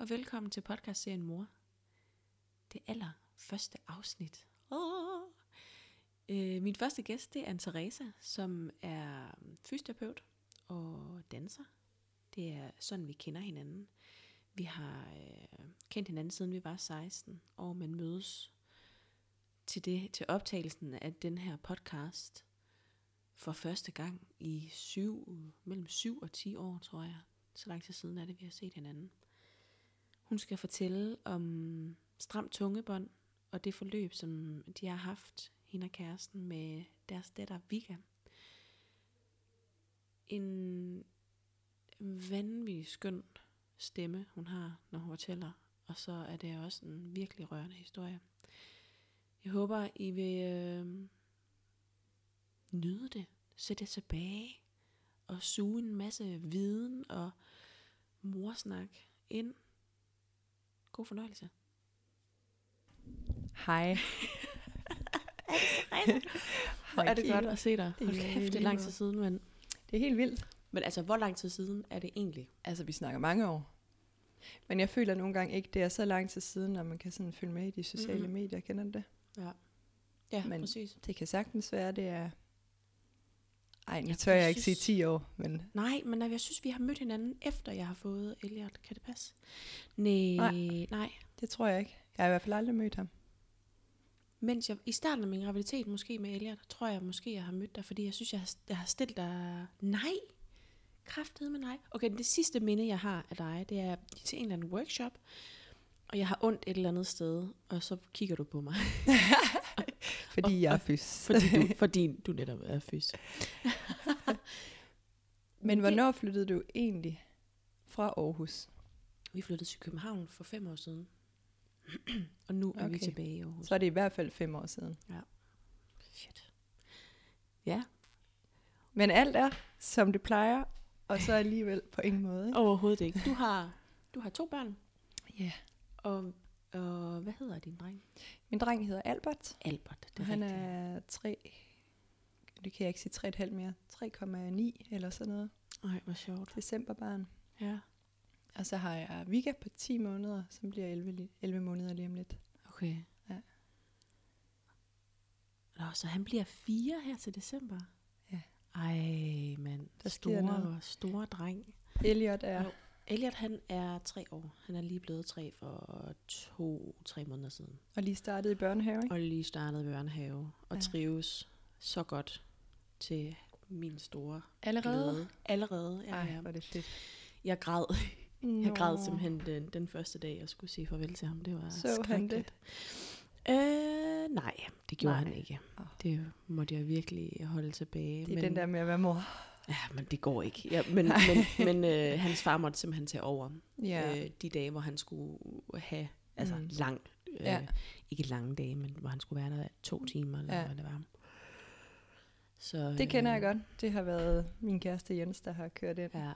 og velkommen til podcastserien Mor. Det aller første afsnit. Oh. Øh, min første gæst, det er Teresa, som er fysioterapeut og danser. Det er sådan, vi kender hinanden. Vi har øh, kendt hinanden, siden vi var 16 og man mødes til, det, til optagelsen af den her podcast for første gang i syv, mellem 7 og 10 år, tror jeg. Så lang tid siden er det, vi har set hinanden. Hun skal fortælle om stram tungebånd og det forløb, som de har haft, hende og kæresten, med deres datter Vika. En vanvittig skøn stemme, hun har, når hun fortæller. Og så er det også en virkelig rørende historie. Jeg håber, I vil øh, nyde det, sætte jer tilbage og suge en masse viden og morsnak ind. God fornøjelse. Hej. Hvor er det godt at se dig. Hold kæft, det er lang tid siden, men... Det er helt vildt. Men altså, hvor lang tid siden er det egentlig? Altså, vi snakker mange år. Men jeg føler nogle gange ikke, det er så lang tid siden, når man kan sådan følge med i de sociale Mhm. mm-hmm. medier. Kender du det? Ja, ja Men- præcis. Det kan sagtens være, det er... Ej, nu tør jeg jeg ikke sige synes- 10 år, men Nej, men jeg synes, vi har mødt hinanden, efter jeg har fået Elliot. Kan det passe? Nej, Nej. nej. det tror jeg ikke. Jeg har i hvert fald aldrig mødt ham. Mens jeg, i starten af min graviditet, måske med Elliot, tror jeg måske, jeg har mødt dig, fordi jeg synes, jeg har, jeg har stillet dig... Nej! Kraftet med nej. Okay, det sidste minde, jeg har af dig, det er til en eller anden workshop, og jeg har ondt et eller andet sted, og så kigger du på mig, Fordi Og- jeg er fys. fordi du, fordi du netop er fys. Men hvornår flyttede du egentlig fra Aarhus? Vi flyttede til København for fem år siden, og nu er vi Okay. tilbage i Aarhus. Så er det i hvert fald fem år siden. Shit. Ja, Men alt er, som det plejer, og så alligevel på ingen måde. Ikke? overhovedet ikke. Du har, du har to børn, Ja. Og, og hvad hedder din dreng? Min dreng hedder Albert. Albert, det er han rigtigt. er 3, det kan jeg ikke sige 3,5 mere, 3,9 eller sådan noget, Ej, hvor sjovt. decemberbarn. Ja, Og så har jeg Vika på 10 måneder, som bliver 11, li- 11 måneder lige om lidt. okay. Ja. Nå, så han bliver fire her til december? Ja. Ej, mand. Der Store, store dreng. Elliot er, Jo. Elliot, han er tre år. Han er lige blevet tre for to-tre måneder siden. og lige startet i børnehave, ikke? Og lige startet i børnehave. Og Ja. trives så godt til min store Allerede? glæde. Allerede, ja, Ej, hvor det fedt. Jeg græd. Jeg Nå. græd simpelthen den, den første dag, jeg skulle sige farvel til ham. Det var Så han det? Øh, nej, det gjorde Nej. han ikke. Det måtte jeg virkelig holde tilbage. Det er den der med at være mor. Ja, men det går ikke. Ja, men men, men øh, hans far måtte simpelthen tage over Ja. øh, de dage, hvor han skulle have altså Mm. lang, øh, Ja. ikke lange dage, men hvor han skulle være der to timer, eller Ja. hvad det var. Så, Det kender jeg øh, godt. Det har været min kæreste Jens, der har kørt ind. Ja,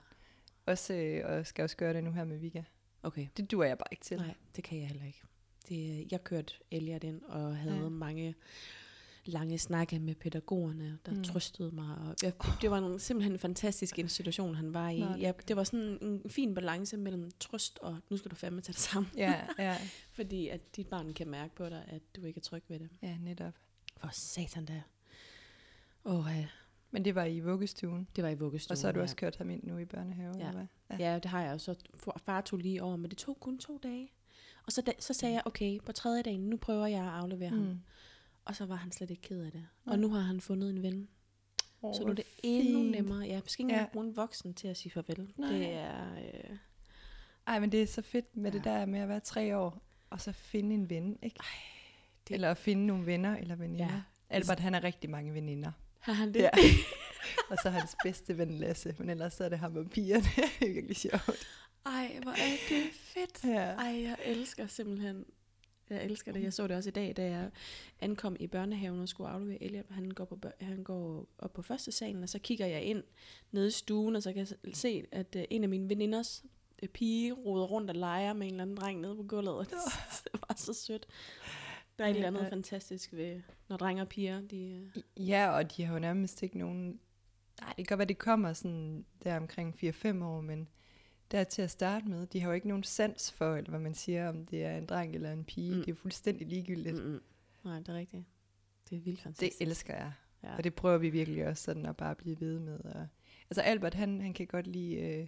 Også, øh, og skal også gøre det nu her med Vika. okay. Det duer jeg bare ikke til. Nej, det kan jeg heller ikke. Det, øh, jeg kørte Elliot ind og havde Ja. ja. mange lange snakke med pædagogerne, der Mm. mm. trøstede mig. Og jeg, det var en, simpelthen en fantastisk institution, han var i. Nå, godt. det var sådan en fin balance mellem trøst og, nu skal du fandme tage det sammen. Ja, ja, Fordi at dit barn kan mærke på dig, at du ikke er tryg ved det. ja, netop. For satan da. Åh, ja. Men det var i vuggestuen. det var i vuggestuen. Og så har du ja. også kørt ham ind nu i børnehave, Ja. eller hvad? Ja, det har jeg også. Far tog lige over, men det tog kun to dage. Og så, da, så sagde jeg, okay, på tredje dagen, nu prøver jeg at aflevere mm. ham. Og så var han slet ikke ked af det. Og nu har han fundet en ven. Oh, så nu er det endnu nemmere. Ja, jeg skal ikke Ja. bruge en voksen til at sige farvel. Nej. Det er... Øh, Ej, men det er så fedt med ja. det der med at være tre år, og så finde en ven, ikke? Ej, det-. Eller at finde nogle venner eller veninder. Ja. Albert, han har rigtig mange veninder. har han det? Ja. og så hans bedste ven Lasse, men ellers så er det ham og pigerne. det er virkelig sjovt. Ej, hvor er det fedt. Ja. Ej, jeg elsker simpelthen... Jeg elsker det. Jeg så det også i dag, da jeg ankom i børnehaven og skulle aflevere Elliot. Han går, på, han går op på første salen, og så kigger jeg ind nede i stuen, og så kan jeg se, at uh, en af mine veninders uh, pige roder rundt og leger med en eller anden dreng nede på gulvet. Og det, var så sødt. Der er et eller andet fantastisk ved, når drenge og piger, de... Uh, Ja, og de har jo nærmest ikke nogen... Nej, det kan godt være, det kommer sådan der omkring 4-5 år, men der til at starte med, de har jo ikke nogen sans for, eller hvad man siger, om det er en dreng eller en pige. Mm. Det er jo fuldstændig ligegyldigt. Mm. Nej, det er rigtigt. Det er vildt Det fantastisk. elsker jeg. Ja. Og det prøver vi virkelig også sådan at bare blive ved med. Og, altså Albert, han, han kan godt lide, øh,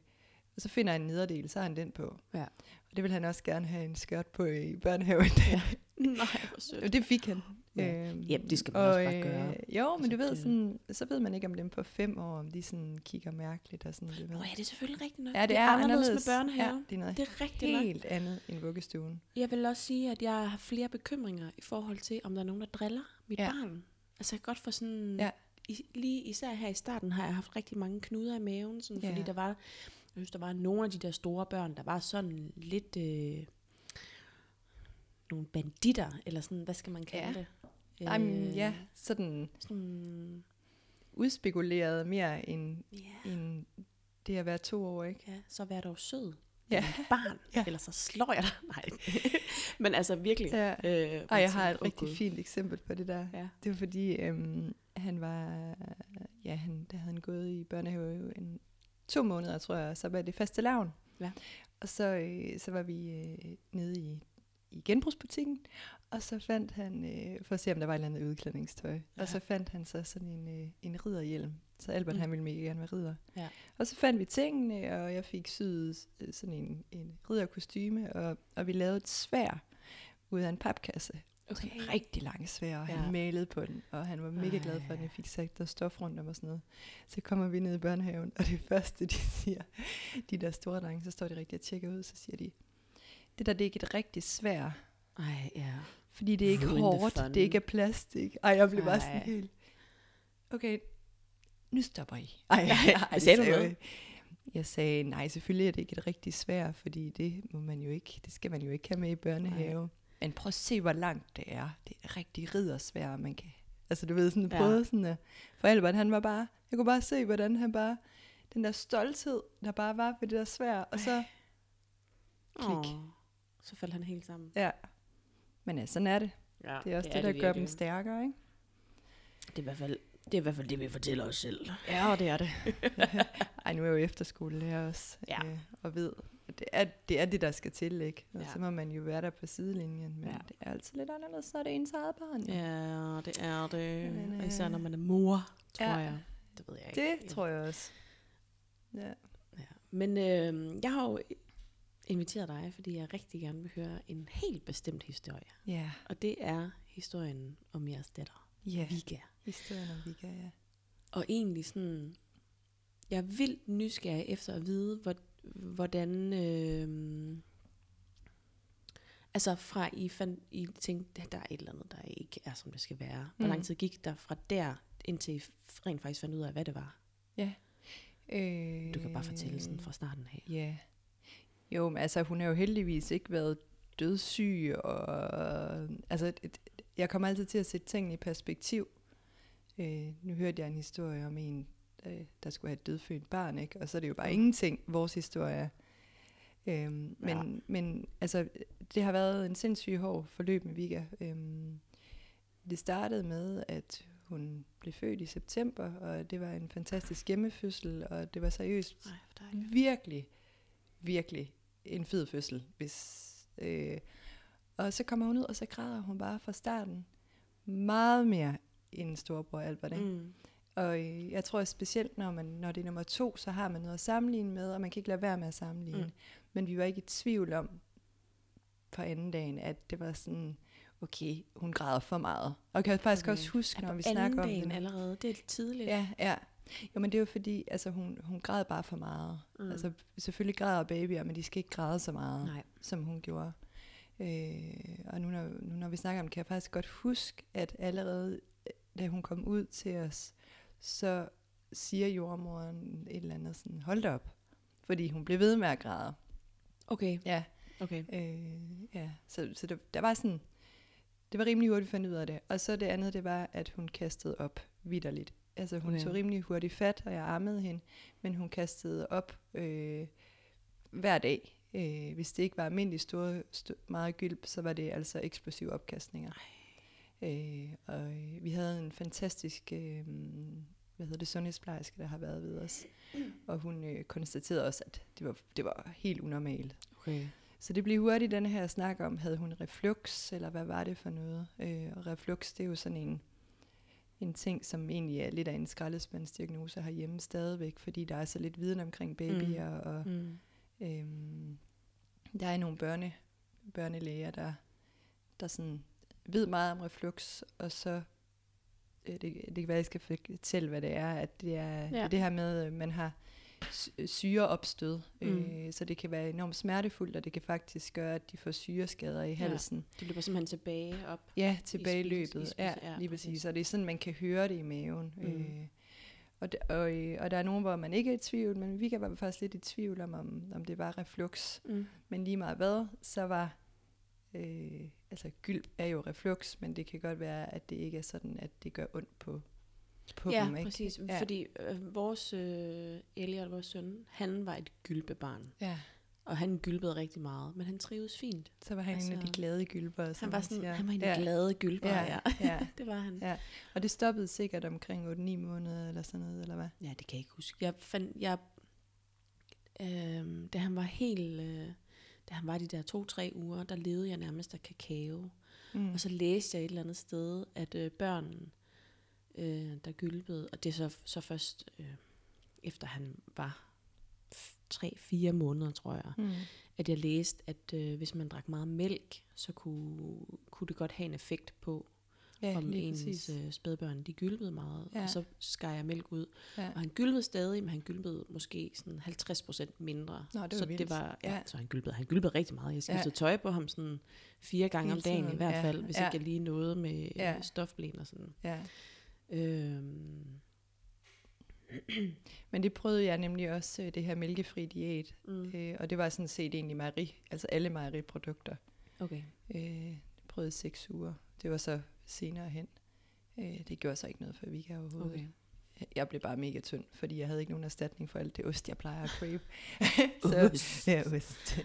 og så finder han en nederdel, så har han den på. Ja. Og det vil han også gerne have en skørt på i børnehaven. Ja. Nej, hvor sødt. og det fik han. Ja. Øhm, Jamen, det skal man også bare gøre. Jo, men Altså, du ved, det- sådan, så ved man ikke om dem på fem år, om de sådan kigger mærkeligt og sådan. Ved. Nå ja, det er selvfølgelig rigtigt nok. Ja, det, er anderledes. med børnehaven. Ja, det er noget Det er rigtigt nok. helt andet end vuggestuen. Jeg vil også sige, at jeg har flere bekymringer i forhold til, om der er nogen, der driller mit ja. Barn. Altså jeg kan godt få sådan, Ja. i, lige især her i starten har jeg haft rigtig mange knuder i maven, sådan, Ja. fordi der var, jeg synes, der var nogle af de der store børn, der var sådan lidt, øh, nogle banditter, eller sådan, hvad skal man kalde Ja. det? Øh, Jamen, ja, sådan Sådan, udspekuleret mere end, ja, end det at være to år, ikke? ja, så vær dog sød. Ja. barn, ja. Ellers så slår jeg dig. Nej. Men altså virkelig. Ja. Øh, Og jeg har et "Åh, rigtig Gud." fint eksempel på det der. Ja. Det var fordi, øhm, han var, ja, han, der havde han gået i børnehave en, to måneder, tror jeg, så var det faste lavn. Ja. Og så, øh, så var vi øh, nede i, i genbrugsbutikken, og så fandt han, øh, for at se om der var et eller andet udklædningstøj, ja. Og så fandt han så sådan en, øh, en ridderhjelm. Så Albert, Mm. mm. han ville mega gerne være ridder. Ja. Og så fandt vi tingene, og jeg fik syet øh, sådan en, en ridderkostyme, og, og vi lavede et svær ud af en papkasse. Okay. Sådan rigtig lang svær, og Ja. han malede på den, og han var mega glad for, at jeg fik sat der stof rundt om og sådan noget. Så kommer vi ned i børnehaven, og det første, de siger, de der store drenge, så står de rigtig og tjekker ud, så siger de, det der, det er ikke et rigtigt svær, Ej, ja. fordi det er ikke Ruin hårdt, det ikke er plastik. Ej, jeg blev bare sådan Ej. helt, okay, nu stopper I. Ej, Ej, sagde du noget? ikke. Jeg sagde, nej, selvfølgelig er det ikke et rigtigt svær, fordi det må man jo ikke, det skal man jo ikke have med i børnehave. Nej. Men prøv at se, hvor langt det er. Det er rigtig riddersvær, man kan... Altså, du ved, sådan Ja. prøvede sådan at... For Albert, han var bare... Jeg kunne bare se, hvordan han bare... Den der stolthed, der bare var ved det der svær, og så... Klik. Åh, så faldt han helt sammen. Ja. Men ja, sådan er det. Ja, Det er også det, det der gør dem stærkere, ikke? Det er, i hvert fald, det er i hvert fald det, vi fortæller os selv. Ja, og det er det. Ej, nu er jeg jo efterskolelærer også, Ja. øh, og ved, at det er, det er det, der skal til, ikke? Og Ja. så må man jo være der på sidelinjen, men Ja. det er altid lidt anderledes, når det er ens eget barn. Ja, det er det. Men, Og Især øh, når man er mor, tror ja. jeg. Det ved jeg ikke. Det tror jeg også. Ja. Ja. Men øh, jeg har jo inviteret dig, fordi jeg rigtig gerne vil høre en helt bestemt historie. Ja, Og det er historien om jeres datter, ja. Vika. Historien om Vika, ja. Og egentlig sådan, jeg er vildt nysgerrig efter at vide, hvor, hvordan, øh, altså fra I, fandt, I tænkte, at der er et eller andet, der ikke er, som det skal være. Hvor Mm. lang tid gik der fra der, indtil I rent faktisk fandt ud af, hvad det var? Øh, Du kan bare fortælle sådan fra starten af. Ja. Jo, men altså, hun har jo heldigvis ikke været dødssyg, og altså, et- jeg kommer altid til at sætte tingene i perspektiv. Øh, nu hørte jeg en historie om en, øh, der skulle have et dødfødt barn, ikke? og så er det jo bare Mm. ingenting, vores historie er. Øhm, men, Ja. men altså, det har været en sindssygt hård forløb med Vika. Øhm, det startede med, at hun blev født i september, og det var en fantastisk hjemmefødsel, og det var seriøst Ej, virkelig, virkelig en fed fødsel. Hvis, øh, og så kommer hun ud, og så græder hun bare fra starten meget mere end storebror Albert. Ikke? Mm. Og øh, jeg tror specielt, når, man, når det er nummer to, så har man noget at sammenligne med, og man kan ikke lade være med at sammenligne. Mm. Men vi var ikke i tvivl om på anden dagen, at det var sådan, okay, hun græder for meget. Og jeg kan faktisk Okay. også huske, når vi snakker om det. allerede, det er tidligt. Ja, ja. Jo, men det er jo fordi, altså hun, hun græd bare for meget. Mm. Mm. Altså selvfølgelig græder babyer, men de skal ikke græde så meget, Nej. som hun gjorde. Øh, og nu når, nu når vi snakker om det, kan jeg faktisk godt huske, at allerede øh, da hun kom ud til os, så siger jordmoren et eller andet sådan, hold da op. Fordi hun blev ved med at græde. Okay, Ja, okay. øh, ja. så, så der, der var sådan, det var rimelig hurtigt finde ud af det. Og så det andet, det var, at hun kastede op vidderligt. Altså hun Okay. tog rimelig hurtigt fat, og jeg armede hende, men hun kastede op øh, hver dag. Øh, hvis det ikke var almindelig store, st- meget gylp, så var det altså eksplosive opkastninger. Øh, og øh, vi havde en fantastisk øh, hvad hedder det, sundhedsplejerske, der har været ved os. Og hun øh, konstaterede også, at det var, det var helt unormalt. Okay. Så det blev hurtigt den her snak om, havde hun reflux, eller hvad var det for noget? Øh, og reflux, det er jo sådan en, en ting, som egentlig er lidt af en skraldespandsdiagnose herhjemme stadigvæk, fordi der er så lidt viden omkring babyer, mm. og Mm. øhm, der er nogle børne, børnelæger, der, der sådan ved meget om reflux, og så det, det kan være, at jeg skal fortælle, hvad det er, at det er ja. det, er det her med, at man har sy- syreopstød, Mm. øh, så det kan være enormt smertefuldt, og det kan faktisk gøre, at de får syreskader i halsen. Det løber simpelthen tilbage op. Ja, tilbage i løbet. i spis- ja, ja, lige præcis. Og det er sådan, man kan høre det i maven. Mm. Øh, og, d- og, øh, og der er nogen, hvor man ikke er i tvivl, men vi kan være faktisk lidt i tvivl om, om, om det var reflux. Mm. Men lige meget hvad, så var... Øh, altså, gylp er jo reflux, men det kan godt være, at det ikke er sådan, at det gør ondt på, på ja, dem. Ikke? præcis. Ja. Fordi øh, vores øh, Elliot, vores søn, han var et gylpebarn. Ja, Og han gylpede rigtig meget, men han trives fint. så var han altså, en af de Altså, glade gylper. som Han var, sådan, siger. han var en ja. ja. glade gylper, ja. Ja, ja. ja. det var han. Ja. Og det stoppede sikkert omkring 8-9 måneder, eller sådan noget, eller hvad? Ja, det kan jeg ikke huske. Jeg fandt, jeg, øh, da han var helt, øh, da han var de der to-tre uger, der levede jeg nærmest af kakao. Mm. Og så læste jeg et eller andet sted, at øh, børn, øh, der gylpede, og det er så, så først øh, efter han var tre-fire måneder, tror jeg, Mm. at jeg læste, at øh, hvis man drak meget mælk, så kunne, kunne det godt have en effekt på, Ja, om ens præcis. øh, spædbørn, de gylpede meget. Ja. Og så skar jeg mælk ud. Ja. Og han gylpede stadig, men han gylpede måske sådan 50% mindre. Nå, det var så vildt. det var, ja, Ja. så han gylpede, han gylpede rigtig meget. Jeg skiftede Ja. tøj på ham sådan fire gange om dagen i hvert ja. fald, hvis Ja. ikke jeg lige nåede med Ja. stofblæn og sådan. Ja. Øhm, Men det prøvede jeg nemlig også, øh, det her mælkefri diæt. mm, Øh, og det var sådan set egentlig mejeri, altså alle mejeriprodukter. okay. Øh, jeg prøvede seks uger. Det var så senere hen. Øh, det gjorde så ikke noget for Vika overhovedet. okay. Jeg blev bare mega tynd, fordi jeg havde ikke nogen erstatning for alt det ost, jeg plejer at crave. Ost. Ja, ost.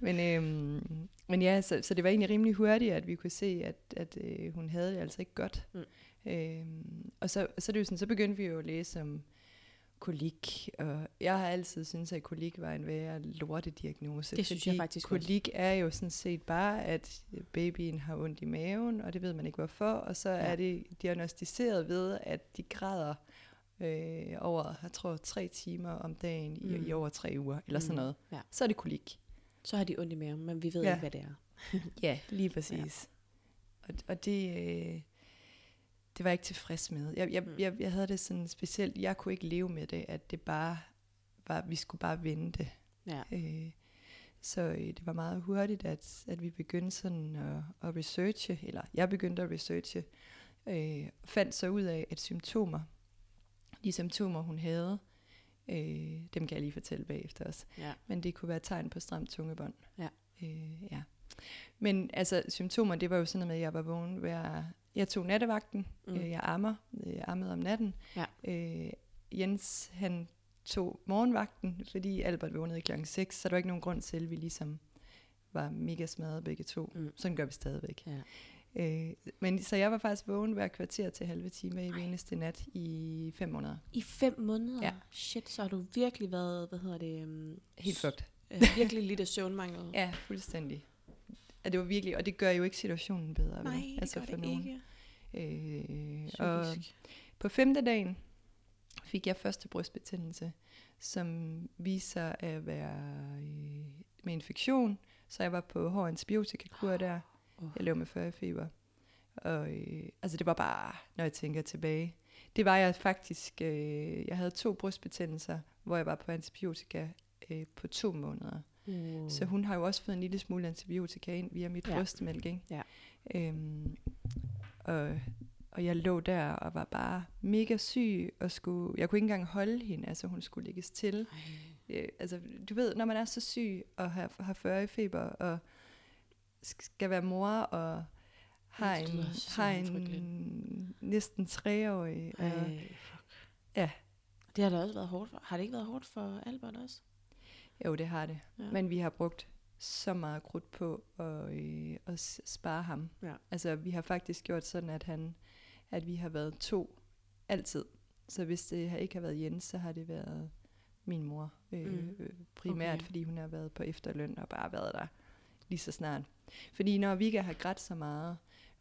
men, øhm, men ja, så, så det var egentlig rimelig hurtigt, at vi kunne se, at, at øh, hun havde det altså ikke godt. Mm. Øhm, og så, så, det jo sådan, så begyndte vi jo at læse om kolik, og jeg har altid syntes, at kolik var en værre lortediagnose. Det synes jeg faktisk kolik er jo sådan set bare, at babyen har ondt i maven, og det ved man ikke hvorfor, og så ja. Er det diagnostiseret ved, at de græder øh, over, jeg tror, tre timer om dagen i, Mm. i over tre uger, eller sådan Mm, noget. ja. Så er det kolik. Så har de ondt i maven, men vi ved Ja. ikke, hvad det er. Ja, lige præcis. Ja. Og, og det, øh, det var jeg ikke tilfreds med. Jeg, jeg, Mm. jeg, jeg havde det sådan specielt, jeg kunne ikke leve med det, at det bare var, vi skulle bare vente. Ja. Øh, så øh, det var meget hurtigt, at, at vi begyndte sådan at, at researche, eller jeg begyndte at researche, øh, fandt så ud af, at symptomer, de symptomer hun havde, øh, dem kan jeg lige fortælle bagefter også, ja. men det kunne være tegn på stramt tungebånd. Ja. Øh, ja. Men altså, symptomer, det var jo sådan noget med, at jeg var vågen hver... Jeg tog nattevagten, Mm. øh, jeg ammer, øh, jeg ammede om natten. Ja. Øh, Jens, han tog morgenvagten, fordi Albert vågnede klokken 6, så der var ikke nogen grund til, at vi ligesom var mega smadret begge to. Mm. Sådan gør vi stadigvæk. Ja. Øh, men så jeg var faktisk vågen hver kvarter til halve time i eneste nat i fem måneder. I fem måneder? Ja. Shit, så har du virkelig været, hvad hedder det? Um, Helt fucked. øh, virkelig lidt af søvnmangel. Ja, fuldstændig. Og det var virkelig, og det gør jo ikke situationen bedre. vel? Nej, det altså gør for det nogen. ikke. Øh, og på femte dagen fik jeg første brystbetændelse, som viste sig at være øh, med infektion. Så jeg var på hård antibiotikakur der. Åh. Jeg lå med 40 feber. Og øh, altså det var bare, når jeg tænker tilbage. Det var jeg faktisk, øh, jeg havde to brystbetændelser, hvor jeg var på antibiotika øh, på to måneder. Uh. Så hun har jo også fået en lille smule antibiotika ind via mit ja. brystmælk, ikke? Ja. Øhm, og, og jeg lå der og var bare mega syg, og skulle, jeg kunne ikke engang holde hende, altså hun skulle lægges til. Ej. Øh, altså, du ved, når man er så syg og har, har 40 i feber, og sk- skal være mor, og har en, har en næsten treårig. Ej, ja, Det har da også været hårdt for. Har det ikke været hårdt for Albert også? jo, det har det. Ja. Men vi har brugt så meget krudt på at, øh, at spare ham. Ja. Altså, vi har faktisk gjort sådan, at han, at vi har været to altid. Så hvis det ikke har været Jens, så har det været min mor øh, Mm. mm. primært, Okay. fordi hun har været på efterløn og bare været der lige så snart. Fordi når Vika har grædt så meget,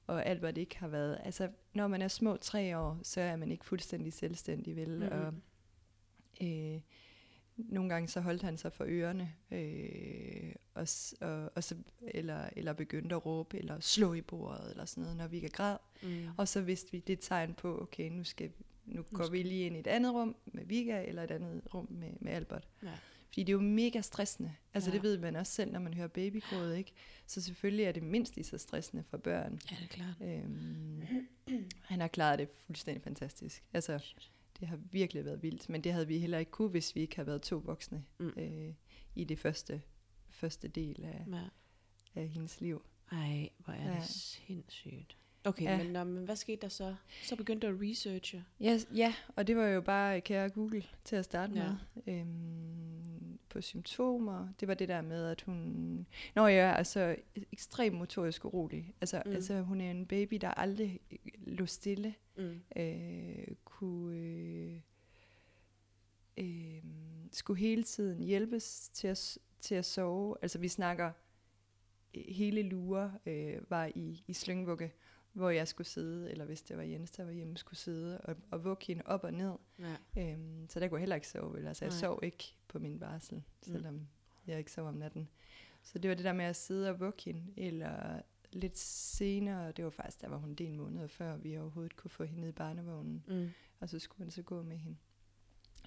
og Albert ikke har været, altså når man er små tre år, så er man ikke fuldstændig selvstændig, vel? Mhm. Og, øh, nogle gange så holdt han sig for ørerne, øh, og, og, og så, eller, eller begyndte at råbe, eller slå i bordet, eller sådan noget, når vi græd. Mm. Og så vidste vi, det et tegn på, okay, nu, skal, nu går vi lige ind i et andet rum med Vika, eller et andet rum med, med Albert. Ja. Fordi det er jo mega stressende. Altså Ja. det ved man også selv, når man hører babygråd, ikke? Så selvfølgelig er det mindst lige så stressende for børn. Ja, det er klart. Øhm, han har klaret det fuldstændig fantastisk. Altså, det har virkelig været vildt, men det havde vi heller ikke kunne, hvis vi ikke havde været to voksne Mm. øh, i det første, første del af, Ja. af hendes liv. Ej, hvor er det Ja. sindssygt. Okay, Ja. men, men hvad skete der så? Så begyndte du at researche. Ja, ja, og det var jo bare kære Google til at starte Ja. med. Øhm, på symptomer, det var det der med, at hun... Nå ja, altså ekstremt motorisk urolig. Altså, Mm. mm. altså hun er en baby, der aldrig lå stille. Mm. øh, kunne øh, øh, skulle hele tiden hjælpes til at, til at sove. Altså vi snakker øh, hele lurer øh, var i, i slyngvugge, hvor jeg skulle sidde, eller hvis det var Jens, der var hjemme, skulle sidde og, og vugge hende op og ned. Ja. Øhm, så der kunne jeg heller ikke sove. vel? Altså jeg Nej. sov ikke på min barsel, Mm. selvom jeg ikke sov om natten. Så det var det der med at sidde og vugge hende, eller lidt senere, det var faktisk, der var hun det en måned før, vi overhovedet kunne få hende i barnevognen, Mm. Og så skulle man så gå med hende.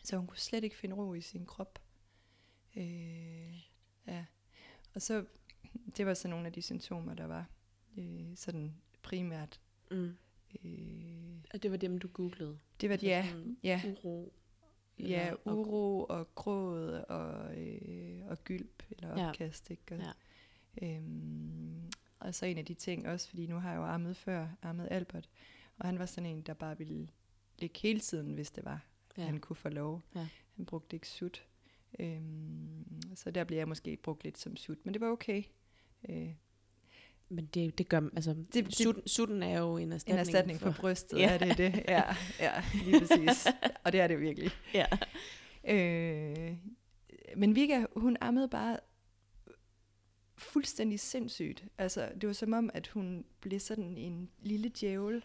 Så hun kunne slet ikke finde ro i sin krop. Øh, ja. Og så, det var så nogle af de symptomer, der var øh, sådan primært. Mm. Øh, Og det var dem, du googlede? det var, Altså ja, sådan ja, Uro? Ja, uro og gråd og, øh, og gylp eller Ja. opkast. Ikke? Og, Ja. øhm, og så en af de ting også, fordi nu har jeg jo ammet før, ammet Albert, og han var sådan en, der bare ville ligge hele tiden, hvis det var, Ja. han kunne få lov. Ja. Han brugte ikke sut. Øhm, så der blev jeg måske brugt lidt som sut, men det var okay. Øh, Men det, det gør, altså, Det- det, sutten, sutten er jo en en erstatning, erstatning for, for brystet, ja. er det det? Ja, ja, lige præcis. og det er det virkelig. Ja. Øh, men Vika, hun ammede bare fuldstændig sindssygt. Altså, det var som om, at hun blev sådan en lille djævel,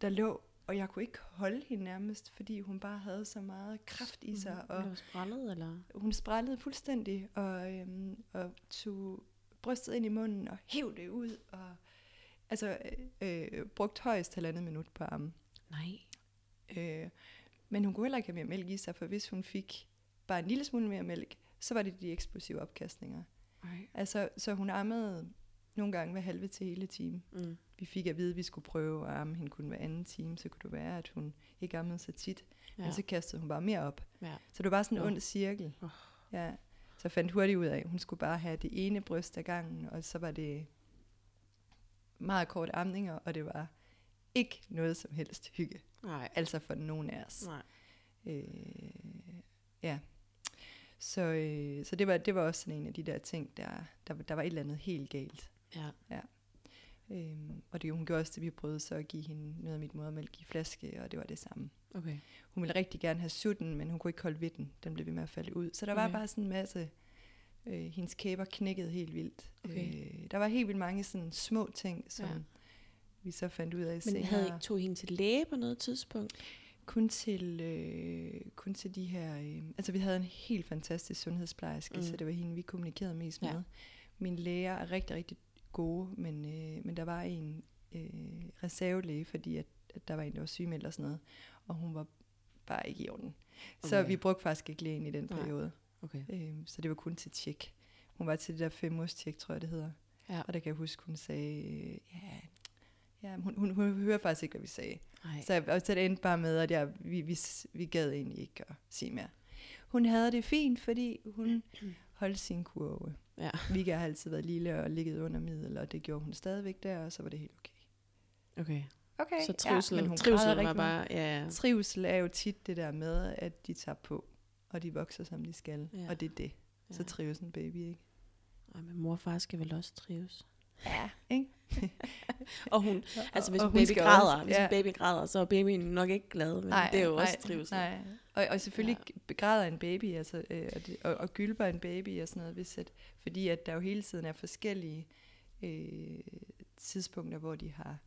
der lå, og jeg kunne ikke holde hende nærmest, fordi hun bare havde så meget kraft i sig, Mm, og var sprællet, eller? hun sprællede fuldstændig, og, øhm, og tog brystet ind i munden, og hæv det ud, og altså, øh, øh, brugt højst halvandet minut på armen. Nej. Øh, men hun kunne heller ikke have mere mælk i sig, for hvis hun fik bare en lille smule mere mælk, så var det de eksplosive opkastninger. Nej. Altså, så hun ammede nogle gange hver halve til hele time. Mm. Vi fik at vide, at vi skulle prøve at amme hende kun hver anden time, så kunne det være, at hun ikke ammede så tit. Ja. Ja. Men så kastede hun bare mere op. ja. Så det var bare sådan en Nå. ond cirkel. Åh. Ja. Så jeg fandt hurtigt ud af, at hun skulle bare have det ene bryst ad gangen, og så var det meget kort amninger, og det var ikke noget som helst hygge. Nej. Altså for nogen af os. Nej. Øh, ja. Så, øh, så det, var, det var også sådan en af de der ting, der, der, der var et eller andet helt galt. Ja. Øhm, og det, hun gjorde også det, vi prøvede så at give hende noget af mit modermælk i flaske, og det var det samme. Okay. Hun ville rigtig gerne have sutten, men hun kunne ikke holde ved den. Den blev ved med at falde ud. Så der var Okay. bare sådan en masse... Øh, hendes kæber knækkede helt vildt. Okay. Øh, der var helt vildt mange sådan små ting, som Ja. vi så fandt ud af Men senere. havde I tog hende til læge på noget tidspunkt? Kun til, øh, kun til de her... Øh, altså, vi havde en helt fantastisk sundhedsplejerske, Mm. så det var hende, vi kommunikerede mest Ja. med. Mine læger er rigtig, rigtig gode, men, øh, men der var en øh, reservelæge, fordi at, at der var en, der var sygemeldt og sådan noget, og hun var bare ikke i orden. Okay. Så vi brugte faktisk ikke lægen i den Nej. periode. Okay. Øh, så det var kun til tjek. Hun var til det der fem års tjek, tror jeg det hedder. Ja. Og der kan jeg huske, hun sagde, øh, ja, ja hun, hun, hun hører faktisk ikke, hvad vi sagde. Nej. Så, og så det endte bare med, at jeg, vi, vi, vi gad egentlig ikke at sige mere. Hun havde det fint, fordi hun holdt sin kurve. Ja. Vika har altid været lille og ligget under middel, og det gjorde hun stadigvæk der, og så var det helt okay. Okay. Okay, Så trivsel, ja, ja, men hun trivsel var bare, ja, meget. Trivsel er jo tit det der med, at de tager på, og de vokser, som de skal. Ja. Ja. Og det er det. Så ja. trives en baby, ikke? Ej, men mor og far skal vel også trives. Ja, ikke? Og hun, altså hvis og hun baby græder, også- hvis ja. en baby græder, så er babyen nok ikke glad, men nej, det er jo også trivsel. Nej. Og, og selvfølgelig ja. begræder en baby, altså, øh, og, det, og, og gylper en baby og sådan noget, hvis at, fordi at der jo hele tiden er forskellige øh, tidspunkter, hvor de har,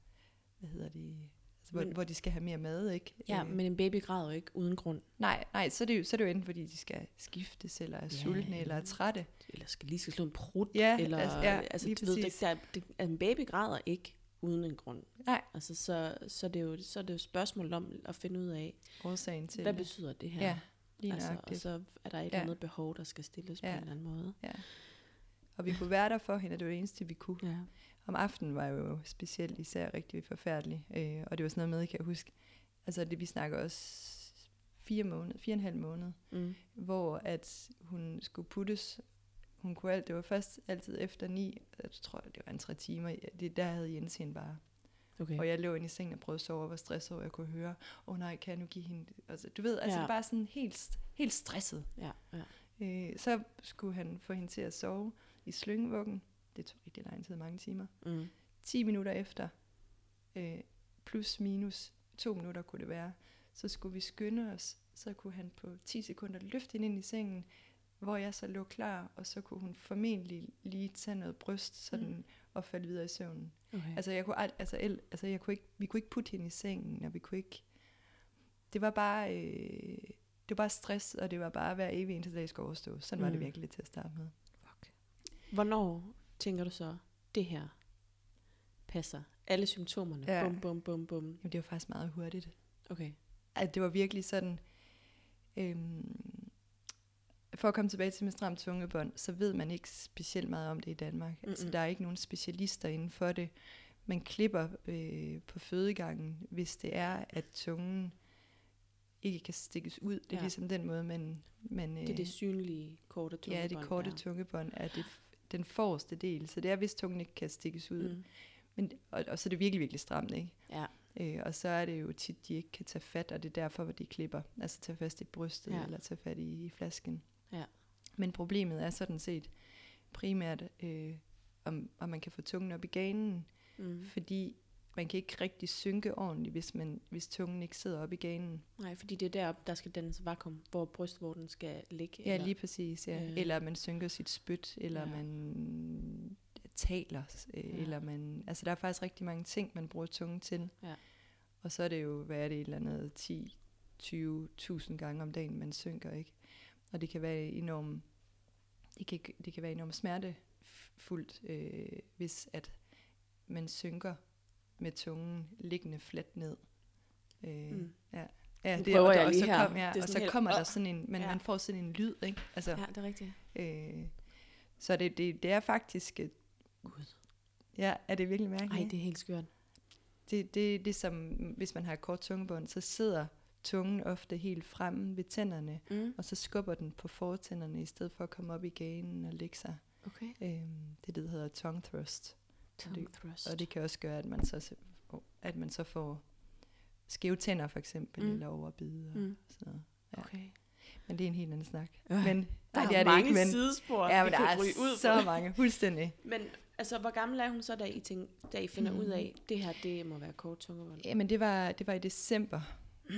hvad hedder de, altså, hvor, Men- hvor de skal have mere mad, ikke? Ja, Øh, men en baby græder jo ikke uden grund. Nej, nej, så er, det jo, så er det jo enten, fordi de skal skiftes, eller er Ja. sultne, eller er trætte. Eller skal lige skal slå en prut. Ja, eller, altså, altså, ja, altså du ved, det, der, det, at en baby græder ikke uden en grund. Nej. Altså, så, så, det er jo, så er det jo spørgsmål om at finde ud af, Årsagen til hvad det. betyder det her? Ja, lige altså, og så er der et Ja. eller andet behov, der skal stilles på Ja. en eller anden måde. Ja. Og vi kunne være der for hende, det var det eneste, vi kunne. Ja. Om aftenen var jo specielt især rigtig forfærdelig. Øh, og det var sådan noget med, kan jeg huske, altså det, vi snakker også fire måneder, fire og en halv måned, Mm. hvor at hun skulle puttes. Hun kunne alt, det var først altid efter ni, jeg tror, det var en tre timer. Det, der havde Jens hende bare. Okay. Og jeg lå inde i sengen og prøvede at sove og var stresset over, jeg kunne høre, åh oh, nej, kan jeg nu give hende... Altså, du ved, altså Ja. bare sådan helt, helt stresset. Ja, ja. Øh, så skulle han få hende til at sove i slyngevuggen. Det tog rigtig lang tid, mange timer. Mm. 10 minutter efter, øh, plus minus to minutter kunne det være, så skulle vi skynde os. Så kunne han på 10 sekunder løfte hende ind i sengen, hvor jeg så lå klar, og så kunne hun formentlig lige tage noget bryst sådan, mm. og falde videre i søvnen. Okay. Altså, jeg kunne, altså, el, altså jeg kunne ikke, vi kunne ikke putte hende i sengen, og vi kunne ikke... Det var bare, øh, det var bare stress, og det var bare hver evig eneste dag skulle overstå. Sådan var det Mm. virkelig til at starte med. Hvornår tænker du så, det her passer? Alle symptomerne? Ja. Bum, bum, bum, bum. Jamen, det var faktisk meget hurtigt. Okay. at det var virkelig sådan, øhm, for at komme tilbage til med stramt tungebånd, så ved man ikke specielt meget om det i Danmark. Altså, Mm-mm. der er ikke nogen specialister inden for det. Man klipper øh, på fødegangen, hvis det er, at tungen ikke kan stikkes ud. Det er Ja. ja. ligesom den måde, man... man Det er det synlige korte tungebånd. Ja, det korte der. tungebånd er det, den forreste del. Så det er, hvis tungen ikke kan stikkes ud. Mm. Men, og, og så er det virkelig, virkelig stramt, ikke? Ja. Øh, og så er det jo tit, de ikke kan tage fat, og det er derfor, hvor de klipper. Altså tage fast i brystet, ja. eller tage fat i, i flasken. Ja. Men problemet er sådan set primært, øh, om, om man kan få tungen op i ganen, Mm. fordi man kan ikke rigtig synke ordentligt, hvis, man, hvis tungen ikke sidder op i ganen. Nej, fordi det er deroppe, der skal dannes vakuum, hvor brystvorten skal ligge. Ja, eller- lige præcis. Ja. øh. Eller man synker sit spyt, eller Ja. man taler, øh, Ja. eller man... Altså, der er faktisk rigtig mange ting, man bruger tungen til. Ja. Og så er det jo, hvad er det, et eller andet 10, 20, 1000 gange om dagen, man synker, ikke? Og det kan være enormt, det kan, det kan være enormt smertefuldt, øh, hvis at man synker med tungen liggende fladt ned. Øh, Mm. Ja, ja det, prøver og, jeg og, lige så her. kom, ja, Det er og så helt- kommer der sådan en, men Ja. man får sådan en lyd, ikke? Altså, Ja, det er rigtigt. Øh, så det, det, det er faktisk... Gud. Ja, er det virkelig mærkeligt? Ej, det er helt skørt. det, det, det er som, hvis man har et kort tungebånd, så sidder tungen ofte helt fremme ved tænderne, Mm. og så skubber den på fortænderne, i stedet for at komme op i ganen og lægge sig. Okay. Øhm, det, det hedder tongue thrust. Tongue thrust. Og det kan også gøre, at man så, at man så får skæve tænder for eksempel, Mm. mm. eller overbid. Og Mm. sådan noget. ja. Okay. Men det er en helt anden snak. Øh, men, Der nej, er det er det mange ikke, men, sidespor, ja, men der er ud så mange, fuldstændig. Men altså, hvor gammel er hun så, da I, tænk, da I finder Mhm. ud af, det her, det må være kort tungebånd? Jamen det var, det var i december,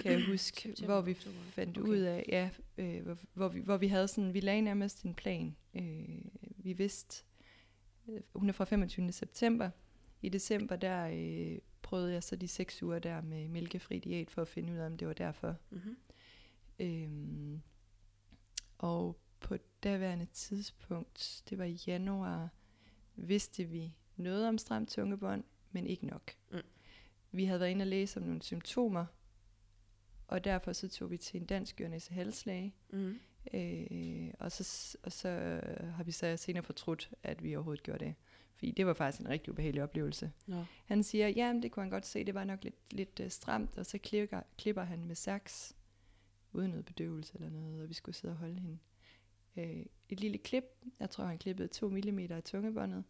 kan jeg huske, September, hvor vi fandt Okay. ud af, ja, øh, hvor, hvor, vi, hvor vi havde sådan, vi lagde nærmest en plan. Øh, vi vidste, hun er fra 25. september. I december, der øh, prøvede jeg så de seks uger der med mælkefri diæt, for at finde ud af, om det var derfor. Mm-hmm. Øhm, og på daværende tidspunkt, det var i januar, vidste vi noget om stramt tungebånd, men ikke nok. Mm. Vi havde været inde og læse om nogle symptomer, og derfor så tog vi til en dansk ørnæse halslæge, Mm. Øh, og, så, og så har vi så senere fortrudt, at vi overhovedet gjorde det. Fordi det var faktisk en rigtig ubehagelig oplevelse. Nå. Han siger, ja, det kunne han godt se, det var nok lidt, lidt uh, stramt, og så klipper, klipper han med saks, uden noget bedøvelse eller noget, og vi skulle sidde og holde hende. Øh, et lille klip, jeg tror han klippede 2 mm af tungebåndet,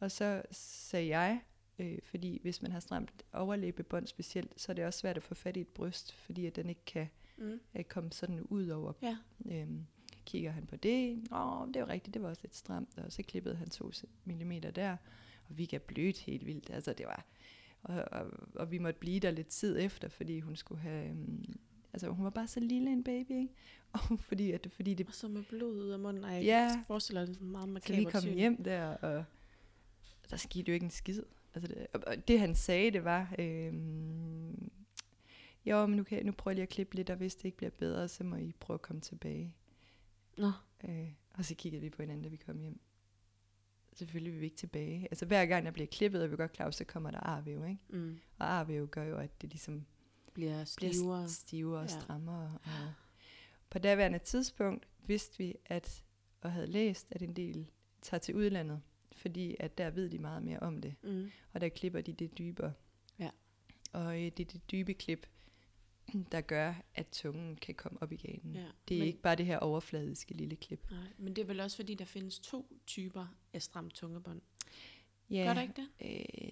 og så sagde jeg, øh, fordi hvis man har stramt overlæbebånd specielt, så er det også svært at få fat i et bryst, fordi at den ikke kan Mm. øh, komme sådan ud over. Ja. Øhm, kigger han på det, åh, det var rigtigt, det var også lidt stramt, og så klippede han 2 mm der, og vi kan blødt helt vildt. Altså det var, og, og, og vi måtte blive der lidt tid efter, fordi hun skulle have, um, altså hun var bare så lille en baby, ikke? Og fordi, at, fordi det, Og så med blod ud af munden. Ja. jeg forestiller det meget så makabert vi kom hjem der, og der skete jo ikke en skid. Altså det, og- og det han sagde, det var, øhm, jo, men nu, kan, jeg- nu prøver jeg lige at klippe lidt, og hvis det ikke bliver bedre, så må I prøve at komme tilbage. Nå, Øh, og så kiggede vi på hinanden, da vi kom hjem. Selvfølgelig vil vi ikke tilbage. Altså hver gang der bliver klippet, og vi godt klar, så kommer der arvæv, ikke? mm. Og arvæv gør jo, at det ligesom bliver bliver stivere. st- stivere og Ja. strammere. Og på daværende tidspunkt vidste vi, at, og havde læst, at en del tager til udlandet, fordi at der ved de meget mere om det, Mm. og der klipper de det dybere. Ja. Og øh, det er det dybe klip, der gør, at tungen kan komme op i ganen. Ja. Det er men, ikke bare det her overfladiske lille klip. Nej, men det er vel også fordi, der findes to typer af stramt tungebånd. Ja, Gør der ikke det?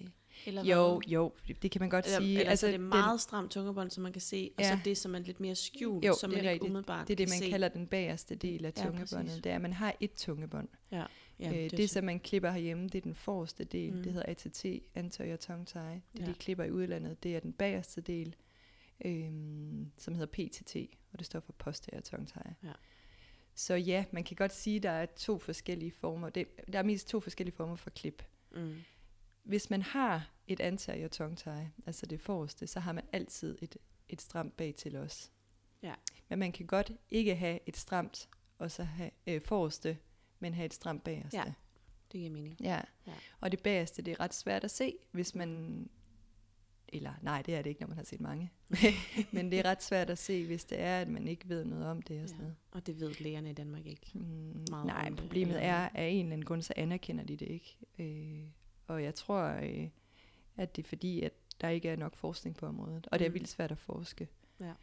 Øh, Eller jo, hvad? jo, det kan man godt Eller, sige. eller altså, så det er den- meget stramt tungebånd, som man kan se, og Ja. så det, som er lidt mere skjult, Jo, som det man er ikke rigtigt. umiddelbart det er det, man se. kalder den bagerste del af Ja, tungebåndet. præcis. det er, at man har et tungebånd. Ja, Ja, øh, det, er som man klipper herhjemme, det er den forreste del. Mm. Mm. Det hedder ATT, anterior tongue tie. Det, ja. de klipper i udlandet, det er den bagerste del, øhm, som hedder PTT, og det står for posterior tongue tie. Ja. Så ja, man kan godt sige, at der er to forskellige former. Det, der er mest to forskellige former for klip. Mm. Hvis man har et anterior tongue tie, altså det forreste, så har man altid et, et stramt bag til os. Ja. Men man kan godt ikke have et stramt, og så have øh, forreste, men have et stramt bagerste. Ja. Det giver mening. Ja. Ja. ja. Og det bagerste, det er ret svært at se, hvis man... Eller nej, det er det ikke, når man har set mange. Men det er ret svært at se, hvis det er, at man ikke ved noget om det og sådan Ja. noget. Og det ved lægerne i Danmark ikke. Mm, Meget nej, om det, problemet eller- er, at af en eller anden grund, så anerkender de det ikke. Øh, og jeg tror, øh, at det er fordi, at der ikke er nok forskning på området. Og det er Mm. vildt svært at forske Ja.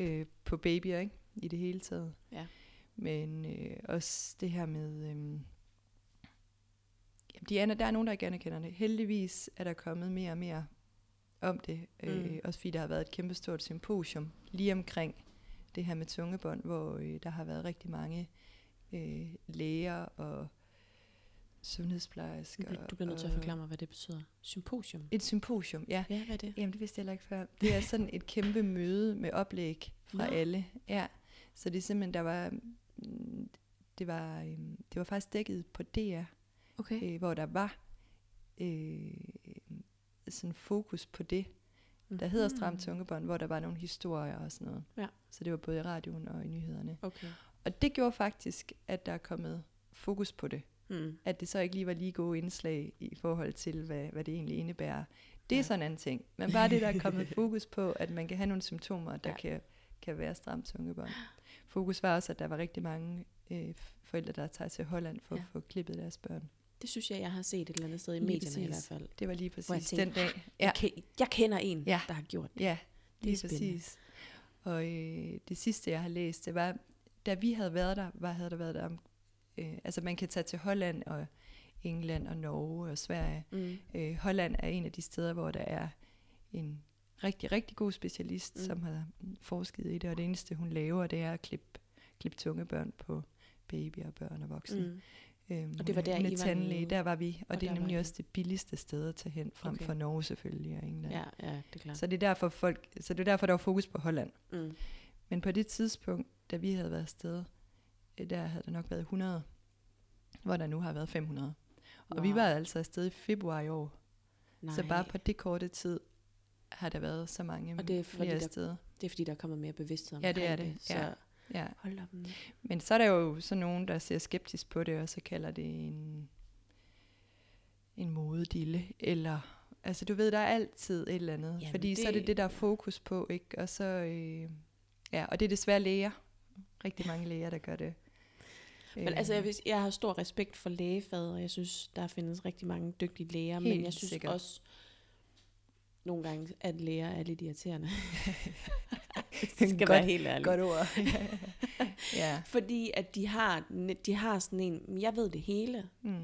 øh, på babyer, ikke? I det hele taget. Ja. Men øh, også det her med... Øh, de aner, der er nogen, der ikke anerkender det. Heldigvis er der kommet mere og mere om det. Øh, Mm. også fordi der har været et kæmpestort symposium lige omkring det her med tungebånd, hvor øh, der har været rigtig mange øh, læger og sundhedsplejersker. Du, du bliver nødt til at forklare mig, hvad det betyder. Symposium. Et symposium, ja. Ja, hvad er det? Jamen, det vidste jeg heller ikke før. Det er sådan et kæmpe møde med oplæg fra Nå. alle. Ja. Så det er simpelthen, der var... mm, Det var, øhm, det var faktisk dækket på DR, Okay. øh, hvor der var øh, sådan fokus på det, der hedder Stram Tungebånd, hvor der var nogle historier og sådan noget. Ja. Så det var både i radioen og i nyhederne. Okay. Og det gjorde faktisk, at der er kommet fokus på det. Mm. At det så ikke lige var lige gode indslag i forhold til, hvad, hvad det egentlig indebærer. Det er Ja. sådan en anden ting. Men bare det, der er kommet fokus på, at man kan have nogle symptomer, der Ja. kan, kan være stramt tungebånd. Fokus var også, at der var rigtig mange øh, forældre, der tager til Holland for ja. at få klippet deres børn. Det synes jeg, jeg har set et eller andet sted i Lige medierne i hvert præcis. fald. Det var lige præcis tænkte, den dag. Ja. Ja, Jeg, jeg kender en, Ja. der har gjort det. ja Det er lige spændende. præcis. Og øh, det sidste, jeg har læst, det var, da vi havde været der, var, havde der været der om, øh, altså man kan tage til Holland og England og Norge og Sverige, Mm. Øh, Holland er en af de steder, hvor der er en rigtig, rigtig god specialist, mm. som har forsket i det, og det eneste, hun laver, det er at klippe, klippe tunge børn på babyer, børn og voksne. Mm. Øhm, Og det var er- der, er I var tandlæge, nede? der var vi, og, Og det er nemlig også det billigste sted at tage hen, frem Okay. for Norge selvfølgelig og England. Ja, ja, det er klart. Så det er derfor folk, så det er derfor, der var fokus på Holland. Mm. Men på det tidspunkt, da vi havde været afsted, øh, der havde der nok været 100, hvor der nu har været 500. Og vi Wow. var altså afsted i februar i år. Nej. Så bare på det korte tid har der været så mange Og det er fordi, flere der- steder. Det er fordi, der er kommet mere bevidsthed Ja, omkring det er det. Så Ja. Ja. hold op. nu. Men så er der jo så nogen, der ser skeptisk på det, og så kalder det en, en modedille, eller... Altså, du ved, der er altid et eller andet. Jamen, fordi så er det- det det, der er fokus på, ikke? Og så... Øh, ja, og det er desværre læger. Rigtig mange læger, der gør det. Men altså, jeg, vil, jeg har stor respekt for lægefaget, og jeg synes, der findes rigtig mange dygtige læger, men Helt jeg synes sikkert. også, nogle gange, at læger er lidt irriterende. Hvis jeg skal Godt- være helt ærlig. Godt ord. ja. Fordi at de har, de har sådan en, jeg ved det hele, Mm.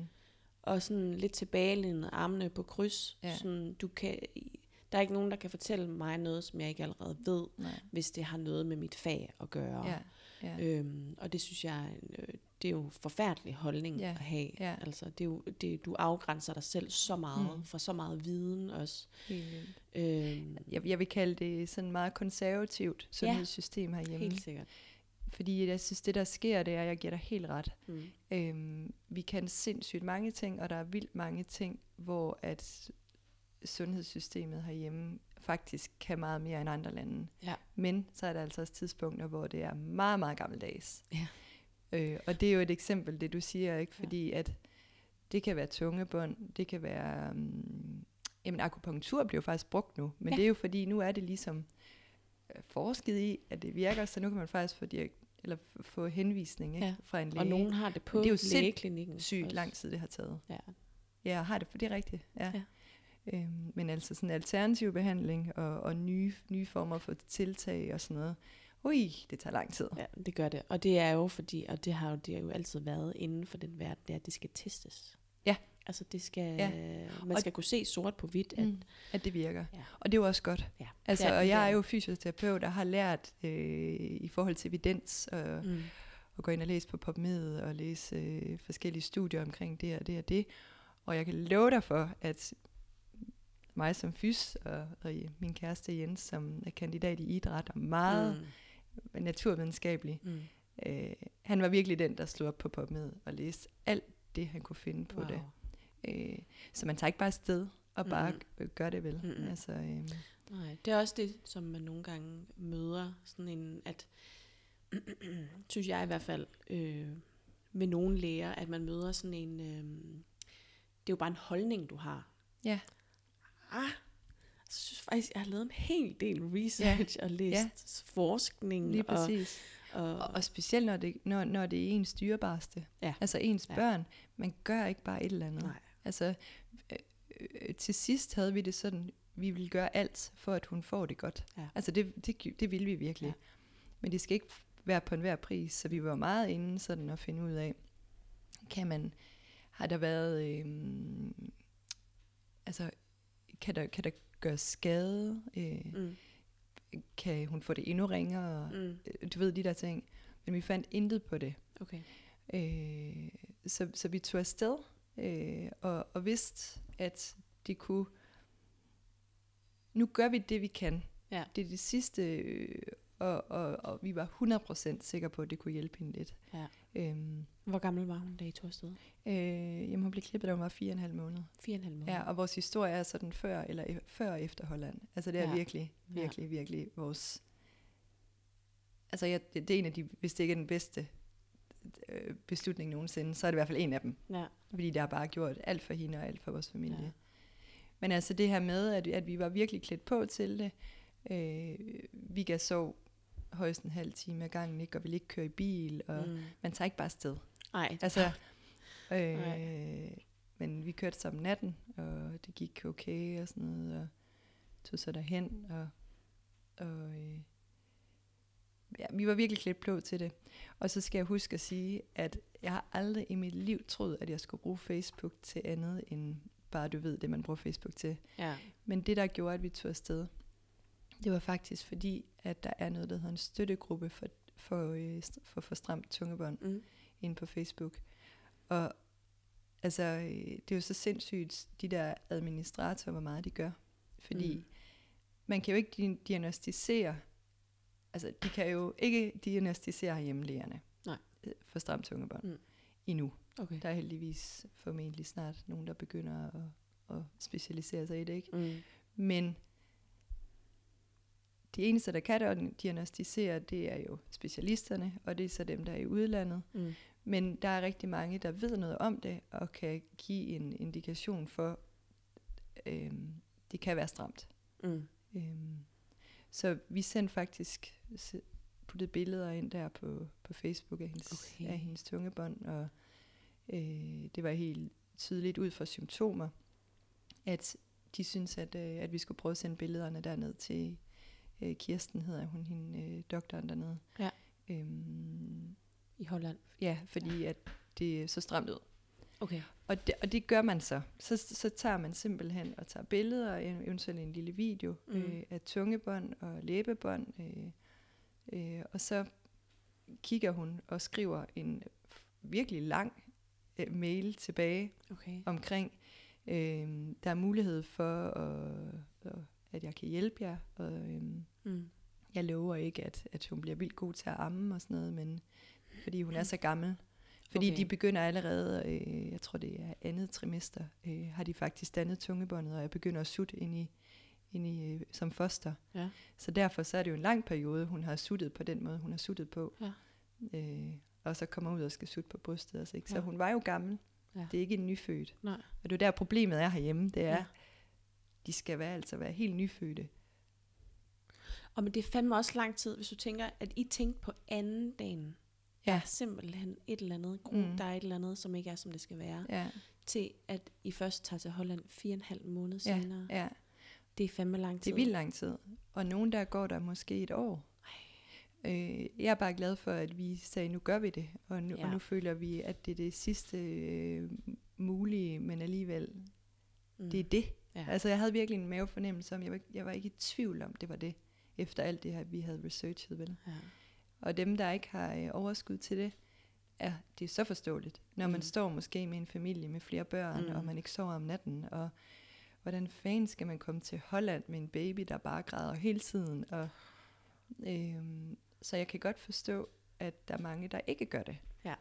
og sådan lidt tilbagelænet armene på kryds. Ja. Sådan, du kan, der er ikke nogen, der kan fortælle mig noget, som jeg ikke allerede ved, Nej. hvis det har noget med mit fag at gøre. Ja. ja. Øhm, og det synes jeg, det er jo en forfærdelig holdning Ja, at have. ja. Altså, det er jo, det, du afgrænser dig selv så meget, Mm. for så meget viden også. Øhm, Jeg, jeg vil kalde det sådan meget konservativt sundhedssystem herhjemme. helt sikkert. Fordi jeg synes, det der sker, det er, at jeg giver dig helt ret. Mm. Øhm, vi kan sindssygt mange ting, og der er vildt mange ting, hvor at sundhedssystemet herhjemme faktisk kan meget mere end andre lande. Ja. Men så er der altså også tidspunkter, hvor det er meget, meget gammeldags. Ja. Øh, og det er jo et eksempel, det du siger, ikke? Fordi at det kan være tungebånd, det kan være... Um, jamen, akupunktur bliver jo faktisk brugt nu, men Ja. det er jo fordi, nu er det ligesom øh, forsket i, at det virker, så nu kan man faktisk få, direkt, eller få henvisning ikke? Ja. fra en læge. Og nogen har det på det er jo lægeklinikken. sygt også. lang tid, det har taget. Ja. Ja, har det, for det er rigtigt. Ja. Ja. Øhm, men altså sådan alternativ behandling og, og nye, nye former for tiltag og sådan noget. Ui, det tager lang tid. ja, det gør det. Og det er jo fordi, og det har jo, det har jo altid været inden for den verden, det er, at det skal testes. Ja. Altså det skal, Ja. ja. man Og- skal kunne se sort på hvidt, at Mm, at det virker. Ja. Og det er jo også godt. ja, Altså, er- og jeg er jo fysioterapeut og har lært øh, i forhold til evidens og, Mm. og gå ind og læse på PubMed og læse øh, forskellige studier omkring det og det og det. Og jeg kan love dig for, at mig som fys og, og min kæreste Jens, som er kandidat i idræt og meget mm. Naturvidenskabelig, Mm. Mm. øh, han var virkelig den, der slog op på PubMed og læste alt det, han kunne finde på Wow. det. Øh, så man tager ikke bare afsted og bare mm. gør det vel. Mhm. Altså, øh, Nej, det er også det, som man nogle gange møder, sådan en, at, synes jeg i hvert fald, øh, med nogle læger, at man møder sådan en, øh, det er jo bare en holdning, du har. Ja. Ah, jeg synes faktisk, jeg har lavet en hel del research ja. og læst Ja. forskning. lige og, præcis. og, Og, og specielt når det, når, når det er ens dyrebarste. Ja. Altså ens Ja. børn. Man gør ikke bare et eller andet. nej, Altså, øh, øh, til sidst havde vi det sådan, vi ville gøre alt, for at hun får det godt. Ja. Altså, det, det, det ville vi virkelig. Ja. Men det skal ikke være på enhver pris, så vi var meget inde sådan at finde ud af, kan man, har der været, øh, altså, kan der, kan der gøre skade? Øh, mm, kan hun få det endnu ringere? mm, Du ved, de der ting. Men vi fandt intet på det. okay. Øh, så, så vi tog afsted øh, og, og vidste, at det kunne... Nu gør vi det, vi kan. Ja. Det er det sidste, øh, og, og, og vi var 100% sikre på, at det kunne hjælpe hende lidt. Ja. Øhm, Hvor gammel var hun, da I tog afsted? øh, jamen, hun blev klippet, da hun var fire og en halv måned. Fire og en halv måned. Ja, og vores historie er sådan før, eller e- før og efter Holland. Altså det er Ja. virkelig, Ja. virkelig, virkelig vores... Altså jeg, det, det er en af de, hvis det ikke er den bedste øh, beslutning nogensinde, så er det i hvert fald en af dem. ja. Fordi det har bare gjort alt for hende og alt for vores familie. Ja. Men altså det her med, at, at vi var virkelig klædt på til det. Øh, vi gav sov højst en halv time ad gangen, ikke? og ville ikke køre i bil, og mm. Man tager ikke bare afsted. Ej, Altså, øh, Nej. men vi kørte sammen natten, og det gik okay og sådan noget, og tog så derhen, og, og øh, ja, vi var virkelig klædt på til det. Og så skal jeg huske at sige, at jeg har aldrig i mit liv troet, at jeg skulle bruge Facebook til andet end bare du ved det, man bruger Facebook til. ja. Men det, der gjorde, at vi tog afsted, det var faktisk fordi, at der er noget, der hedder en støttegruppe for, for, øh, for, for stramt tungebånd Mm. inde på Facebook. Og altså, øh, det er jo så sindssygt, de der administratorer, hvor meget de gør. Fordi Mm. man kan jo ikke di- diagnostisere, altså de kan jo ikke diagnostisere hjemmelægerne Nej. øh, for stramt tungebånd mm. endnu. Okay. Der er heldigvis formentlig snart nogen, der begynder at, at specialisere sig i det, ikke? Mm. Men de eneste, der kan diagnostisere, det er jo specialisterne, og det er så dem, der er i udlandet. Mm. Men der er rigtig mange, der ved noget om det, og kan give en indikation for, øhm, det kan være stramt. Mm. Øhm, så vi sendte faktisk puttet billeder ind der på, på Facebook af hendes, okay. af hendes tungebånd, og øh, det var helt tydeligt ud fra symptomer, at de synes, at, øh, at vi skulle prøve at sende billederne derned til øh, Kirsten, hedder hun, hende, øh, doktoren dernede. Ja. Øhm, I Holland. ja, fordi at det så stramt ud. Okay. Og det, og det gør man så. så. Så tager man simpelthen og tager billeder, ev- eventuelt en lille video Mm. øh, af tungebånd og læbebånd. Øh, øh, og så kigger hun og skriver en virkelig lang øh, mail tilbage Okay. omkring, øh, der er mulighed for, at, at, at jeg kan hjælpe jer, og øh, Mm. jeg lover ikke, at, at hun bliver vildt god til at amme og sådan noget, men fordi hun er så gammel. Fordi okay. de begynder allerede, øh, jeg tror det er andet trimester, øh, har de faktisk dannet tungebåndet, og jeg begynder at sutte ind i, ind i øh, som foster. Ja. Så derfor så er det jo en lang periode, hun har suttet på den måde, hun har suttet på. Ja. Øh, og så kommer ud og skal sutte på brystet. Altså, ikke? Så Ja. hun var jo gammel. Ja. Det er ikke en nyfødt. Nej. Og det er der problemet er herhjemme, det er, Ja. De skal være, altså være helt nyfødte. Og men det fandme også lang tid, hvis du tænker, at I tænkte på anden dagen. Der Ja. er simpelthen et eller andet, gro, Mm. der er et eller andet, som ikke er, som det skal være. Ja, Til at I først tager til Holland fire og en halv måned ja, senere. ja. Det er fandme lang Det tid. er vildt lang tid. Og nogen der går der måske et år. Øh, jeg er bare glad for, at vi sagde, nu gør vi det. Og nu. Ja. og nu føler vi, at det er det sidste øh, mulige, men alligevel, Mm. det er det. Ja. Altså jeg havde virkelig en mavefornemmelse om, jeg var, jeg var ikke i tvivl om, det var det. Efter alt det her, vi havde researchet, vel? ja. Og dem, der ikke har øh, overskud til det, ja, det er så forståeligt. Når man Mm. står måske med en familie med flere børn, Mm. og man ikke sover om natten, og hvordan fanden skal man komme til Holland med en baby, der bare græder hele tiden? Og, øhm, så jeg kan godt forstå, at der er mange, der ikke gør det. Ja.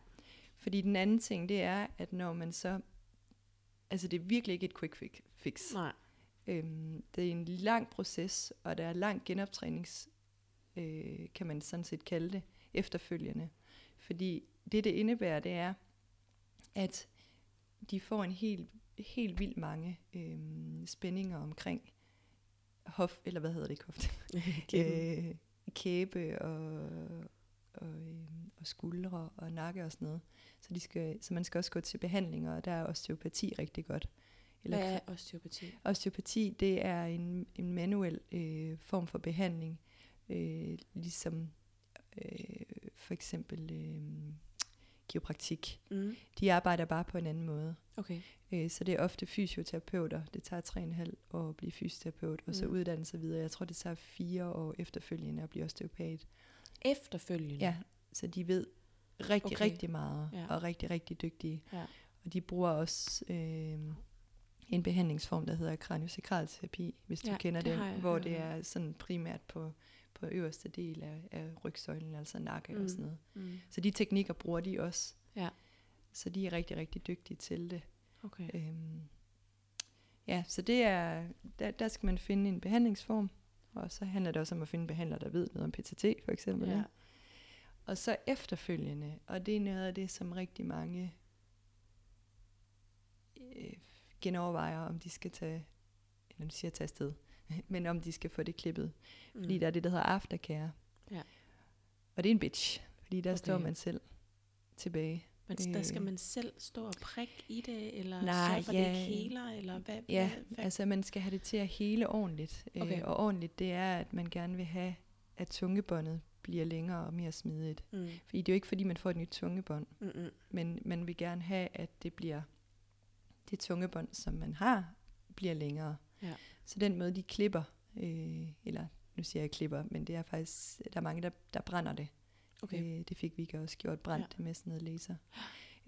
Fordi den anden ting, det er, at når man så... Altså det er virkelig ikke et quick fi- fix. Nej. Øhm, det er en lang proces, og der er lang genoptrænings, øh, kan man sådan set kalde det, efterfølgende. Fordi det, det indebærer, det er, at de får en helt, helt vildt mange øh, spændinger omkring hof, eller hvad hedder det ikke hofte? Øh, kæbe og, og, øh, og skuldre og nakke og sådan noget. Så, de skal, så man skal også gå til behandlinger, og der er osteopati rigtig godt. Hvad er osteopati? Osteopati, det er en, en manuel øh, form for behandling, øh, ligesom øh, for eksempel øh, kiropraktik. Mm. De arbejder bare på en anden måde. Okay. Øh, så det er ofte fysioterapeuter. Det tager tre og en halv år at blive fysioterapeut, og så Mm. uddanne sig videre. Jeg tror, det tager fire år efterfølgende at blive osteopat. Efterfølgende. Ja, så de ved rigtig, Okay. rigtig meget, ja. og rigtig, rigtig dygtige. Ja. Og de bruger også øh, en behandlingsform, der hedder kraniosakralterapi, hvis du Ja, kender det jeg hvor det er sådan primært på, på øverste del af, af rygsøjlen, altså nakke mm. Og sådan noget. Mm. Så de teknikker bruger de også. Ja. Så de er rigtig, rigtig dygtige til det. Okay. Øhm, ja, så det er, der, der skal man finde en behandlingsform, og så handler det også om at finde en behandler, der ved noget om PTT for eksempel. Ja. Og så efterfølgende, og det er noget af det, som rigtig mange øh, genovervejer, om de skal tage, eller nu siger tage afsted, men om de skal få det klippet. Mm. Fordi der er det, der hedder aftercare. Ja. Og det er en bitch, fordi der Okay. står man selv tilbage. Men der skal man selv stå og prikke i det, eller Nej, sørge for, det ja. ikke heler, eller hvad? Ja, hvad, hvad? altså man skal have det til at hele ordentligt. Okay. Øh, og ordentligt, det er, at man gerne vil have, at tungebåndet bliver længere og mere smidigt. Mm. Fordi det er jo ikke, fordi man får et nyt tungebånd, Mm-mm. men man vil gerne have, at det bliver det tungebånd, som man har, bliver længere. Ja. Så den måde, de klipper, øh, eller nu siger jeg klipper, men det er faktisk, der er mange, der, der brænder det. Okay. Øh, det fik vi også gjort, brændt ja. med sådan noget laser.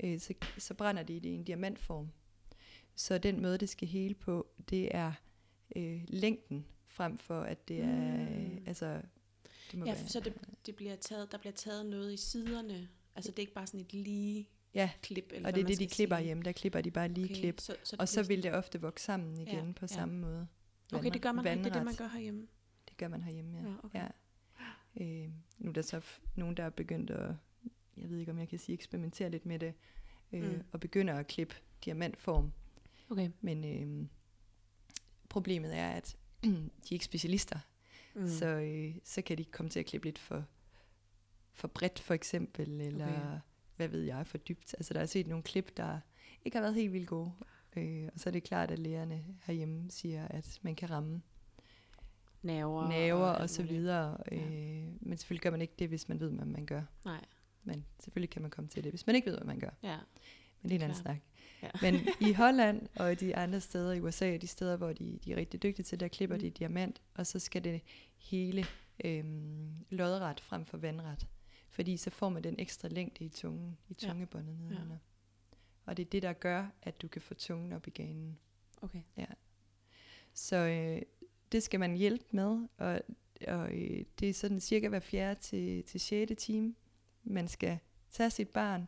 Øh, så, så brænder de det i en diamantform. Så den måde, det skal hele på, det er øh, længden, frem for at det er, øh, Mm. altså, det må Ja, være, så det, det bliver taget, der bliver taget noget i siderne. Altså det er ikke bare sådan et lige ja, klip. Eller og det er det, de klipper sige. hjemme. Der klipper de bare lige okay, klip. Så, så Og så vil det ofte vokse sammen igen Ja, på ja. samme måde. sådan- Okay, det gør man ikke. Det er det, man vandret. gør herhjemme. Det gør man herhjemme, ja. Ja, okay. ja. Øh, nu er der så f- nogen, der er begyndt at, jeg ved ikke, om jeg kan sige, eksperimentere lidt med det, øh, Mm. og begynder at klippe diamantform. Okay. Men øh, problemet er, at de er ikke specialister, mm. så, øh, så kan de komme til at klippe lidt for, for bredt for eksempel, eller Okay. Hvad ved jeg, for dybt. Altså der er set nogle klip, der ikke har været helt vildt gode. Øh, og så er det klart, at lægerne herhjemme siger, at man kan ramme Naver, naver alt og så videre. Ja. Øh, men selvfølgelig gør man ikke det, hvis man ved, hvad man gør. Nej, Men selvfølgelig kan man komme til det, hvis man ikke ved, hvad man gør. ja. Men det er en anden snak. Ja. Men i Holland og de andre steder i USA, de steder, hvor de, de er rigtig dygtige til, der klipper mm. de diamant, og så skal det hele øhm, lodret frem for vandret. Fordi så får man den ekstra længde i tungen, i Ja. tungebåndet Ja. nedenunder. Og det er det, der gør, at du kan få tungen op i ganen. Okay. Så øh, det skal man hjælpe med, og, og øh, det er sådan cirka hver fjerde til, til 6. time. Man skal tage sit barn,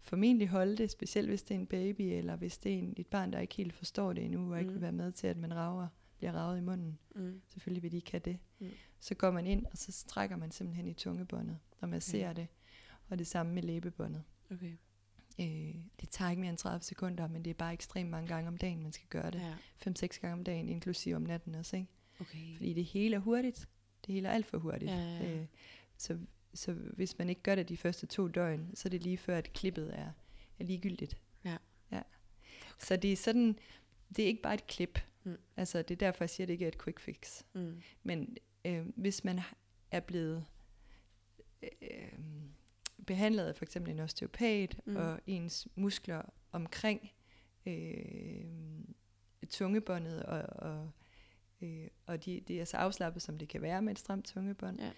formentlig holde det, specielt hvis det er en baby, eller hvis det er en, et barn, der ikke helt forstår det endnu, og ikke Mm. vil være med til, at man rager, bliver raget i munden. Mm. Selvfølgelig vil de ikke have det. Mm. Så går man ind, og så strækker man simpelthen i tungebåndet, og masserer det. Og det samme med læbebåndet. Okay. Øh, det tager ikke mere end 30 sekunder, men det er bare ekstremt mange gange om dagen, man skal gøre det. Ja. 5-6 gange om dagen, inklusive om natten også, ikke? Okay. Fordi det hele er hurtigt. Det hele er alt for hurtigt. Ja, ja, ja. Øh, så, så hvis man ikke gør det de første to døgn, så er det lige før, at klippet er, er ligegyldigt. Ja. ja. Så det er sådan, det er ikke bare et klip. Mm. Altså, det er derfor, jeg siger, at det ikke er et quick fix. Mm. Men øh, hvis man er blevet øh, behandlet af for eksempel en osteopat, Mm. og ens muskler omkring øh, tungebåndet, og, og, øh, og de, det er så afslappet, som det kan være med et stramt tungebånd, Ja.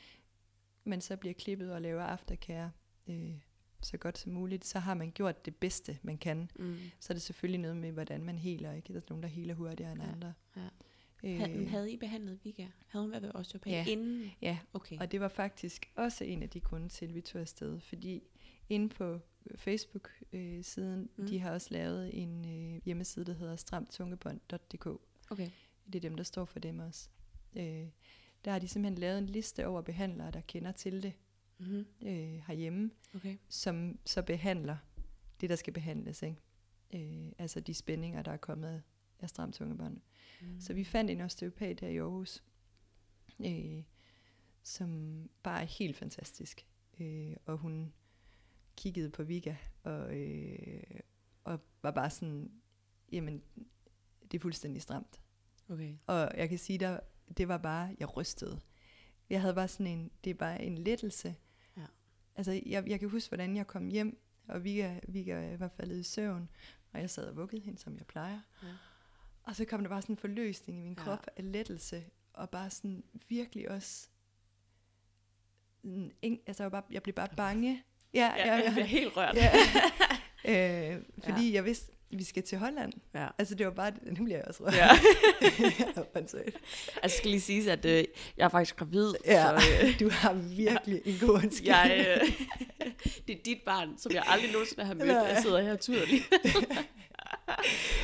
men så bliver klippet og laver aftercare øh, så godt som muligt, så har man gjort det bedste, man kan. Mm. Så er det selvfølgelig noget med, hvordan man heler. Ikke? Der er nogen, der heler hurtigere end Ja, andre. ja. Øh, Havde, havde I behandlet Vika? Havde hun været ved osteopat Ja. inden? ja, Okay. Og det var faktisk også en af de grunde til, at vi tog afsted. Fordi inde på Facebook-siden, Mm. mm. de har også lavet en øh, hjemmeside, der hedder stramtungebånd.dk. okay. Det er dem, der står for dem også. Øh, der har de simpelthen lavet en liste over behandlere, der kender til det Mm-hmm. øh, herhjemme, Okay. som så behandler det, der skal behandles. Ikke? Øh, altså de spændinger, der er kommet af stramt tungebånd. Mm. Så vi fandt en osteopat her i Aarhus, øh, som bare er helt fantastisk. Øh, og hun kiggede på Vika, og, øh, og var bare sådan, jamen, det er fuldstændig stramt. Okay. Og jeg kan sige dig, det var bare, jeg rystede. Jeg havde bare sådan en, det er bare en lettelse. Ja. Altså, jeg, jeg kan huske, hvordan jeg kom hjem, og Vika, Vika var faldet i søvn, og jeg sad og vuggede hende, som jeg plejer. Ja. Og så kom der bare sådan en forløsning i min Ja. krop af lettelse, og bare sådan virkelig også, en, altså jeg, bare, jeg blev bare bange. Ja, Ja, jeg bliver helt rørt. ja. øh, fordi jeg vidste, vi skal til Holland. Ja. Altså det var bare, nu bliver jeg også rørt. Ja. Altså skal lige sige, at øh, jeg er faktisk gravid. Ja, Så, øh, du har virkelig en god undskyldning. jeg, øh, det er dit barn, som jeg aldrig nogensinde har mødt. Nej. Jeg sidder her og tuder lige.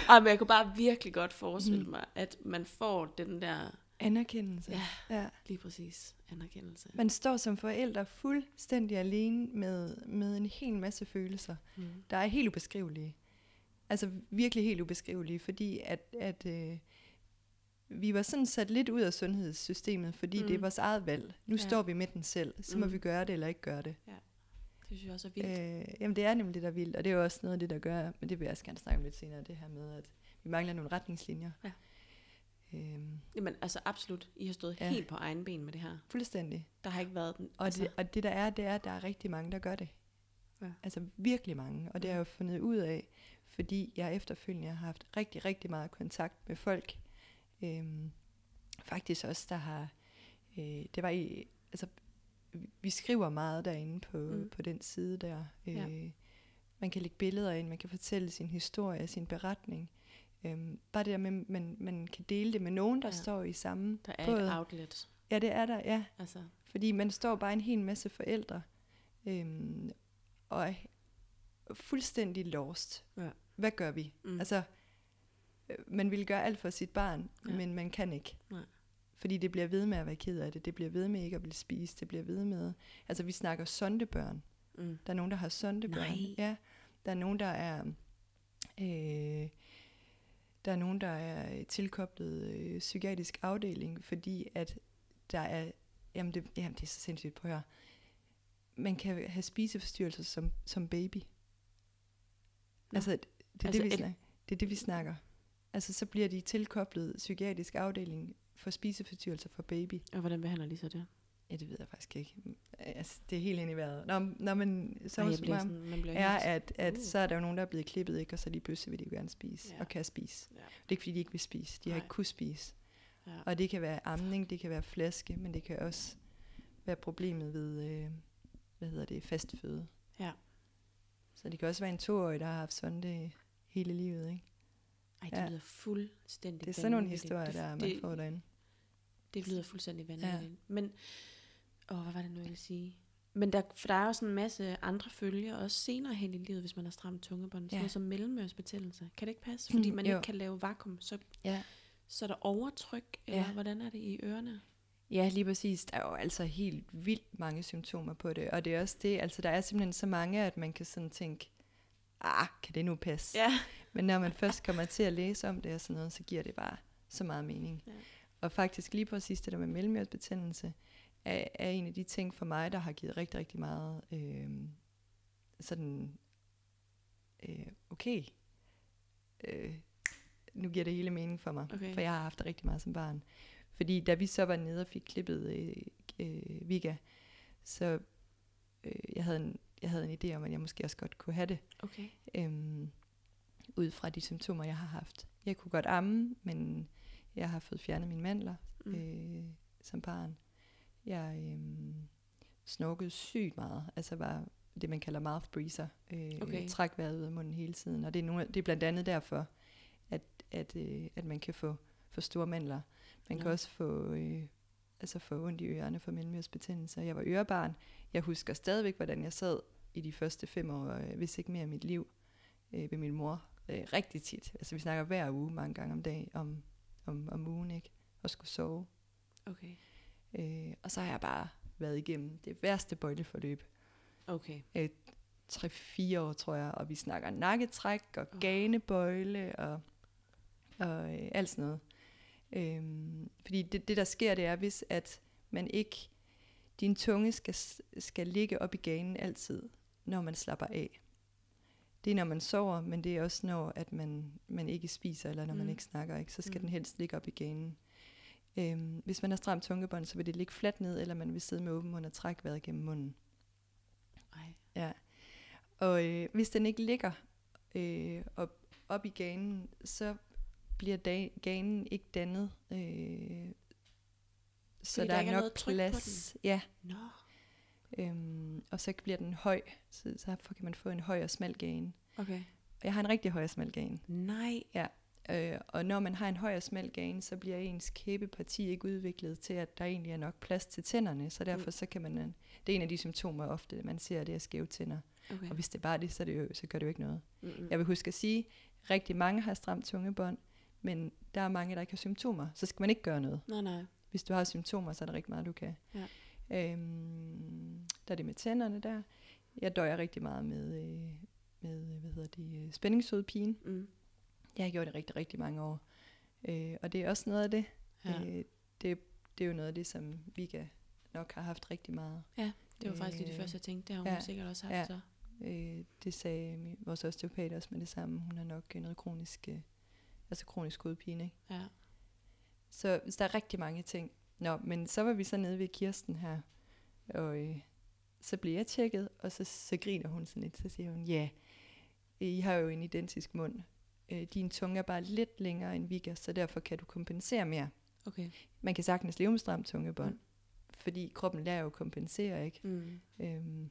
Ej, men jeg kunne bare virkelig godt forestille Mhm. mig, at man får den der, Anerkendelse. Ja. ja. lige præcis, anerkendelse. Man står som forælder fuldstændig alene med, med en hel masse følelser, Mm. der er helt ubeskrivelige. Altså virkelig helt ubeskrivelige, fordi at, at øh, vi var sådan sat lidt ud af sundhedssystemet, fordi mm. det er Mm. vores eget valg. Nu Ja. ja. står vi med den selv, så må Mm. vi gøre det eller ikke gøre det. Det synes jeg også er vildt. Øh, jamen det er nemlig det, der er vildt, og det er jo også noget af det, der gør, men det vil jeg også gerne snakke om lidt senere, det her med, at vi mangler nogle retningslinjer. Ja. Øhm, Jamen altså absolut, I har stået Ja. helt på egen ben med det her. fuldstændig. Der har ikke været den. Og, altså, det, og det der er, det er, at der er rigtig mange, der gør det. Ja. Altså virkelig mange, og det har jeg jo fundet ud af, fordi jeg efterfølgende har haft rigtig, rigtig meget kontakt med folk. Øhm, faktisk også, der har, øh, det var i, altså vi skriver meget derinde på, Mm. på den side der. Øh, Ja. Man kan lægge billeder ind, man kan fortælle sin historie, sin beretning. Øhm, bare det der med, at man, man kan dele det med nogen, der Ja. står i samme der er båd. et outlet. Ja, det er der, ja. Altså, Fordi man står bare en hel masse forældre, øhm, og er fuldstændig lost. Ja. Hvad gør vi? Mm. Altså, øh, man vil gøre alt for sit barn, ja. men man kan ikke. Nej. Fordi det bliver ved med at være ked af det. Det bliver ved med ikke at blive spist. Det bliver ved med... Altså, vi snakker sondebørn. mm. Der er nogen, der har sondebørn. Nej. Ja. Der er nogen, der er... Øh, der er nogen, der er tilkoblet øh, psykiatrisk afdeling, fordi at der er... Jamen det, jamen, det er så sindssygt, at høre. Man kan have spiseforstyrrelser som, som baby. Nå. Altså, det, er Altså, det, vi er snakker, det er det, vi snakker. Altså, så bliver de tilkoblet psykiatrisk afdeling for spiseforstyrrelser for baby. Og hvordan behandler de så det? Ja, det ved jeg faktisk ikke. Altså, det er helt hen i vejret. Når, når man, så Ej, bliver sådan, man bliver er, at, at Uh. så er der jo nogen, der er blevet klippet, ikke? og så lige pludselig vil de jo gerne spise, Ja. og kan spise. Ja. Det er ikke, fordi de ikke vil spise. De har Nej. ikke kunnet spise. Ja. Og det kan være amning, det kan være flaske, men det kan også være problemet ved, øh, hvad hedder det, fast føde. Ja. Så det kan også være en toårig, der har haft sådan det hele livet, ikke? Ej, det Ja. lyder fuldstændig Det er sådan nogle historier, det, der man det, får derinde. Det lyder fuldstændig vanvittigt. Ja. Men, åh, hvad var det nu, jeg ville sige? Men der, for der er også en masse andre følger, også senere hen i livet, hvis man har stramt tungebånd. Sådan Ja. noget som mellemørsbetændelse. Kan det ikke passe? Fordi Mm, man jo. ikke kan lave vakuum, så, Ja. så er der overtryk, eller Ja. hvordan er det i ørerne? Ja, lige præcis. Der er jo altså helt vildt mange symptomer på det. Og det er også det, altså der er simpelthen så mange, at man kan sådan tænke, ah, kan det nu passe? Ja. Men når man først kommer til at læse om det og sådan noget, så giver det bare så meget mening. Ja. Og faktisk lige præcis det der med mellemørsbetændelse, er, er en af de ting for mig, der har givet rigtig, rigtig meget øh, sådan, øh, okay, øh, nu giver det hele mening for mig, Okay. for jeg har haft det rigtig meget som barn. Fordi da vi så var nede og fik klippet øh, øh, Vika, så øh, jeg, havde en, jeg havde en idé om, at jeg måske også godt kunne have det, Okay. øhm, ud fra de symptomer, jeg har haft. Jeg kunne godt amme, men jeg har fået fjernet mine mandler Mm. øh, som barn. Jeg øh, snorkede sygt meget, altså var det, man kalder mouth breather. Øh, Okay. Træk vejret ud af munden hele tiden, og det er, nogle, det er blandt andet derfor, at, at, øh, at man kan få, få store mandler. Man kan Nå. også få, øh, altså få ondt i ørerne for mellemørsbetændelse. Jeg var ørebarn. Jeg husker stadigvæk, hvordan jeg sad i de første fem år, øh, hvis ikke mere af mit liv, øh, ved min mor. Øh, rigtig tit. Altså vi snakker hver uge, mange gange om dagen, om, om, om ugen, ikke? Og skulle sove. Okay. Øh, og så har jeg bare været igennem det værste bøjleforløb. Okay. 3-4 år, tror jeg, og vi snakker nakketræk og Åh. ganebøjle og, og øh, alt sådan noget. Øhm, fordi det, det, der sker, det er, hvis at man ikke, din tunge skal, skal ligge op i ganen altid, når man slapper af. Det er, når man sover, men det er også, når at man, man ikke spiser, eller når mm. man ikke snakker, ikke, så skal Mm. den helst ligge op i ganen. Øhm, hvis man har stramt tungebånd, så vil det ligge fladt ned, eller man vil sidde med åben mund og trække vejret gennem munden. Ej. Ja. Og øh, hvis den ikke ligger øh, op, op i ganen, så bliver da, ganen ikke dannet. Øh, så der, der er nok plads. Ja, Nå. Øhm, og så bliver den høj, så, så kan man få en høj og smal gane. Okay. Og jeg har en rigtig høj og smal gane. Nej. Øh, og når man har en høj og smal gane, så bliver ens kæbeparti ikke udviklet til, at der egentlig er nok plads til tænderne. Så derfor Mm. så kan man, øh, det er en af de symptomer ofte, man ser, det er skæve tænder. Okay. Og hvis det er bare det, så, er det jo, så gør det jo ikke noget. Mm-mm. Jeg vil huske at sige, at rigtig mange har stramt tungebånd, men der er mange, der ikke har symptomer. Så skal man ikke gøre noget. Nej, nej. Hvis du har symptomer, så er der rigtig meget, du kan. Ja. Øhm, der er det med tænderne der. Jeg døjer rigtig meget med, øh, med hvad hedder det, øh, spændingshovedpine. Mm. Jeg har gjort det rigtig, rigtig mange år. Øh, og det er også noget af det. Ja. Øh, det. Det er jo noget af det, som Vika nok har haft rigtig meget. Det var faktisk lige det Øh, første, jeg tænkte. Det har hun ja, sikkert også haft ja. så. Øh, det sagde vores osteopat også med det samme. Hun har nok øh, noget kronisk, øh, altså kronisk hovedpine. Ikke? Ja. Så hvis der er rigtig mange ting. Nå, men så var vi så nede ved Kirsten her, og øh, så blev jeg tjekket, og så, så griner hun sådan lidt, så siger hun, ja, I har jo en identisk mund. Øh, din tunge er bare lidt længere end Vika, så derfor kan du kompensere mere. Okay. Man kan sagtens leve med stramt tungebånd, mm. fordi kroppen lærer jo at kompensere, ikke? Mm. Øhm,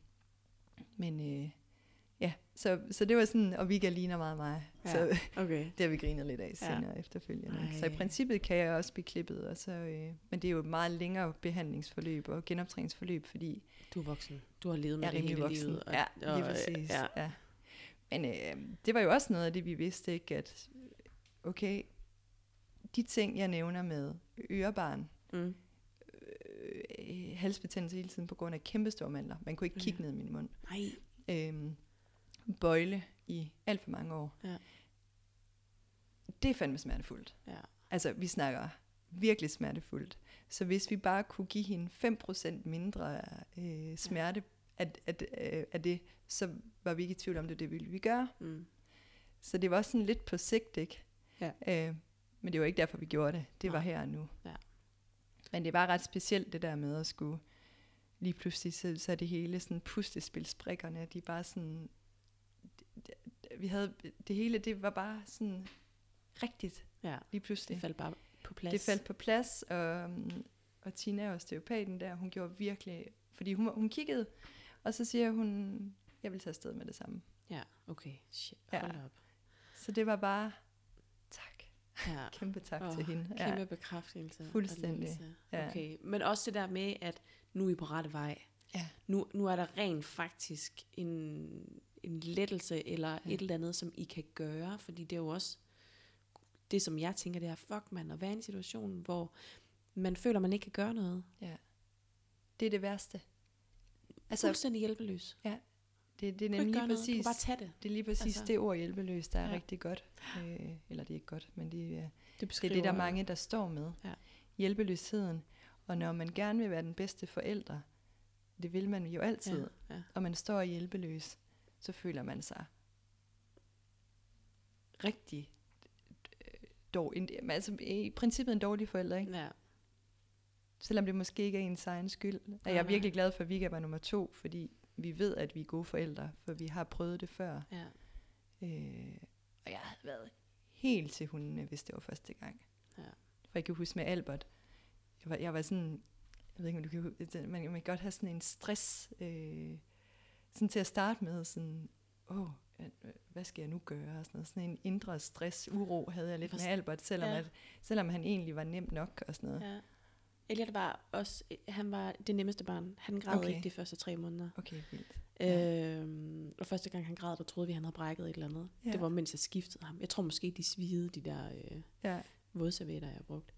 men øh, ja, så, så det var sådan, og Vika ligner meget mig. Ja. Så Okay. det har vi grinet lidt af Ja. senere efterfølgende. ikke? Så i Ej. princippet kan jeg også blive klippet, og så, øh, men det er jo et meget længere behandlingsforløb og genoptræningsforløb, fordi Du er voksen. Du har levet med det hele voksen. livet. Og, ja, og, lige præcis. Ja. Ja. Men øh, det var jo også noget af det, vi vidste, ikke? At okay, de ting, jeg nævner med ørebarn, Mm. øh, halsbetændelse hele tiden på grund af kæmpe mandler. Man kunne ikke kigge Ja. ned i min mund. Nej. Øhm, bøjle i alt for mange år. Ja. Det er fandme smertefuldt. Ja. Altså, vi snakker virkelig smertefuldt. Så hvis vi bare kunne give hende 5% mindre øh, smerte af, af, af, af det, så var vi ikke i tvivl om det, det ville vi gøre. Mm. Så det var sådan lidt på sigt, ikke? Ja. Øh, men det var ikke derfor, vi gjorde det. Det var Nej. her og nu. Ja. Men det var ret specielt, det der med at skulle lige pludselig, så, så det hele sådan puslespilsbrikkerne, de er bare sådan, vi havde, det hele, det var bare sådan rigtigt Ja. lige pludselig. Det faldt bare på plads. Det faldt på plads, og, og Tina, osteopaten der, hun gjorde virkelig, fordi hun, hun kiggede, Og så siger hun, jeg vil tage afsted med det samme. Ja, okay. Shit, Ja. hold op. Så det var bare, tak. Ja. Kæmpe tak Åh, til hende. Kæmpe bekræftelse. og Fuldstændig. Ja. Okay, men også det der med, at nu er I på rette vej. Ja. Nu, nu er der rent faktisk en, en lettelse, eller Ja. ja. et eller andet, som I kan gøre, fordi det er jo også, det som jeg tænker, det er, fuck man, at være i en situation, hvor man føler, man ikke kan gøre noget. Det er det værste. Altså, Fuldstændig hjælpeløs. det, det er nemlig lige præcis, bare tage det. det er lige præcis altså, det ord hjælpeløs, der er Ja. ja. rigtig godt. Øh, eller det er ikke godt, men det, er, Det, det er det, der er mange, der står med. Ja. Hjælpeløsheden. Og når man gerne vil være den bedste forælder, det vil man jo altid, Ja, ja. og man står hjælpeløs, så føler man sig rigtig øh, dårlig. Altså i princippet en dårlig forælder, ikke? ja. Selvom det måske ikke er ens egen skyld. Og jeg er virkelig glad for, at Vika var nummer to, fordi vi ved, at vi er gode forældre, for vi har prøvet det før. ja. Øh, og jeg havde været helt til hundene, hvis det var første gang. Ja. For jeg kan huske med Albert, jeg var, jeg var sådan, jeg ved ikke, om du kan man, man kan godt have sådan en stress, øh, sådan til at starte med, sådan, åh, øh, hvad skal jeg nu gøre? Og sådan, noget. sådan en indre stress, uro havde jeg lidt med Albert, selvom, Ja. at, selvom han egentlig var nem nok og sådan noget. ja. Elliot var også, han var det nemmeste barn. Han græd Okay. ikke de første tre måneder. Okay, vildt. Ja. Øhm, og første gang han græd, der troede vi, han havde brækket et eller andet. Ja. Det var, mens jeg skiftede ham. Jeg tror måske, de svigede de der øh, Ja, vådservietter, jeg har brugt.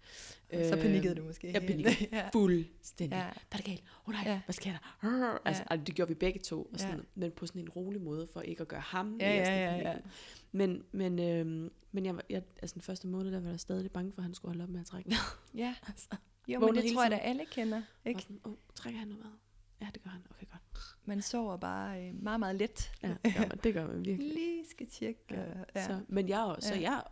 så Øh, panikkede du måske. Jeg panikkede ja. fuldstændig. Ja. Hvad er der galt? Åh oh, nej, Ja. hvad sker der? Arr! Altså, Ja. ja. det gjorde vi begge to. Og sådan, Ja. Men på sådan en rolig måde, for ikke at gøre ham. Ja, mere ja, ja, ja. Men, men, øhm, men jeg, jeg, altså den første måned, der var jeg stadig bange for, at han skulle holde op med at trække ned. Ja, altså, jo, men det tror jeg da alle kender. ikke? Sådan, oh, trækker han nu hvad? Ja, det gør han. Okay, godt. Man sover bare øh, meget, meget let. Ja, det gør man, det gør man virkelig. Lige skal tjekke. Ja, Ja. Så, men jeg også, så Ja. jeg,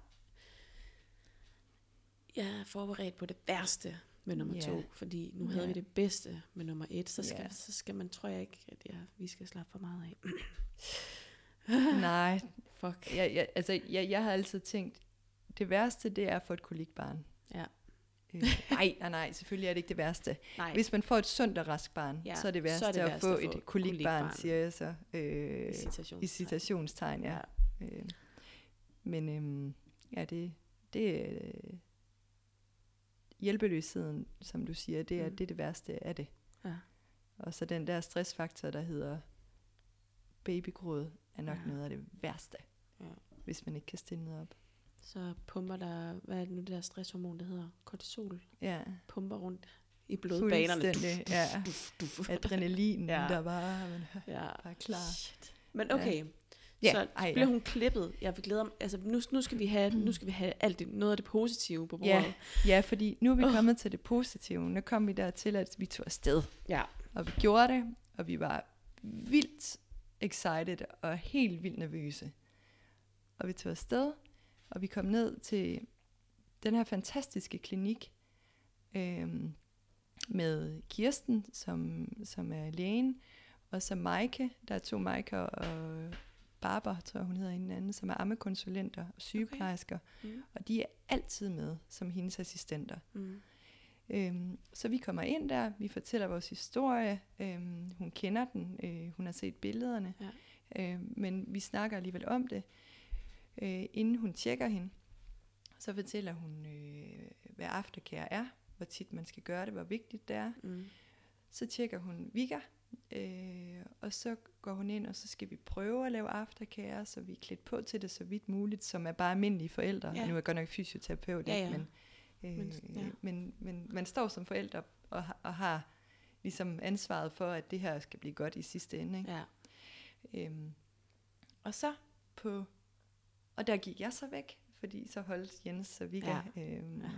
jeg er forberedt på det værste med nummer Ja. to, fordi nu havde vi det bedste med nummer et, så skal, Ja. så skal man, tror jeg ikke, at jeg, vi skal slappe for meget af. Nej, Fuck. jeg, jeg, altså, jeg, jeg har altid tænkt, det værste, det er at få et kolikbarn. Ja. Øh, nej, nej, nej, selvfølgelig er det ikke det værste. Nej, Hvis man får et sundt og rask barn, Ja, så er det så værste, er det at værste få at få et kolikbarn, siger jeg så. Øh, i citationstegn. I citationstegn, ja. Ja. Øh, men øhm, ja, det, det øh, hjælpeløsheden, som du siger, det er, Mm. det er det værste af det. Ja. Og så den der stressfaktor, der hedder babygråd, er nok Ja. noget af det værste, Ja. hvis man ikke kan stille noget op. Så pumper der, hvad er det nu, det der stresshormon, der hedder? Kortisol. Ja, Pumper rundt i blodbanerne. fuldstændig. Ja. Adrenalin, Ja. der bare, man Ja. bare klar. Shit. Men okay, Ja, så ej, blev ja. hun klippet. Jeg vil glæde mig. Altså, nu, nu, skal vi have, nu skal vi have alt det, noget af det positive på bordet. Ja, ja, fordi nu er vi Åh. kommet til det positive. Nu kom vi dertil, at vi tog afsted. ja. Og vi gjorde det, og vi var vildt excited og helt vildt nervøse. Og vi tog afsted, og vi kom ned til den her fantastiske klinik øhm, med Kirsten, som, som er lægen, og så Maike, der er to Maike og Barbara, tror jeg hun hedder en anden, som er ammekonsulenter og sygeplejersker, Mm. og de er altid med som hendes assistenter. Mm. Øhm, så vi kommer ind der, vi fortæller vores historie, øhm, hun kender den, øh, hun har set billederne, Ja. øhm, men vi snakker alligevel om det. Øh, inden hun tjekker hende, så fortæller hun, øh, hvad aftercare er, hvor tit man skal gøre det, hvor vigtigt det er. Mm. Så tjekker hun Vika, øh, og så går hun ind, og så skal vi prøve at lave aftercare, så vi er klædt på til det så vidt muligt, som er bare almindelige forældre. Ja. Nu er jeg godt nok fysioterapeut, Ja, ja. men, øh, Men, ja. men, men man står som forælder og, har- og har ligesom ansvaret for, at det her skal blive godt i sidste ende. Ikke? Ja. Øhm, og så på, og der gik jeg så væk, fordi så holdt Jens og Vika, ja. øhm, Ja.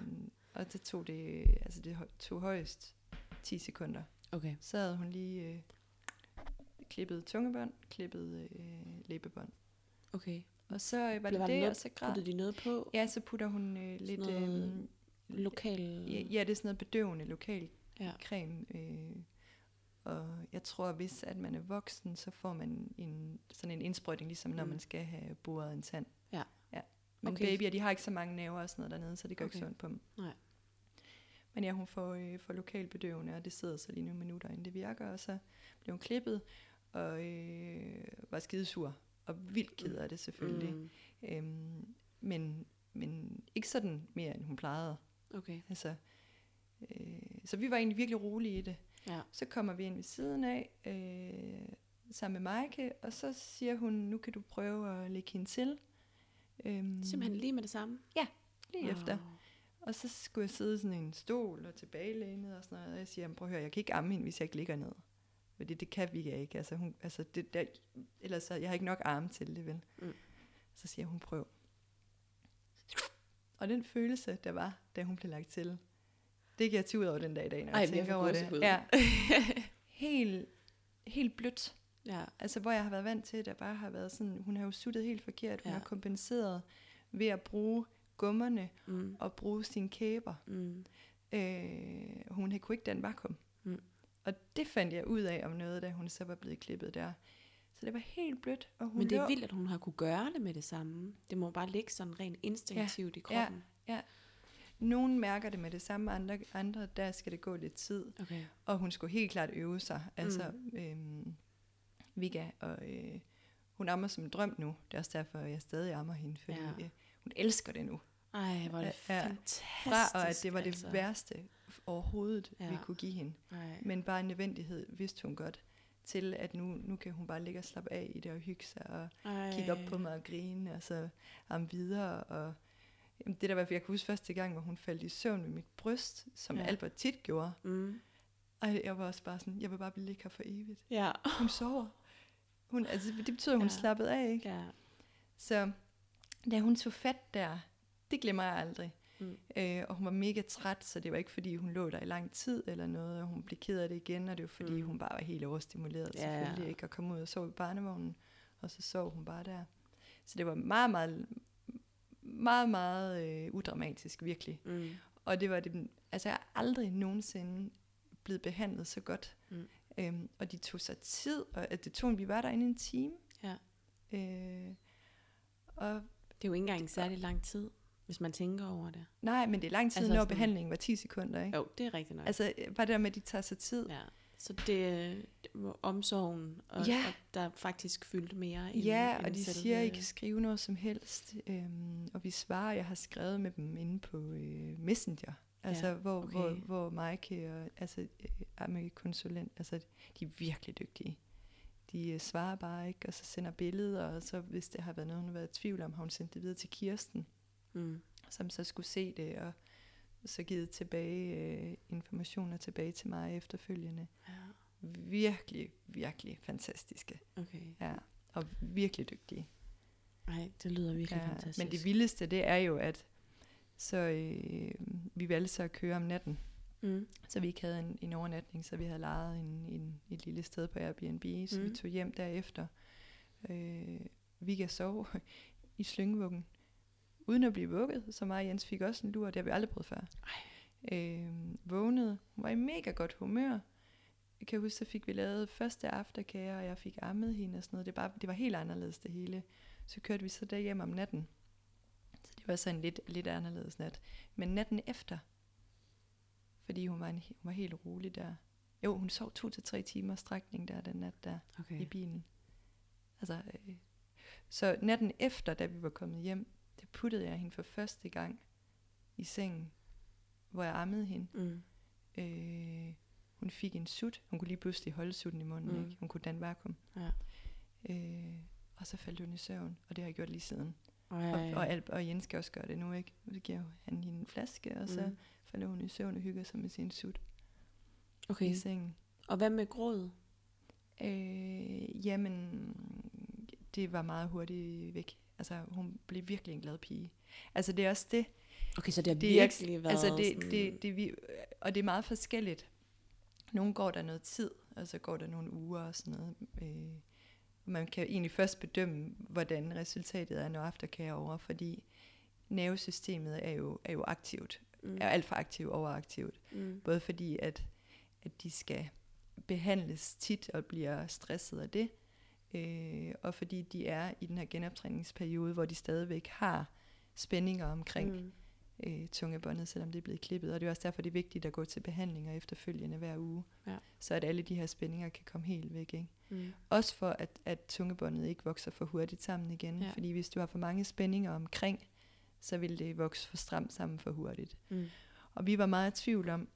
og det tog det, altså det tog højst 10 sekunder. Okay. Så havde hun lige øh, klippet tungebånd, klippet øh, læbebånd. Okay. Og så øh, var det der det, noget- og så græd. Puttede de noget på? Ja, så putter hun øh, lidt... noget Øh, Lokal... ja, ja, det er sådan noget bedøvende lokal Ja. creme. Øh, og jeg tror, hvis at man er voksen, så får man en, sådan en indsprøjtning, ligesom når Mm. man skal have boret en tand. Ja. ja. Men Okay. babyer, de har ikke så mange nerver og sådan noget dernede, så det gør okay. Ikke så ondt på dem. Nej. Men ja, hun får, øh, får lokal bedøvende, og det sidder så lige nogle minutter, inden det virker, og så bliver hun klippet. og øh, var skidesur, og vildt ked af det selvfølgelig. Mm. Øhm, men, men ikke sådan mere, end hun plejede. Okay. Altså, øh, så vi var egentlig virkelig rolige i det. Ja. Så kommer vi ind ved siden af, øh, sammen med Maike, og så siger hun, nu kan du prøve at lægge hende til. Øhm, Simpelthen lige med det samme. lige Wow. efter. Og så skulle jeg sidde i sådan en stol og tilbagelænet og sådan noget. Og jeg siger, "Jamen, prøv at høre, jeg kan ikke amme hende, hvis jeg ikke ligger ned. Fordi det kan vi ikke. Altså, hun, altså det, der, ellers så, jeg har ikke nok arme til det, vel? Mm. Så siger hun, prøv. Og den følelse, der var, da hun blev lagt til, det kan jeg ud over den dag i dag, når Ej, jeg tænker over det. Ja. Helt, helt blødt. ja. Altså, hvor jeg har været vant til, der bare har været sådan, hun har jo suttet helt forkert. Hun Ja. har kompenseret ved at bruge gummerne Mm. og bruge sine kæber. Mm. Øh, hun kunne ikke den vakuum. Mm. Og det fandt jeg ud af om noget, da hun så var blevet klippet der. Så det var helt blødt. Og hun Men det er lå- vildt, at hun har kunne gøre det med det samme. Det må bare ligge sådan rent instinktivt i ja. kroppen. Nogen mærker det med det samme, andre, andre der skal det gå lidt tid. Okay. Og hun skulle helt klart øve sig. Altså, øhm, Vika, og øh, hun ammer som en drøm nu. Det er også derfor, jeg stadig ammer hende, fordi Ja. Hun elsker det nu. Ej, hvor er det Ja, fantastisk. Fra og at det var det altså. værste overhovedet, Ja. vi kunne give hende. Ej. Men bare en nødvendighed vidste hun godt til, at nu, nu kan hun bare ligge og slappe af i det og hygge sig og Ej. kigge op på mig og grine, og så am videre. Og, jamen, det der var, jeg kan huske første gang, hvor hun faldt i søvn med mit bryst, som Ja. Albert tit gjorde. Mm. Og jeg var også bare sådan, jeg vil bare blive ligge her for evigt. Ja. Hun sover. Hun, altså, det betyder, at hun ja. slappede af, ikke? ja. Så da hun tog fat der, det glemmer jeg aldrig. Mm. Øh, og hun var mega træt, så det var ikke fordi, hun lå der i lang tid eller noget, og hun blev ked af det igen, og det var fordi, Mm. hun bare var helt overstimuleret Ja. selvfølgelig, ikke? Og kom ud og sov i barnevognen, og så sov hun bare der. Så det var meget, meget, meget, meget øh, udramatisk, virkelig. Mm. Og det var det, altså jeg har aldrig nogensinde blevet behandlet så godt. Mm. Øhm, og de tog sig tid, og at det tog, vi var derinde en time. Ja. Øh, og Det er jo ikke engang særlig lang tid, hvis man tænker over det. nej, men det er lang tid, Altså når sådan- behandlingen var 10 sekunder, ikke? Jo, det er rigtigt nok. Altså bare det der med, at de tager sig tid. ja. Så det, det omsorgen, og, Ja. og der faktisk fyldte mere end, Ja, end og de selve- siger, at I kan skrive noget som helst. Øhm, og vi svarer, jeg har skrevet med dem inde på øh, Messenger. Altså, Ja, hvor, okay. hvor, hvor Maike og altså, øh, konsulent, altså, de er virkelig dygtige. De øh, svarer bare ikke, og så sender billeder, og så hvis det har været noget, hun har været i tvivl om, har hun sendt det videre til Kirsten, Mm. som så skulle se det, og så givet tilbage øh, informationer tilbage til mig efterfølgende. Ja, Virkelig, virkelig fantastiske. okay. Ja, og virkelig dygtige. Nej, det lyder virkelig Ja, fantastisk. men det vildeste, det er jo, at så øh, vi valgte så at køre om natten, Mm. så vi ikke havde en, en overnatning, så vi havde lejet en, en, et lille sted på Airbnb, så Mm. vi tog hjem derefter. Øh, vi kan sove i slyngevuggen, uden at blive vugget, så mig og Jens fik også en lur, det har vi aldrig prøvet før. Øh, vågnede, hun var i mega godt humør. Jeg kan huske, så fik vi lavet første afterkage, og jeg fik ammet hende og sådan noget. Det, bare, det var helt anderledes det hele. Så kørte vi så derhjem om natten. Så det var så en lidt, lidt anderledes nat. Men natten efter, fordi hun var, en, hun var helt rolig der. Jo, hun sov to til tre timer strækning der den nat der Okay. i bilen. Altså, øh, så natten efter, da vi var kommet hjem, der puttede jeg hende for første gang i sengen, hvor jeg ammede hende. Mm. Øh, hun fik en sut. Hun kunne lige pludselig holde sutten i munden. Mm. Ikke? Hun kunne danne vakuum. Ja. Øh, og så faldt hun i søvn, og det har jeg gjort lige siden. Ej. Og, og, Alp og Jens skal også gøre det nu, ikke? Så giver han hende en flaske, og så Mm. Falder hun i søvn og hygger sig med sin sut Okay. i sengen. Og hvad med gråd? Øh, jamen, det var meget hurtigt væk. Altså, hun blev virkelig en glad pige. Altså, det er også det. Okay, så det har det er virkelig ikke, været altså det, sådan... det, det, vi, og det er meget forskelligt. Nogle går der noget tid, og så går der nogle uger og sådan noget. Øh, man kan egentlig først bedømme, hvordan resultatet er, når aftercare er over, fordi nervesystemet er jo, er jo aktivt. Mm. Er alt for aktivt overaktivt. Mm. Både fordi, at, at de skal behandles tit og bliver stresset af det, øh, og fordi de er i den her genoptræningsperiode, hvor de stadigvæk har spændinger omkring Mm. øh, tungebåndet, selvom det er blevet klippet. Og det er også derfor, det er vigtigt at gå til behandlinger efterfølgende hver uge, Ja. så at alle de her spændinger kan komme helt væk. Ikke? Mm. Også for, at, at tungebåndet ikke vokser for hurtigt sammen igen. Ja. Fordi hvis du har for mange spændinger omkring, så vil det vokse for stramt sammen for hurtigt. Mm. Og vi var meget i tvivl om,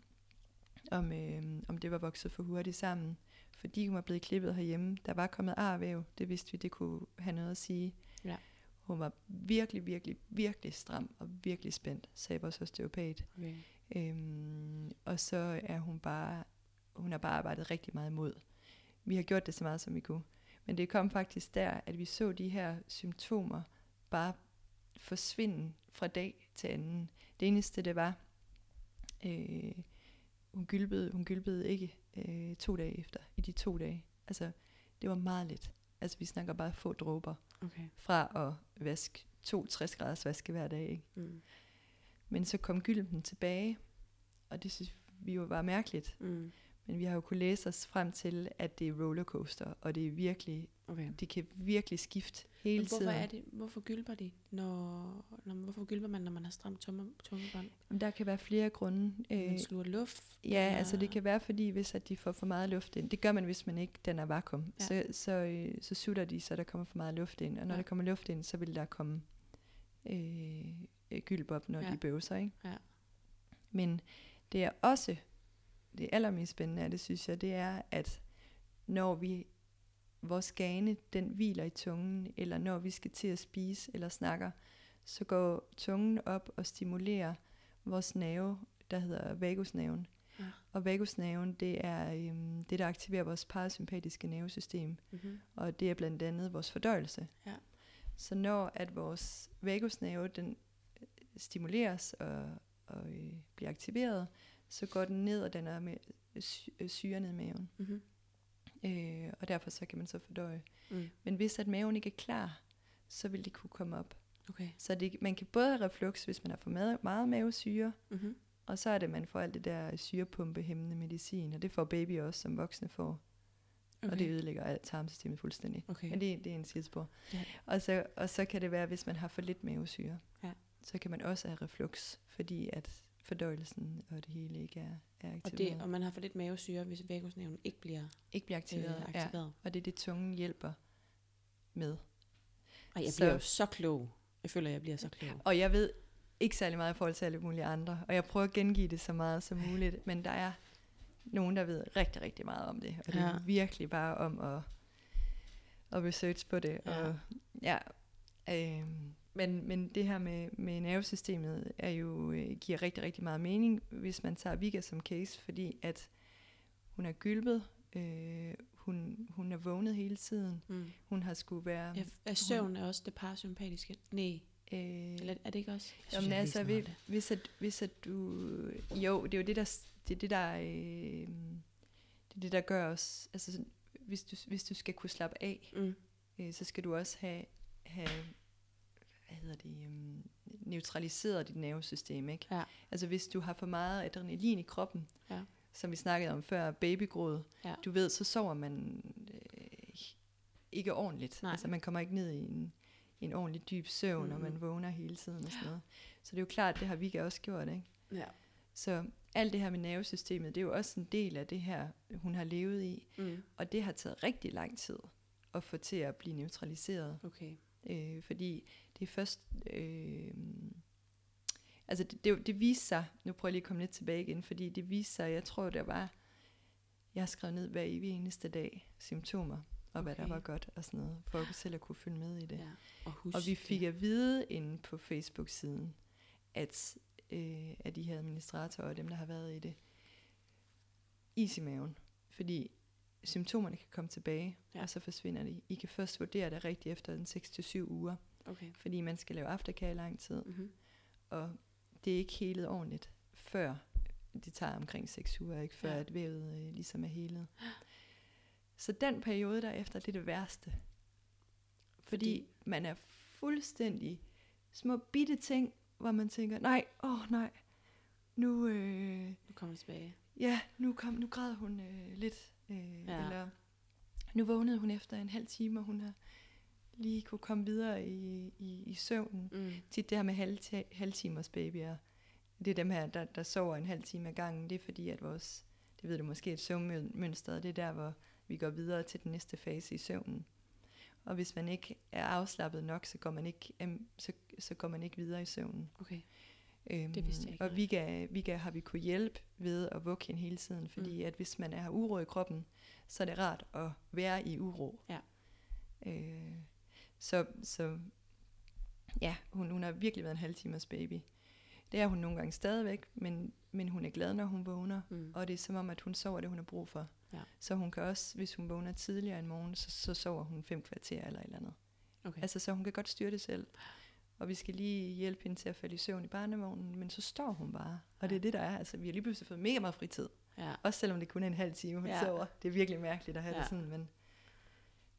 om, øh, om det var vokset for hurtigt sammen. Fordi hun var blevet klippet herhjemme. Der var kommet arvæv. Det vidste vi, det kunne have noget at sige. Ja. Hun var virkelig, virkelig, virkelig stram og virkelig spændt, sagde vores osteopat. Okay. Øhm, og så er hun bare, hun har bare arbejdet rigtig meget imod. Vi har gjort det så meget, som vi kunne. Men det kom faktisk der, at vi så de her symptomer bare forsvinde fra dag til anden. Det eneste, det var, øh, hun, gylpede, hun gylpede ikke øh, to dage efter, i de to dage. Altså, det var meget lidt. Altså, vi snakker bare få dråber Okay. fra at vaske to 60 graders vaske hver dag. Ikke? Mm. Men så kom gylden tilbage, og det synes vi jo var mærkeligt. Mm. Men vi har jo kunnet læse os frem til, at det er rollercoaster, og det er virkelig, Okay. det kan virkelig skifte hele hvorfor tiden. er det, hvorfor gylper de, når, når hvorfor gylper man, når man har stramt tumme, tungebånd? Jamen, Der kan være flere grunde. Man Øh, sluger luft? ja, eller- altså det kan være, fordi hvis at de får for meget luft ind, det gør man, hvis man ikke den er vakuum, Ja. så, så, øh, så sutter de, så der kommer for meget luft ind, og når Ja. der kommer luft ind, så vil der komme øh, øh, gylp op, når Ja. de bøvser. Ikke? Ja. Men det er også, det allermest spændende af det, synes jeg, det er, at når vi, vores gane, den hviler i tungen, eller når vi skal til at spise eller snakker, så går tungen op og stimulerer vores nerve, der hedder vagusnerven. Ja. Og vagusnerven, det er øhm, det, der aktiverer vores parasympatiske nervesystem, Mm-hmm. og det er blandt andet vores fordøjelse. Ja. Så når at vores vagusnerve, den øh, stimuleres og, og øh, bliver aktiveret, så går den ned og danner med øh, syre ned i maven. Mm-hmm. Øh, og derfor så kan man så fordøje. Mm. Men hvis at maven ikke er klar, så vil det kunne komme op. Okay. Så det, man kan både have reflux, hvis man har for meget, meget mavesyre, Mm-hmm. og så er det, at man får alt det der syrepumpehæmmende medicin, og det får baby også, som voksne får. Okay. Og det ødelægger alt tarmsystemet fuldstændig. Okay. Men det, det er en sidespor. Ja. Og, så, og så kan det være, hvis man har for lidt mavesyre, Ja. så kan man også have reflux, fordi at fordøjelsen og det hele ikke er, er Og, aktiveret. det, og man har for lidt mavesyre, hvis vagusnerven ikke bliver ikke bliver aktiveret, øh, ja. aktiveret. Og det er det, tungen hjælper med. Ej, jeg Så- bliver jo så klog. Jeg føler, jeg bliver så klog. Og jeg ved ikke særlig meget i forhold til alle mulige andre, og jeg prøver at gengive det så meget som muligt, men der er nogen, der ved rigtig, rigtig meget om det, og det er Ja. virkelig bare om at, at research på det. Ja. Og, ja, øh, men, men det her med, med nervesystemet er jo, øh, giver rigtig, rigtig meget mening, hvis man tager Vika som case, fordi at hun er gylpet, øh, hun, hun er vågnet hele tiden, Mm. hun har skulle være... Ja, er søvn er også det parasympatiske? Nej, øh, eller er det ikke også? Jeg Jamen altså, hvis, hvis, at, hvis at du... Jo, det er jo det, der, det, er det, der, øh, det, er det, der gør os... Altså, hvis du, hvis du skal kunne slappe af, Mm. øh, så skal du også have, have hvad hedder det, um, neutraliseret dit nervesystem, ikke? Ja. Altså, hvis du har for meget adrenalin i kroppen, Ja. som vi snakkede om før, babygråd, Ja. du ved, så sover man øh, ikke ordentligt. Nej. Altså, man kommer ikke ned i en, en ordentlig dyb søvn, mm-hmm. og man vågner hele tiden og sådan noget. Så det er jo klart, det har vi også gjort, ikke? Ja. Så alt det her med nervesystemet, det er jo også en del af det her, hun har levet i. Mm. Og det har taget rigtig lang tid at få til at blive neutraliseret. Okay. Øh, fordi det er først... Øh, altså det, det, det viste sig, nu prøver jeg lige at komme lidt tilbage igen, fordi det viste sig, jeg tror der var, jeg har skrevet ned hver evig eneste dag, symptomer, og hvad der Okay. var godt og sådan noget, for at selv at kunne følge med i det. Ja. Og, Og vi fik det. at vide inde på Facebook-siden, at øh, at de her administratorer og dem, der har været i det, is i maven. Fordi symptomerne kan komme tilbage, Ja. og så forsvinder de. I kan først vurdere det rigtigt efter en 6-7 uger, Okay. fordi man skal lave aftercare i lang tid, Mm-hmm. og det er ikke helet ordentligt, før det tager omkring 6 uger, ikke før Ja. at vævet øh, ligesom er helet. Så den periode derefter, det er det værste. Fordi, Fordi- man er fuldstændig små bitte ting, hvor man tænker, nej, åh oh, nej, nu, øh, Nu kommer vi tilbage. ja, nu, kom, nu græd hun øh, lidt, øh, Ja. eller nu vågnede hun efter en halv time, og hun har lige kunne komme videre i, i, i søvnen. Mm. Tit det her med halv, halvtimers babyer, det er dem her, der, der sover en halv time ad gangen. Det er fordi, at vores, det ved du måske, et søvnmønster, det er der, hvor vi går videre til den næste fase i søvnen. Og hvis man ikke er afslappet nok, så går man ikke, så, så går man ikke videre i søvnen. Okay. Øhm, Det vidste jeg ikke, Og. Vika, Vika har vi kunne hjælpe ved at vugge hende hele tiden, fordi mm. at hvis man er uro i kroppen, så er det rart at være i uro. Ja. Øh, så, så ja, hun, hun har virkelig været en halv timers baby. Det er hun nogle gange stadigvæk, men, men hun er glad, når hun vågner. Mm. Og det er som om, at hun sover det, hun har brug for. Ja. Så hun kan også, hvis hun vågner tidligere en morgen, så, så sover hun fem kvarter eller et eller andet. Okay. Altså, så hun kan godt styre det selv. Og vi skal lige hjælpe hende til at falde i søvn i barnevognen, men så står hun bare. Og det er det, der er. Altså, vi har lige pludselig fået mega meget fritid. Ja. Også selvom det kun er en halv time, hun Ja. sover. Det er virkelig mærkeligt at have. Ja. det sådan, men...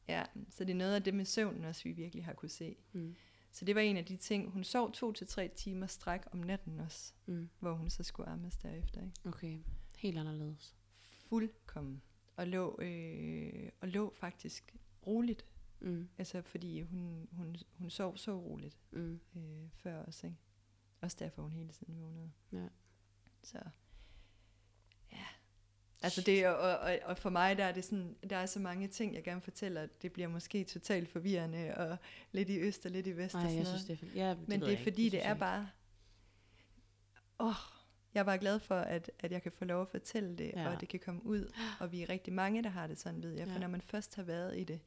Ja, så det er noget af det med søvnen også, vi virkelig har kunne se. Mm. Så det var en af de ting. Hun sov to til tre timer stræk om natten også, Mm. hvor hun så skulle ammes derefter. Ikke? Okay. Helt anderledes. Fuldkommen. Og lå, øh, og lå faktisk roligt. Mm. Altså fordi hun, hun, hun sov så roligt Mm. øh, før os. Ikke? Også derfor hun hele tiden vågnede. Ja. Så ja. Altså det, og, og, og for mig der er det sådan, der er så mange ting, jeg gerne fortæller, at det bliver måske totalt forvirrende, og lidt i øst og lidt i vest Nej, og sådan jeg noget. synes, det er fint. Ja, det Men det er fordi, det, synes er bare... Åh, jeg er bare glad for, at, at jeg kan få lov at fortælle det, ja. og det kan komme ud. Og vi er rigtig mange, der har det sådan, ved jeg. For Ja. når man først har været i det,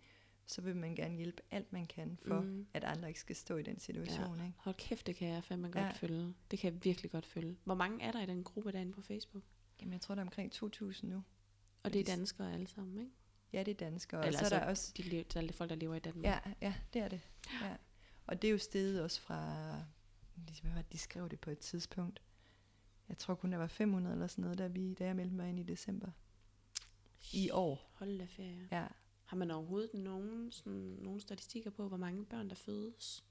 så vil man gerne hjælpe alt, man kan, for Mm. at andre ikke skal stå i den situation. Ikke? Hold kæft, det kan jeg fandme godt Ja. følge. Det kan jeg virkelig godt følge. Hvor mange er der i den gruppe derinde på Facebook? Jamen, jeg tror, der er omkring 2.000 nu. Og det er danskere alle sammen, ikke? Ja, det er danskere. Og Eller så er altså, der også... De, lever, der er folk, der lever i Danmark. Ja, ja, det er det. Ja. Og det er jo steget også fra... Hvad var det, de skrev det på et tidspunkt? Jeg tror kun, der var 500 eller sådan noget, da, vi, da jeg meldte mig ind i december. I år. Hold da ferie. Ja. Har man overhovedet nogen, sådan, nogen statistikker på, hvor mange børn, der fødes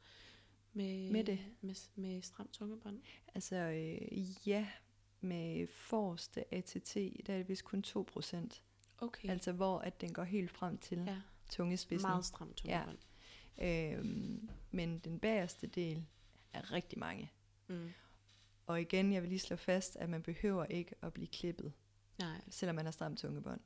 med, Med det? Med, med stramt tungebånd? Altså, øh, ja, med forreste ATT, der er det vist kun 2 procent. Okay. Altså, hvor at den går helt frem til ja. ja, tungespidsen. meget stramt tungebånd. Øhm, men den bagerste del er rigtig mange. Mm. Og igen, jeg vil lige slå fast, at man behøver ikke at blive klippet, Nej, selvom man har stramt tungebånd.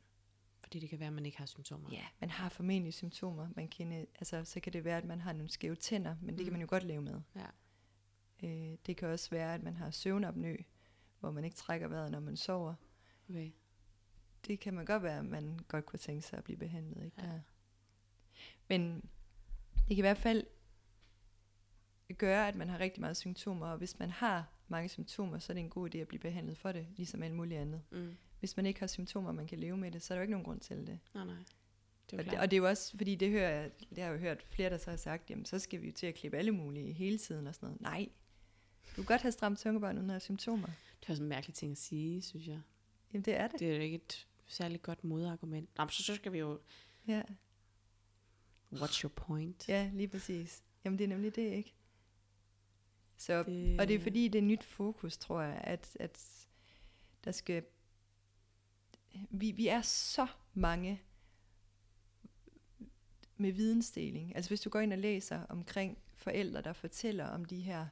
Fordi det kan være, at man ikke har symptomer. Ja, man har formentlig symptomer. Man kan, øh, altså, så kan det være, at man har nogle skæve tænder, men det Mm. kan man jo godt leve med. Ja. Øh, det kan også være, at man har søvnopnø, hvor man ikke trækker vejret, når man sover. Okay. Det kan man godt være, at man godt kunne tænke sig at blive behandlet. Ikke? Ja. Der. Men det kan i hvert fald gøre, at man har rigtig meget symptomer, og hvis man har mange symptomer, så er det en god idé at blive behandlet for det, ligesom alt muligt andet. Mm. Hvis man ikke har symptomer, man kan leve med det, så er der jo ikke nogen grund til det. Nej, nej. Det er Og det, og det er jo også, fordi det hører jeg, det har jeg jo hørt flere, der så har sagt, jamen så skal vi jo til at klippe alle mulige hele tiden og sådan noget. Nej, du kan godt have stramt tungebånd uden at have symptomer. Det er også en mærkelig ting at sige, synes jeg. Jamen det er det. Det er jo ikke et særligt godt modargument. Nå, så, så skal vi jo... Ja, What's your point? ja, lige præcis. Jamen det er nemlig det, ikke? Så, Det- og det er fordi, det er nyt fokus, tror jeg, at, at der skal... Vi, vi er så mange med vidensdeling. Altså hvis du går ind og læser omkring forældre, der fortæller om de her...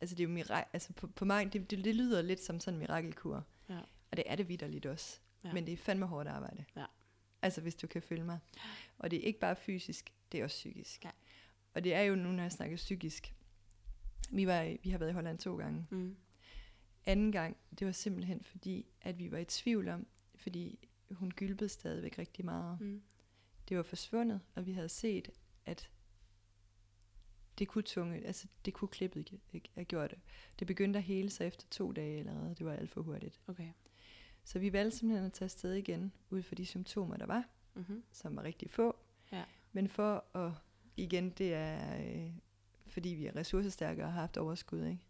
Altså det er jo mira- altså på, på mig, det, det, det lyder lidt som sådan en mirakelkur. Ja. Og det er det vidderligt også. Ja. Men det er fandme hårdt arbejde. Ja. Altså hvis du kan følge mig. Og det er ikke bare fysisk, det er også psykisk. Ja. Og det er jo nu, når jeg snakker psykisk. Vi, var, i- vi har været i Holland to gange. Mm. Anden gang, det var simpelthen fordi, at vi var i tvivl om, fordi hun gylpede stadigvæk rigtig meget. Mm. Det var forsvundet, og vi havde set, at det kunne tunge, altså det kunne klippet have gjort det. Det begyndte at hele sig efter to dage allerede. Det var alt for hurtigt. Okay. Så vi valgte simpelthen at tage afsted igen, ud for de symptomer, der var, Mm-hmm. som var rigtig få. Ja. Men for at, igen, det er, øh, fordi vi er ressourcestærke og har haft overskud, ikke?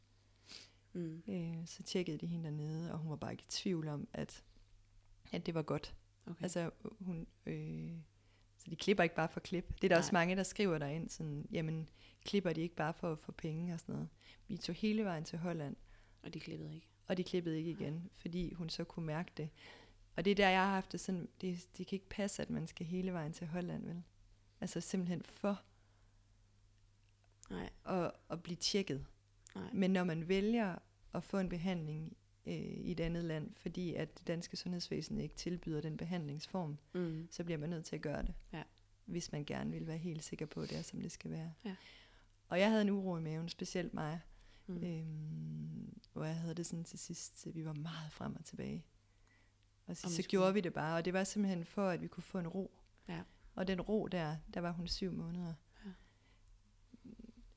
Mm. Øh, så tjekkede de hende dernede, og hun var bare ikke i tvivl om, at, at det var godt. Okay. Altså, hun, øh, så de klipper ikke bare for klip. Det er der Nej. også mange, der skriver derind, sådan, jamen, klipper de ikke bare for få penge og sådan noget. Vi tog hele vejen til Holland, Og de klippede ikke. og de klippede ikke igen, fordi hun så kunne mærke det. Og det er der, jeg har haft det sådan, det, det kan ikke passe, at man skal hele vejen til Holland, vel? Altså simpelthen for Nej, at, at blive tjekket. nej. Men når man vælger at få en behandling øh, i et andet land, fordi at det danske sundhedsvæsen ikke tilbyder den behandlingsform, Mm. så bliver man nødt til at gøre det. Ja. Hvis man gerne vil være helt sikker på, at det er, som det skal være. Ja. Og jeg havde en uro i maven, specielt mig, Mm. øhm, hvor jeg havde det sådan til sidst, at vi var meget frem og tilbage. Og så, så skulle- gjorde vi det bare, og det var simpelthen for, at vi kunne få en ro. Ja. Og den ro der, der var hun syv måneder. Ja.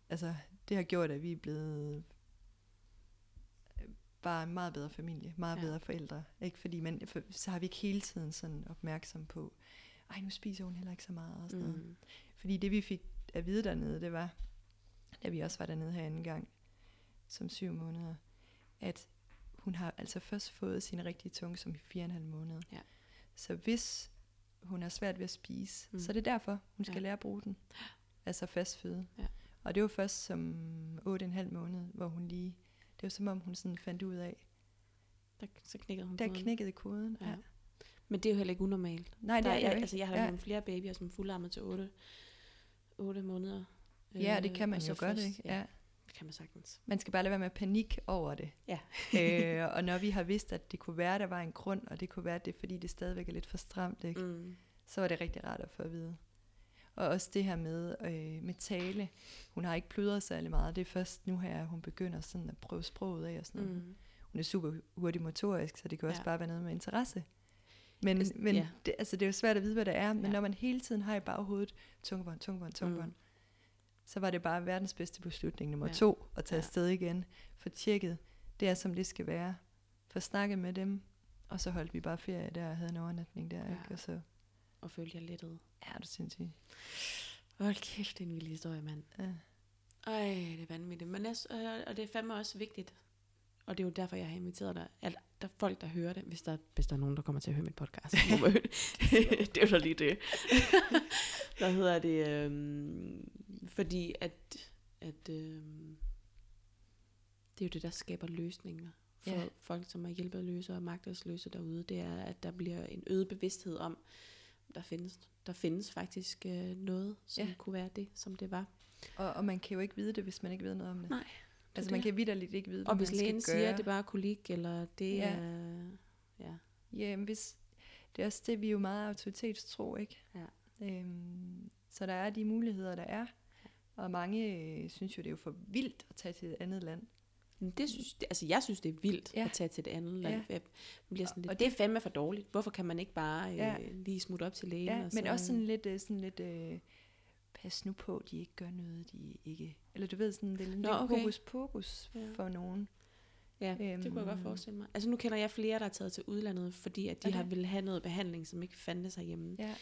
Altså, det har gjort, at vi er blevet bare en meget bedre familie, meget Ja. bedre forældre. Ikke? Fordi man, for, så har vi ikke hele tiden sådan opmærksom på, ej, nu spiser hun heller ikke så meget. Og sådan mm. noget. Fordi det vi fik at vide dernede, det var, da vi også var dernede her anden gang, som syv måneder, at hun har altså først fået sin rigtige tunge som i fire og en halv måned. Ja. Så hvis hun har svært ved at spise, Mm. så er det derfor, hun skal Ja. lære at bruge den. Altså fast føde. Ja. Og det var først som otte og en halv måned, hvor hun lige, det var som om hun sådan fandt ud af, Der, så knækkede hun der koden. knækkede koden. Ja. Men det er jo heller ikke unormalt. Nej, det er jeg, altså, jeg har ja. ja. flere babyer, som fuldarmet til 8, 8 måneder. ja, det Øh, kan man så jo godt, ikke? Ja, Ja. det kan man sagtens. Man skal bare lade være med at panik over det. Ja. øh, og når vi har vidst, at det kunne være, der var en grund, og det kunne være, at det er fordi, det stadigvæk er lidt for stramt, ikke? Mm. så var det rigtig rart at få at vide. Og også det her med, øh, med tale. Hun har ikke pludret særlig meget. Det er først nu her, hun begynder sådan at prøve sproget af og sådan noget. Mm. Hun er super hurtig motorisk, så det kan også Ja. bare være noget med interesse. Men, Altså, men ja. det, altså, det er jo svært at vide, hvad det er, men Ja. når man hele tiden har i baghovedet tungebånd, tungebånd, tungebånd, Mm. så var det bare verdens bedste beslutning nummer Ja. to, at tage Ja. afsted igen, for tjekket, det er som det skal være, for snakket med dem, og så holdt vi bare ferie der og havde en overnatning der, Ja. ikke? og så, Og følte jeg lettet. ja, det synes jeg. Hold kæft, det er en vild historie, mand. Ja. Ej, det er vanvittigt. Men jeg, og det er fandme også vigtigt. Og det er jo derfor, jeg har inviteret dig. At der er folk, der hører det, hvis der, hvis der er nogen, der kommer til at høre mit podcast. det. er jo så lige det. Hvad hedder det? Øhm, fordi at, at øhm, det er jo det, der skaber løsninger for Ja. folk, som er hjælpeløse og magtesløse derude. Det er, at der bliver en øget bevidsthed om, der findes, der findes faktisk øh, noget, som Ja. kunne være det, som det var. Og, og man kan jo ikke vide det, hvis man ikke ved noget om det. Nej, altså det. man kan vidderligt ikke vide, hvad Og hvis man lægen skal siger, gøre. at det bare er kolik, eller det Ja. er... Ja. Ja, men hvis, det er også det, vi er jo meget autoritetstro, ikke? Ja. Øhm, så der er de muligheder, der er. Og mange øh, synes jo, det er jo for vildt at tage til et andet land. Men det synes, det, altså jeg synes, det er vildt ja. At tage til et andet land. Ja. Jeg bliver sådan lidt, Og det er fandme for dårligt. Hvorfor kan man ikke bare øh, Ja. lige smutte op til lægen? Ja, og men så, også sådan lidt, øh, sådan lidt øh, pas nu på, de ikke gør noget, de ikke... Eller du ved, sådan, det er lidt Nå, okay. hokus pokus Ja. for nogen. Ja, det kunne jeg godt Øhm. forestille mig. Altså nu kender jeg flere, der er taget til udlandet, fordi at de Okay. har ville have noget behandling, som ikke fandtes herhjemme. Ja,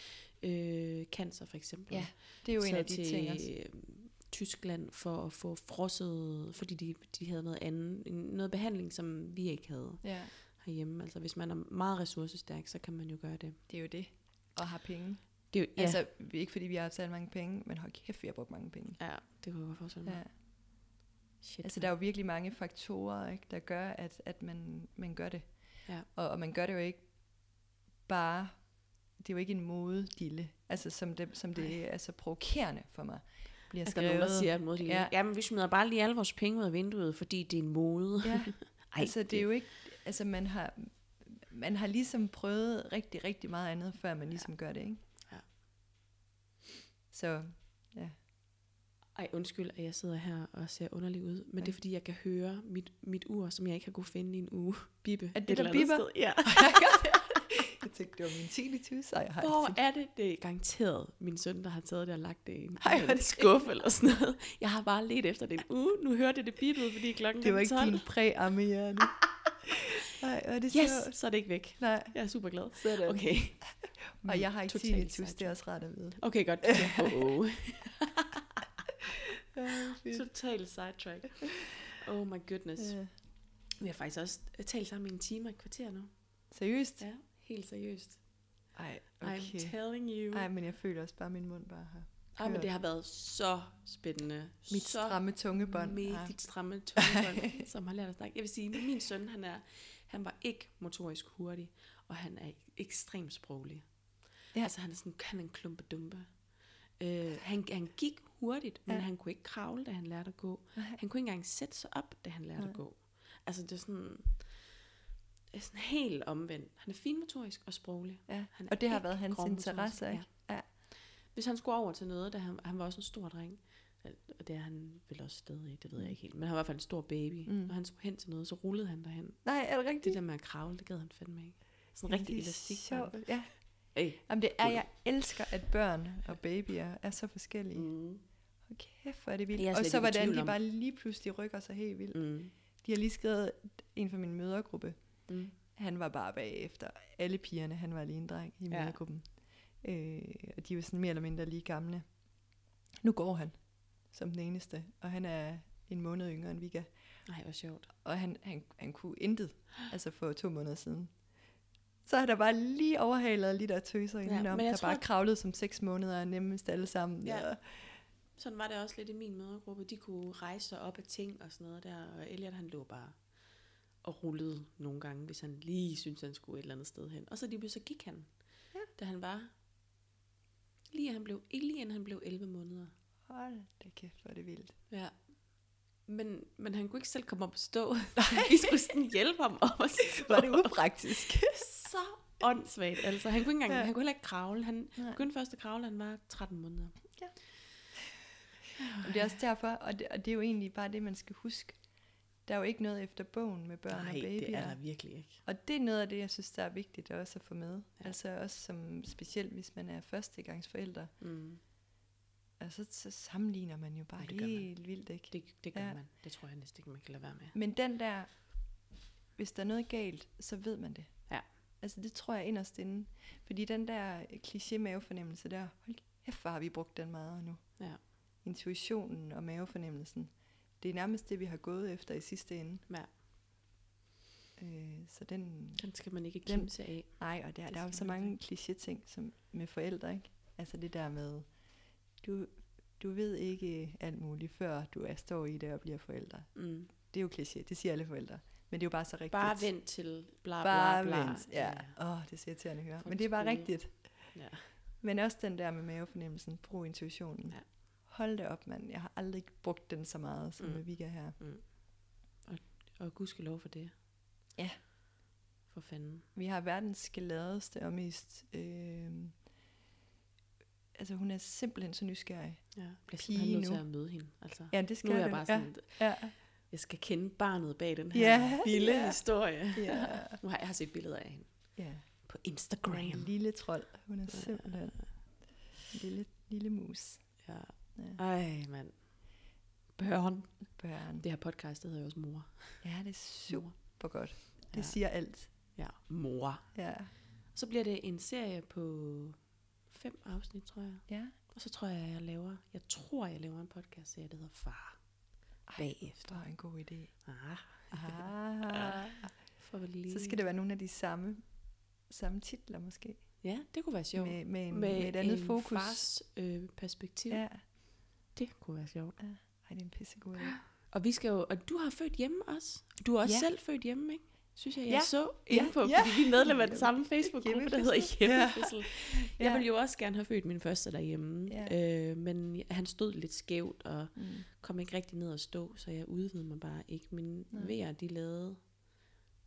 Øh, cancer for eksempel. Ja, det er jo en Så af de til, ting også. Tyskland for at få frosset, fordi de, de havde noget andet, noget behandling, som vi ikke havde Ja, herhjemme. Altså hvis man er meget ressourcestærk, så kan man jo gøre det. det er jo det. Og har penge. Det er jo, Ja. altså, Altså, ikke fordi vi har talt mange penge, men hold kæft, vi har brugt mange penge. ja, det kunne jeg godt forestille mig. Ja. Shit. Altså, der er jo virkelig mange faktorer, ikke, der gør, at, at man, man gør det. Ja. Og, og man gør det jo ikke bare... Det er jo ikke en modedille, altså som det, som det er så provokerende for mig. Bliver altså, der er nogen, der siger, at mod Ja. ja. jamen, vi smider bare lige alle vores penge ud af vinduet, fordi det er en mode. Ja, Ej, altså det er jo ikke... Altså man har, man har ligesom prøvet rigtig, rigtig meget andet, før man ligesom ja. gør det, ikke? Ja. Så, ja. Ej, undskyld, at jeg sidder her og ser underlig ud, men Ja. det er fordi, jeg kan høre mit, mit ur, som jeg ikke har kunne finde i en uge, bippe. Er det, et der bipper? Ja. jeg tænkte, det var min tinnitus, og jeg har Hvor er det? Det er garanteret min søn, der har taget det og lagt det i en, Ej, er en skuffe eller sådan noget. Jeg har bare let efter det en uge. Nu hørte jeg det bippede, fordi klokken Det var er ikke 12. din præammehjerne. Nej, og det Yes, sjovt. så er det ikke væk. Nej, Jeg er super glad. sådan. Okay. Og jeg har ikke Totalt tinnitus, det er også rart at vide. Okay, godt. Oh, oh. Total sidetrack. Oh my goodness. Ja. Vi har faktisk også talt sammen i en time og et kvarter nu. Seriøst? Ja, helt seriøst. Ej, I'm okay. telling you. Ej, men jeg føler også bare, at min mund bare har Ej, men det har været så spændende. mit så stramme tungebånd. med har- dit stramme tungebånd, som har lært at snakke. Jeg vil sige, min søn, han, er, han var ikke motorisk hurtig, og han er ekstremt sproglig. Ja. Ja. Altså, han er sådan, han er en klumpedumpe. Øh, han, han gik hurtigt, men Ja. ja. han kunne ikke kravle, da han lærte at gå. Nej. Han kunne ikke engang sætte sig op, da han lærte Nej. at gå. Altså det er sådan, er sådan helt omvendt. Han er finmotorisk og sproglig. Ja. Han Og det har været hans interesse, ikke? Ja. Hvis han skulle over til noget, da han, han var også en stor dreng, og det er han vel også stadig, det ved jeg ikke helt, men han var i hvert fald en stor baby. Mm. Når han skulle hen til noget, så rullede han derhen. Nej, er det rigtigt? Det der med at kravle, det gad han fandme ikke. Sådan Jamen, rigtig det er elastik. Sjovt. Ja. Ej. Jamen, det er, jeg elsker, at børn og babyer er så forskellige. Mm. Hold kæft, hvor er det vildt. Og så hvordan de bare lige pludselig rykker sig helt vildt. Mm. De har lige skrevet en fra min mødergruppe. Mm. Han var bare bagefter. Alle pigerne, han var en dreng i Ja. mødergruppen. Øh, og de var sådan mere eller mindre lige gamle. Nu går han som den eneste, og han er en måned yngre end Vika. Ej, hvor sjovt. Og han, han, han kunne intet, altså for to måneder siden. Så har der bare lige overhalet lige der tøser Ja, indenom, der tror, bare kravlede som seks måneder nemmest alle sammen. Ja. Og, Sådan var det også lidt i min mødergruppe. De kunne rejse sig op af ting og sådan noget der, og Elliot han lå bare og rullede nogle gange, hvis han lige syntes, han skulle et eller andet sted hen. Og så lige så gik han, Ja. da han var, lige, han blev, ikke lige inden han blev 11 måneder. hold da kæft, hvor er det vildt. Ja. Men, men han kunne ikke selv komme op og stå. Vi skulle sådan hjælpe ham op og stå. Var det upraktisk? så åndssvagt. Altså, han kunne ikke engang, Ja. ja. han kunne heller ikke kravle. Han Nej. begyndte først at kravle, han var 13 måneder. Og det er også derfor, og det, og det er jo egentlig bare det, man skal huske. Der er jo ikke noget efter bogen med børn Nej, og babyer. det er der virkelig ikke. Og det er noget af det, jeg synes, der er vigtigt også at få med. Ja. Ja. Altså også som specielt, hvis man er førstegangsforældre. Mm. Altså så sammenligner man jo bare Jamen, det gør man. helt vildt, ikke? Det, det gør Ja. ja. man. Det tror jeg næsten ikke, man kan lade være med. Men den der, hvis der er noget galt, så ved man det. Ja. Altså det tror jeg inderst inde. Fordi den der kliché mavefornemmelse der, hold kæft, har vi brugt den meget nu. Ja. Intuitionen og mavefornemmelsen. Det er nærmest det, vi har gået efter i sidste ende. Ja. Øh, så den, Den skal man ikke Den- kimse af. nej, og der, Det der er jo så man mange kliché-ting som med forældre, ikke? Altså det der med, du, du ved ikke alt muligt, før du er står i det og bliver forældre. Mm. Det er jo kliché, det siger alle forældre. Men det er jo bare så rigtigt. Bare vent til bla bla Bare bla. vent. Ja. Åh, oh, det er så irriterende at høre. Men en det er bare rigtigt. ja. Men også den der med mavefornemmelsen. Brug intuitionen. Ja. Hold det op, mand. Jeg har aldrig brugt den så meget, som Mm. med Vika her. Og gudskelov for det. Ja. For fanden. Vi har verdens gladeste og mest... Øh, altså, hun er simpelthen så nysgerrig. Ja. Jeg simpelthen nødt til at møde hende. Altså. Ja, det skal Nu er jeg bare sådan, Ja, ja, jeg skal kende barnet bag den her Ja, vilde ja. historie. ja. Nu har jeg har set billeder af hende ja. på En Instagram. lille trold. Hun er simpelthen en lille, lille mus. Ja. Ja. Ej, mand. Børn. Børn. Det her podcast, det hedder jo også mor. Ja, det er super godt. Det Ja. siger alt. Ja, mor. Ja. Så bliver det en serie på fem afsnit, tror jeg. Ja. Og så tror jeg, jeg laver, jeg tror, jeg laver en podcast serie, der hedder Far. Bagefter. Det en god idé. Ah, Ah. for lige. Så skal det være nogle af de samme, samme titler måske. Ja, det kunne være sjovt. Med, med, en, med, med et andet en fokus. fars øh, perspektiv. Ja. Ja. Det kunne være sjovt. Ej, det er en pissegod idé. Og vi skal jo, og du har født hjemme også. Du er også Ja. selv født hjemme, ikke? Synes jeg, jeg Ja. så Ja. inde på, Ja. fordi vi er medlem af den samme Facebook-gruppe, der hedder Hjemmefødsel. Ja. Jeg Ja. ville jo også gerne have født min første derhjemme, Ja. øh, men han stod lidt skævt, og Mm. kom ikke rigtig ned at stå, så jeg udvidede mig bare ikke. Min Nej. vejer, de lavede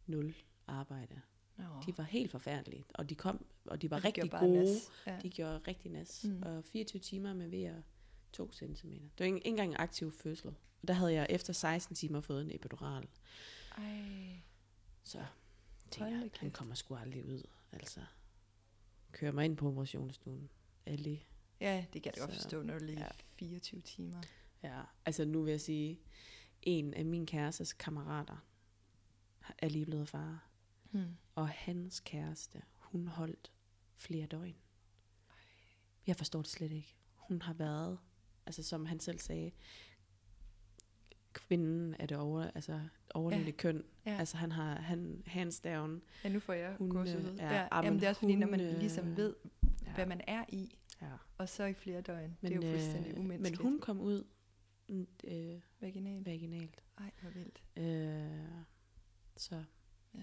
nul arbejde. Nå. De var helt forfærdelige, og de kom, og de var Og de rigtig gode. Ja. De gjorde rigtig. Mm. Mm. Og 24 timer med vejer 2 cm. Det var ikke, ikke engang en aktiv fødsel. Og der havde jeg efter 16 timer fået en epidural. Ej. Så tænkte jeg, han kommer sgu aldrig ud. Altså, kører mig ind på operationsstuen. Ellie. Ja, det kan jeg godt forstå, når du lige ja. 24 timer. Ja, altså nu vil jeg sige, en af min kærestes kammerater er lige blevet far. Hmm. Og hans kæreste, hun holdt flere døgn. Jeg forstår det slet ikke. Hun har været, altså som han selv sagde, kvinden er det over, altså overlevende ja. køn. Ja. Altså han har, han, hands down. Ja, nu får jeg Hun, gåsehud. øh, Ja, ja, ja, jamen, men det er også fordi, når man ligesom øh, ved, Ja. hvad man er i, ja. og så i flere døgn. Men, det er jo fuldstændig øh, umenneskeligt. Men hun kom ud mm, øh, Vaginal. vaginalt. Ej, hvor vildt. Øh, så Ja.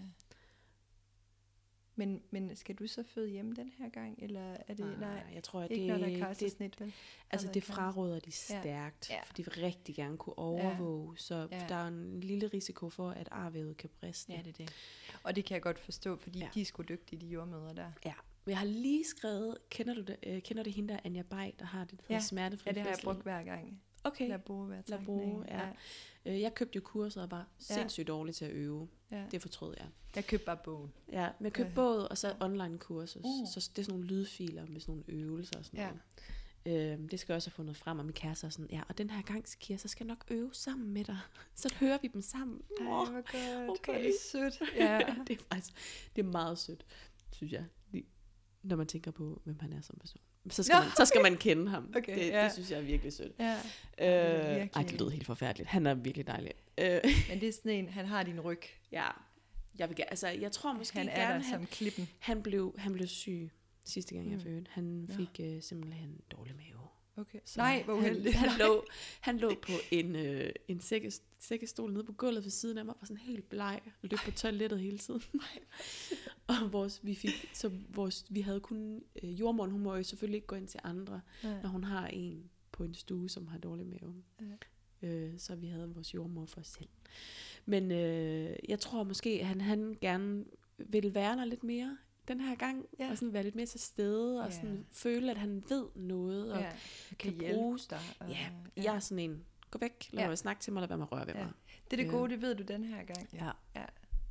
Men, men skal du så føde hjemme den her gang, eller er det, nej, jeg tror, at ikke det, når der er kejsersnit, vel? altså det der er fraråder de stærkt, Ja. for de vil rigtig gerne kunne overvåge, så Ja. der er en lille risiko for, at arvævet kan briste. Ja, det er det. Og det kan jeg godt forstå, fordi Ja. ja. de er sgu dygtige, de jordmøder der. Ja. Jeg har lige skrevet, kender du det, øh, kender det hende der, Anja Bay, der har det, der Ja. smertefri Ja, det har jeg brugt hver gang. Okay. Labo hver Labo, ja. Øh, Jeg købte jo kurset og var sindssygt dårlig til at øve. ja. Det fortrød jeg. Jeg købte bare bogen. Ja, men jeg købte Øh. både og så online kurser. Uh. Så det er sådan nogle lydfiler med sådan nogle øvelser og sådan Ja. noget. Øhm, det skal jeg også have fundet frem, og min kæreste er sådan, ja, og den her gang, Kira, så skal jeg nok øve sammen med dig. Så hører vi dem sammen. Ej, Åh, hvor godt. okay. Hvor er det sødt. Ja. det er faktisk, det er meget sødt, synes jeg. Lige- Når man tænker på, hvem han er som person. Så skal, Nå, man, så skal man kende ham. Okay, det, ja. det synes jeg er virkelig sødt. ja. Øh, er ej, virkelig- det lød helt forfærdeligt. Han er virkelig dejlig. Øh, Men det er sådan en, han har din ryg. ja, jeg, vil, altså, jeg tror måske Han er gerne, der han, som klippen. han, blev, han blev syg sidste gang, jeg Mm. fødte. Han fik øh, simpelthen dårlig mave. Okay. Så Nej, hvor han, uheldigt. han, lå, han lå på en, øh, en sække, sækkestol nede på gulvet ved siden af mig, var sådan helt bleg, og løb på toilettet hele tiden. og vores, vi, fik, så vores, vi havde kun, øh, jordmoren, hun må jo selvfølgelig ikke gå ind til andre, Ja. når hun har en på en stue, som har dårlig mave. Ja. Øh, så vi havde vores jordmor for os selv. Men øh, jeg tror måske, at han, han gerne vil være der lidt mere den her gang, Ja. og sådan være lidt mere til stede, og Ja. sådan føle, at han ved noget, og Ja. Kan kan bruges. dig. Og, Ja, jeg er sådan en, gå væk, lad Ja. ja. mig snakke til mig, lad være med at røre ved Ja. mig. Det er det Øh. gode, det ved du den her gang. Ja,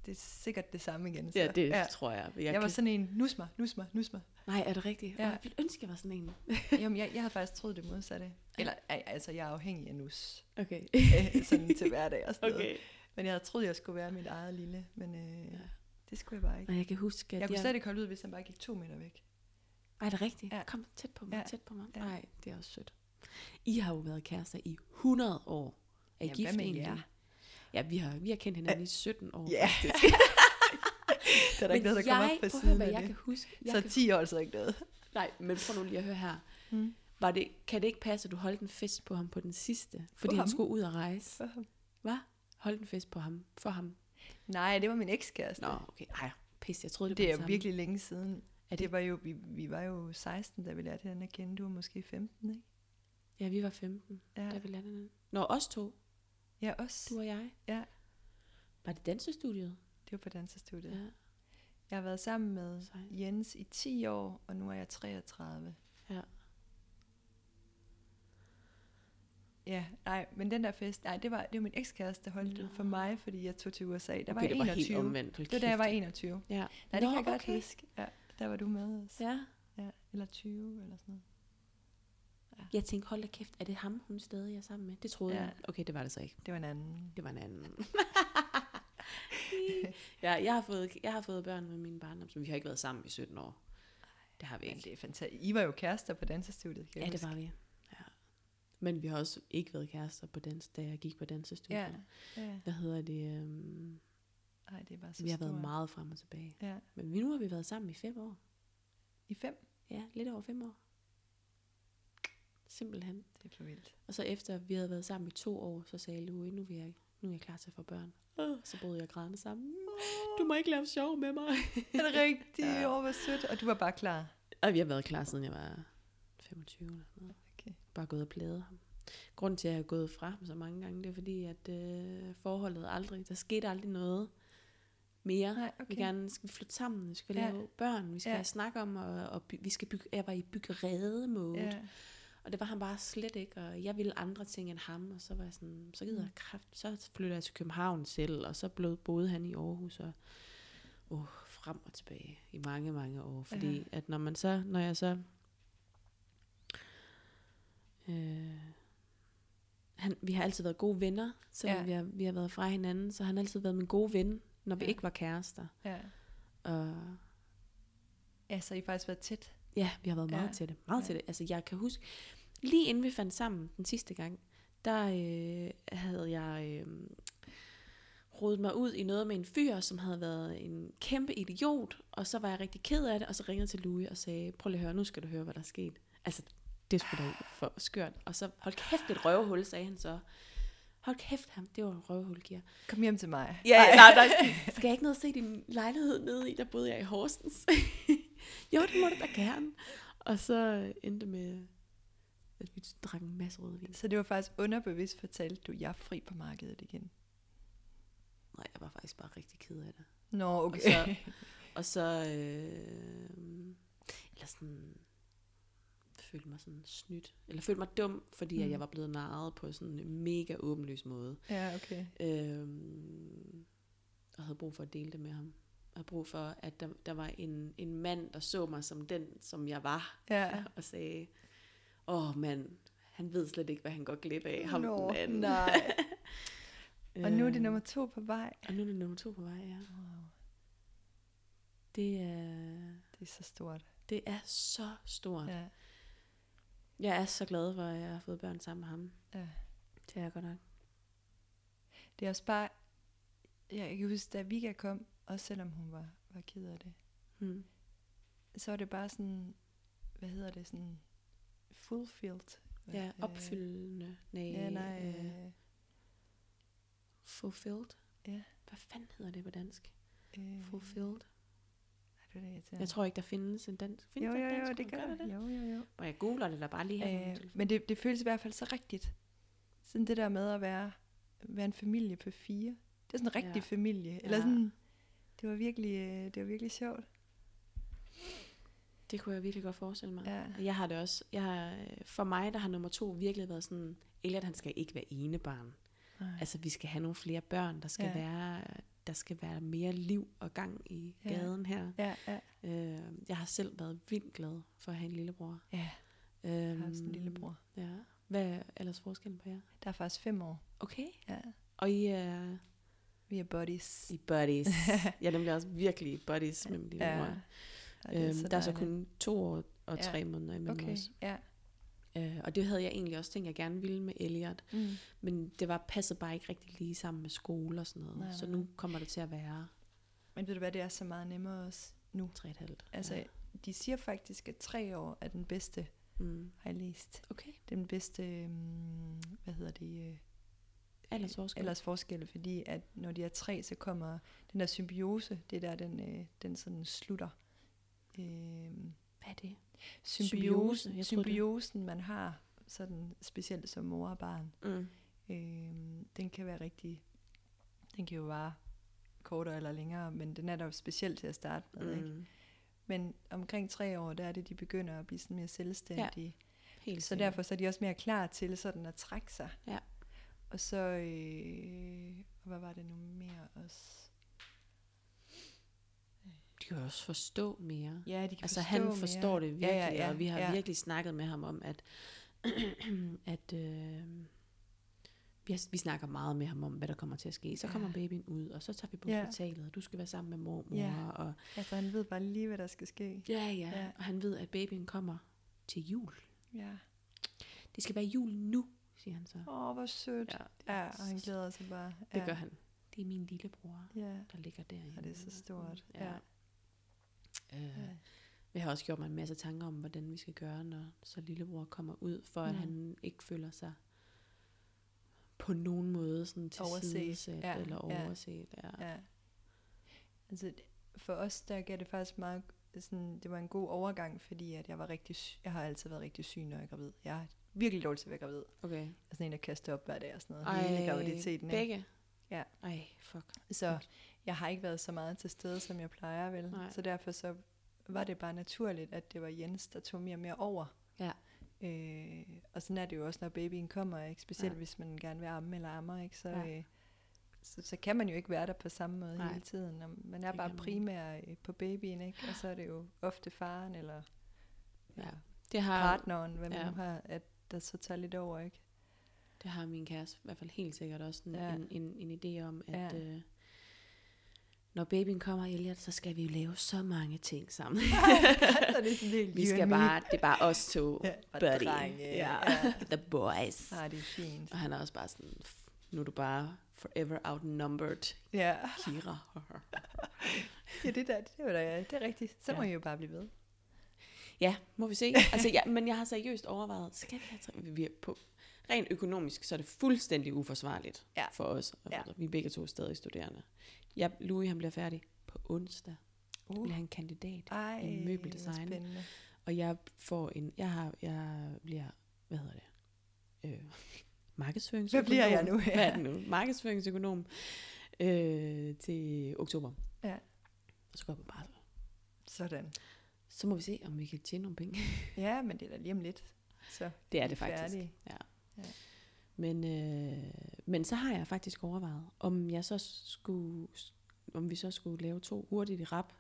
Det er sikkert det samme igen. Så. ja det ja. ja. tror jeg. Jeg, Jeg, kan, var sådan en, nus mig, nus mig, nus mig. Nej, er det rigtigt? Ja. Ja. Jeg ville ønske, jeg var sådan en. Jamen, jeg, jeg havde faktisk troet det modsatte. Eller, altså, jeg er afhængig af nus. Okay. øh, sådan til hverdag og sådan noget. okay. Men jeg havde troet, jeg skulle være mit eget lille. Men øh, Ja. Det skulle jeg bare ikke. Og jeg kan huske, at Jeg kunne jeg... slet ikke holde ud, hvis han bare gik to meter væk. Ej, er det rigtigt? Ja. Ja. Kom tæt på mig, Ja. ja. tæt på mig. Ja. Nej, det er også sødt. I har jo været kærester i 100 år. Er I Ja, gift hvad med egentlig? jer? Ja, vi har, vi har kendt hinanden i 17 år. Ja. faktisk. Det er der ikke noget, der kommer op på høre, siden hvad af jeg det. kan huske. Jeg Så kan, 10 år er altså ikke noget. nej, men prøv nu lige at høre her. Mm. Var det, kan det ikke passe, at du holdt en fest på ham på den sidste? Fordi ham? han skulle ud og rejse. For ham. Hvad? Holdt en fest på ham? For ham? Nej, det var min ekskæreste. Nå, okay. Ej, pis, jeg troede, det, det var er den jo virkelig længe siden. Er Det det- var jo, vi, vi var jo 16, da vi lærte hinanden at kende. Du var måske 15, ikke? Ja, vi var 15, Ja, da vi lærte hinanden. Nå, os to. ja også. Du og jeg. Ja. Var det dansestudiet? Det var på dansestudiet. Ja. Jeg har været sammen med Sejt. Jens i 10 år, og nu er jeg 33. Ja. Ja, nej, men den der fest, nej, det var, det var min ekskæreste, der holdt Nå. for mig, fordi jeg tog til USA. Der okay, var det var helt 21. omvendt. Hold Det var da jeg var 21. Ja. Nej, det Nå, kan jeg godt okay. huske. Ja, der var du med os. Ja. ja. Eller 20 eller sådan noget. Jeg tænkte, hold da kæft, er det ham, hun stadig er sammen med? Det troede Ja. ja. jeg. Okay, det var det så ikke. Det var en anden. Det var en anden. ja, jeg har, fået, jeg har fået børn med mine barn, så vi har ikke været sammen i 17 år. Det har vi Men ikke. det er fantastisk. I var jo kærester på dansestudiet, kan Ja, det var vi. Men vi har også ikke været kærester, på dans, da jeg gik på dansestudiet. Ja, ja. Hvad hedder det? Um, Ej, det er bare så vi har været stort. meget frem og tilbage. Ja. Men vi, nu har vi været sammen i fem år. I fem? Ja, lidt over fem år. Simpelthen. Det er for vildt. Og så efter vi havde været sammen i to år, så sagde Louis, nu, vil jeg, nu er jeg klar til at få børn. Oh, så boede jeg grædende sammen. Du må ikke lave sjov med mig. Er det rigtigt? Ja. Ja. Åh, hvor sødt. Og du var bare klar. Og vi har været klar, siden jeg var 25 eller noget. Okay. Bare gået og pladet ham. Grunden til, at jeg er gået fra ham så mange gange, det er fordi, at øh, forholdet aldrig, der skete aldrig noget mere. Nej, Vi gerne skal flytte sammen, vi skal Ja. lave børn, vi skal Ja. ja. snakke om, og, og by, vi skal bygge, jeg var i byggerede mode. Ja. Og det var han bare slet ikke, og jeg ville andre ting end ham, og så var jeg sådan, så gider jeg kraft, så flytter jeg til København selv, og så blev, boede han i Aarhus, og oh, frem og tilbage i mange, mange år, fordi Ja. at når man så, når jeg så, øh, han, vi har altid været gode venner, selvom Ja. vi, har, vi har været fra hinanden, så har han altid været min gode ven, når vi Ja. ikke var kærester. ja. Og Ja, så I har faktisk været tæt. Ja, vi har været meget Ja. det. Meget Ja. det. Altså, jeg kan huske, lige inden vi fandt sammen den sidste gang, der øh, havde jeg øh, rodet mig ud i noget med en fyr, som havde været en kæmpe idiot, og så var jeg rigtig ked af det, og så ringede til Louis og sagde, prøv lige at høre, nu skal du høre, hvad der er sket. Altså, det skulle da for skørt. Og så, hold kæft, et røvhul, sagde han så. hold kæft, ham, det var en røvhul, Kira. Kom hjem til mig. Ja, Ej. nej, nej. Skal jeg ikke ned og se din lejlighed nede i, der boede jeg i Horsens? jo, det må du da gerne. Og så endte med, at vi drak en masse rødvin. Så det var faktisk underbevidst fortalt, du, jeg er fri på markedet igen. Nej, jeg var faktisk bare rigtig ked af det. Nå, okay. Og så- Og så, øh, eller sådan, følte mig sådan snydt. Eller følte mig dum, fordi mm. at Mm. jeg var blevet narret på sådan en mega åbenløs måde. ja, okay. Øhm, og havde brug for at dele det med ham. Jeg havde brug for, at der, der var en, en mand, der så mig som den, som jeg var. Ja. Og sagde, åh mand, han ved slet ikke, hvad han går glip af. Ham Nå, den anden. nej. Og nu er det Øhm, nummer to på vej. Og nu er det nummer to på vej, ja. Wow, Det er, det er så stort. det er så stort. Ja. Jeg er så glad for, at jeg har fået børn sammen med ham. ja. Det er jeg godt nok. Det er også bare, jeg kan huske, da Vika kom, også selvom hun var, var ked af det, Hmm. så var det bare sådan, hvad hedder det, sådan fulfilled. Ja, Øh, opfyldende. Nej, Ja, nej. øh, Øh, fulfilled. Ja. Hvad fanden hedder det på dansk? øh, Fulfilled. Det irriterende. Jeg tror ikke, der findes en dansk. Findes jo, jo, jo, dansk det gør det. Jo, jo, jo. Og jeg googler det da bare lige her. Øh, men det, det føles i hvert fald så rigtigt. Sådan det der med at være, være en familie på fire. Det er sådan en rigtig Ja. familie. Eller Ja. sådan, det var virkelig, øh, det var virkelig sjovt. Det kunne jeg virkelig godt forestille mig. Ja. Jeg har det også. Jeg har, for mig, der har nummer to virkelig været sådan, Elliot han skal ikke være ene barn. Nej. Altså, vi skal have nogle flere børn. Der skal, Ja. være, der skal være mere liv og gang i Ja. gaden her. Ja, ja, Øh, jeg har selv været vildt glad for at have en lillebror. ja. Øhm, Jeg har også en lillebror. Ja. Hvad er ellers forskellen på jer? Der er faktisk fem år. Okay. Ja. Og I er Vi er buddies. i buddies. jeg er nemlig også virkelig buddies med min lillebror. Ja. Øhm, der er så kun to år og Ja. tre måneder imellem Okay, os. ja. Øh, og det havde jeg egentlig også tænkt, jeg gerne ville med Elliot. Mm. Men det var passet bare ikke rigtig lige sammen med skole og sådan noget. Nej, så nej. nu kommer det til at være Men ved du hvad, det er så meget nemmere også nu. tre et halvt. Altså, ja. de siger faktisk, at tre år er den bedste, mm. har jeg læst. Okay. Den bedste, um, hvad hedder det, øh, Ellers forskel. ellers forskelle, fordi at når de er tre, så kommer den der symbiose, det er der, den, øh, den sådan slutter. Øh, Hvad er det? symbiose, Symbiose? Jeg troede det- symbiosen, man har, sådan specielt som mor og barn, Mm. øh, den kan være rigtig, den kan jo vare kortere eller længere, men den er der jo specielt til at starte med. Ikke? Mm. Men omkring tre år, der er det, de begynder at blive sådan mere selvstændige. Helt Så derfor så er de også mere klar til sådan at trække sig. Ja. Og så, øh, hvad var det nu mere også? De kan også forstå mere. Ja, de kan Altså forstå han forstår mere. det virkelig, ja, ja, ja, og vi har ja. virkelig snakket med ham om, at, at øh, vi, vi snakker meget med ham om, hvad der kommer til at ske. Så Ja. kommer babyen ud, og så tager vi på Ja. hospitalet, og du skal være sammen med mormor. Ja. Og, Ja, for han ved bare lige, hvad der skal ske. ja, ja, Ja. og han ved, at babyen kommer til jul. Ja. Det skal være jul nu, siger han så. Åh, hvor sødt. Ja, Ja, og han glæder sig bare. det ja. gør han. Det er min lillebror, Ja, der ligger derinde. og det er så stort. Ja. Ja. Øh, ja. Jeg har også gjort mig en masse tanker om, hvordan vi skal gøre, når så lillebror kommer ud, for at Mm. han ikke føler sig på nogen måde sådan til Overset. ja, Ja, eller ja. overset. Ja. Ja. Altså, for os, der gav det faktisk meget, sådan, det var en god overgang, fordi at jeg var rigtig. Jeg har altid været rigtig syg, når jeg er gravid. Jeg er virkelig dårlig til at være gravid. Okay. Jeg er sådan en, der kaster op hver dag og sådan noget. Hele graviditeten. ikke? begge? Ja. Ej, fuck. Så jeg har ikke været så meget til stede, som jeg plejer vel. Nej. Så derfor så var det bare naturligt, at det var Jens, der tog mere og mere over. Ja. Øh, og sådan er det jo også, når babyen kommer, ikke? specielt Ja. hvis man gerne vil amme eller ammer, ikke? Så, Ja. øh, så, så kan man jo ikke være der på samme måde Nej. hele tiden. Og man er Det bare primær øh, på babyen, ikke? og så er det jo ofte faren eller Ja. Det har, partneren, hvad man ja. nu har, at der så tager lidt over. ikke? det har min kæreste i hvert fald helt sikkert også en, Ja. en, en, en idé om, at Ja. øh, når babyen kommer, Elliot, så skal vi jo lave så mange ting sammen. vi skal bare, det er bare os to. Ja, bare buddy. drenge, Ja. ja. The boys. Ah, det er fint. Og han er også bare sådan, "F- nu er du bare forever outnumbered, Ja. Kira. Ja, det, der, det, var da, det er rigtigt. Så må Ja. I jo bare blive ved. ja, må vi se. Altså, ja, men jeg har seriøst overvejet, skal vi have tre? Vi er på, rent økonomisk, så er det fuldstændig uforsvarligt Ja. for os. Ja. Vi er begge to stadig studerende. Jeg, Louis, han bliver færdig på onsdag. Uh. Bliver han kandidat. Ej, i møbeldesign. spændende. Og jeg får en, jeg har, jeg bliver, hvad hedder det? Øh, markedsføringsøkonom. Hvad bliver jeg nu? Hvad er det nu? Markedsføringsøkonom øh, til oktober. Ja. Og så går jeg på barsel. Sådan. Så må vi se, om vi kan tjene nogle penge. Ja, men det er da lige om lidt. Så Det er det faktisk. færdige. Men, øh, men så har jeg faktisk overvejet, om jeg så skulle, om vi så skulle lave to hurtigt i rap.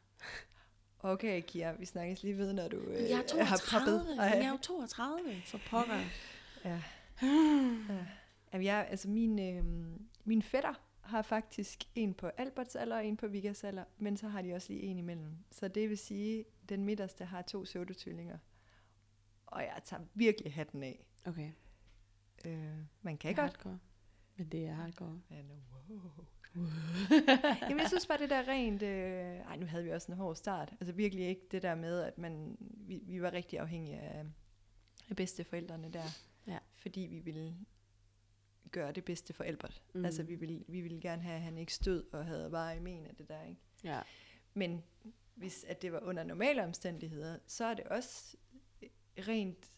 Okay, Kira, vi snakkes lige ved, når du øh, jeg er har 32, proppet. men jeg er jo 32 for pokker. Ja. ja. Jamen, jeg, altså min, øh, min fætter har faktisk en på Alberts alder og en på Vigas alder, men så har de også lige en imellem. Så det vil sige, den midterste har to pseudotvillinger. Og jeg tager virkelig hatten af. Okay, Øh, man kan det er godt. hardcore. Men det er hardcore. Men, wow. Jamen, jeg synes bare, det der rent... Øh, ej, nu havde vi også en hård start. Altså virkelig ikke det der med, at man, vi, vi var rigtig afhængige af, af bedsteforældrene der. Ja. Fordi vi ville gøre det bedste for Albert. Mm. Altså vi ville, vi ville gerne have, at han ikke stød og havde bare i men af det der, ikke? Ja. Men hvis at det var under normale omstændigheder, så er det også rent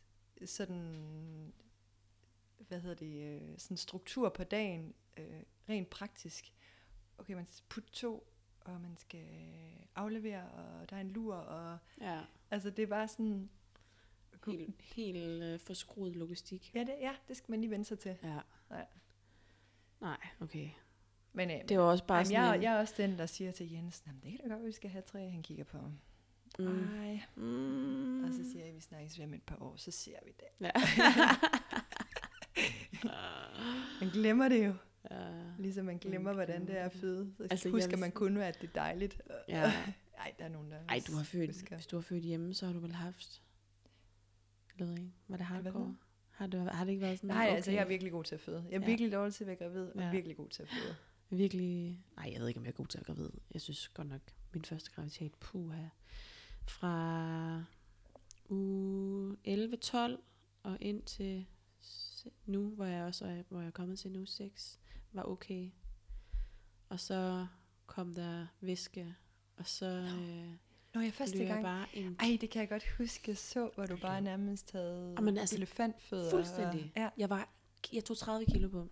sådan, hvad hedder det, øh, sådan struktur på dagen, øh, rent praktisk. Okay, man skal putte to, og man skal aflevere, og der er en lur, og ja. altså det er bare sådan, Helt, helt øh, forskruet logistik. ja det, ja, det skal man lige vende sig til. Ja. Ja. Nej, okay. Men øh, Det var også bare jamen, sådan jeg, en, jeg er også den, der siger til Jens, "Nå, men det kan da godt vi skal have tre, han kigger på. mm, Ej. mm, Og så siger jeg, at vi snakkes ved om et par år, så ser vi det. ja. Man glemmer det jo. ja. Ligesom man glemmer, hvordan det er at føde. Så Altså, husker vil man kun, at det er dejligt. ja. Ej, der er nogen, der Ej, du har født, husker. hvis du har født hjemme, så har du vel haft, jeg ved ikke, var det hardcore? Har det, har det ikke været sådan, Nej, okay. altså jeg er virkelig god til at føde. Jeg er Ja. virkelig dårlig til at være gravid, og Ja. virkelig god til at føde. virkelig, nej, jeg ved ikke, om jeg er god til at være gravid. Jeg synes godt nok, min første graviditet, puha, fra uge 11-12 og ind til nu, hvor jeg også er, hvor jeg er kommet til nu 6, var okay. Og så kom der væske, og så øh, Når jeg første gang... bare en Ej, det kan jeg godt huske, jeg så, hvor du bare nærmest havde Jamen, altså, elefantfødder. fuldstændig. Og, ja. Jeg var, jeg tog 30 kilo på.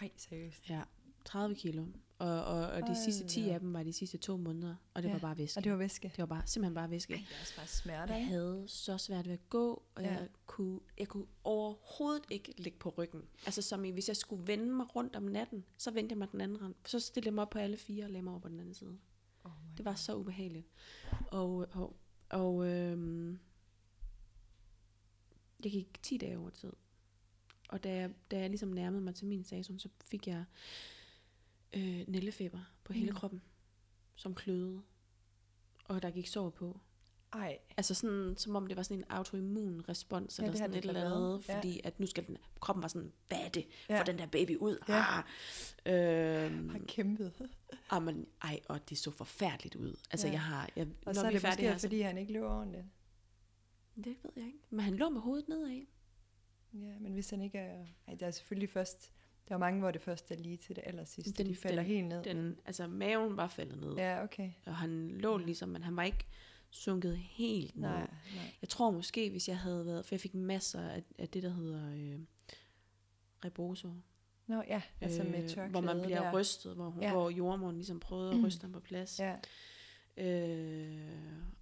Ej, seriøst. Ja, 30 kilo. Og, og, og de Hold sidste 10 da af dem var de sidste to måneder, og det Ja, var bare væske. Og det var væske. det var bare, simpelthen bare væske. Ej, det er også bare smerter, Jeg havde så svært ved at gå, og Ja. jeg, kunne, jeg kunne overhovedet ikke ligge på ryggen. Altså som i, hvis jeg skulle vende mig rundt om natten, så vendte jeg mig den anden rand. Så stillede jeg mig op på alle fire og lagde mig over på den anden side. Oh Det var så ubehageligt. Og, og, og øhm, jeg gik 10 dage over tid. Og da jeg, da jeg ligesom nærmede mig til min station, så fik jeg øh, nællefeber på hele Mm. kroppen, som kløede. Og der gik sår på. Ej, Altså sådan, som om det var sådan en autoimmun respons, Ja, eller det sådan et det eller andet, Ja. fordi at nu skal den, kroppen var sådan, hvad er det? Ja. Få den der baby ud. Ja. Ah. Øhm, har kæmpet. ah, men, ej, og det så forfærdeligt ud. Altså Ja. jeg har, jeg, Og så er vi det færdige måske, her, så- fordi han ikke løber ordentligt. Det ved jeg ikke. Men han lå med hovedet nedad. Ja, men hvis han ikke er... Ej, der er selvfølgelig først... Der er mange, hvor det først er lige til det aller sidste. Den- de falder den- helt ned. Den, altså maven var faldet ned. Ja. Okay. Og han lå ligesom, men han var ikke sunket helt ned. Nej, nej. Jeg tror måske, hvis jeg havde været, for jeg fik masser af, af det, der hedder øh, rebozo. Nå ja, altså med øh, tørklæde hvor man bliver der. rystet, hvor, hun, Ja. hvor jordmoren ligesom prøvede at Mm. ryste ham på plads. Ja, Øh,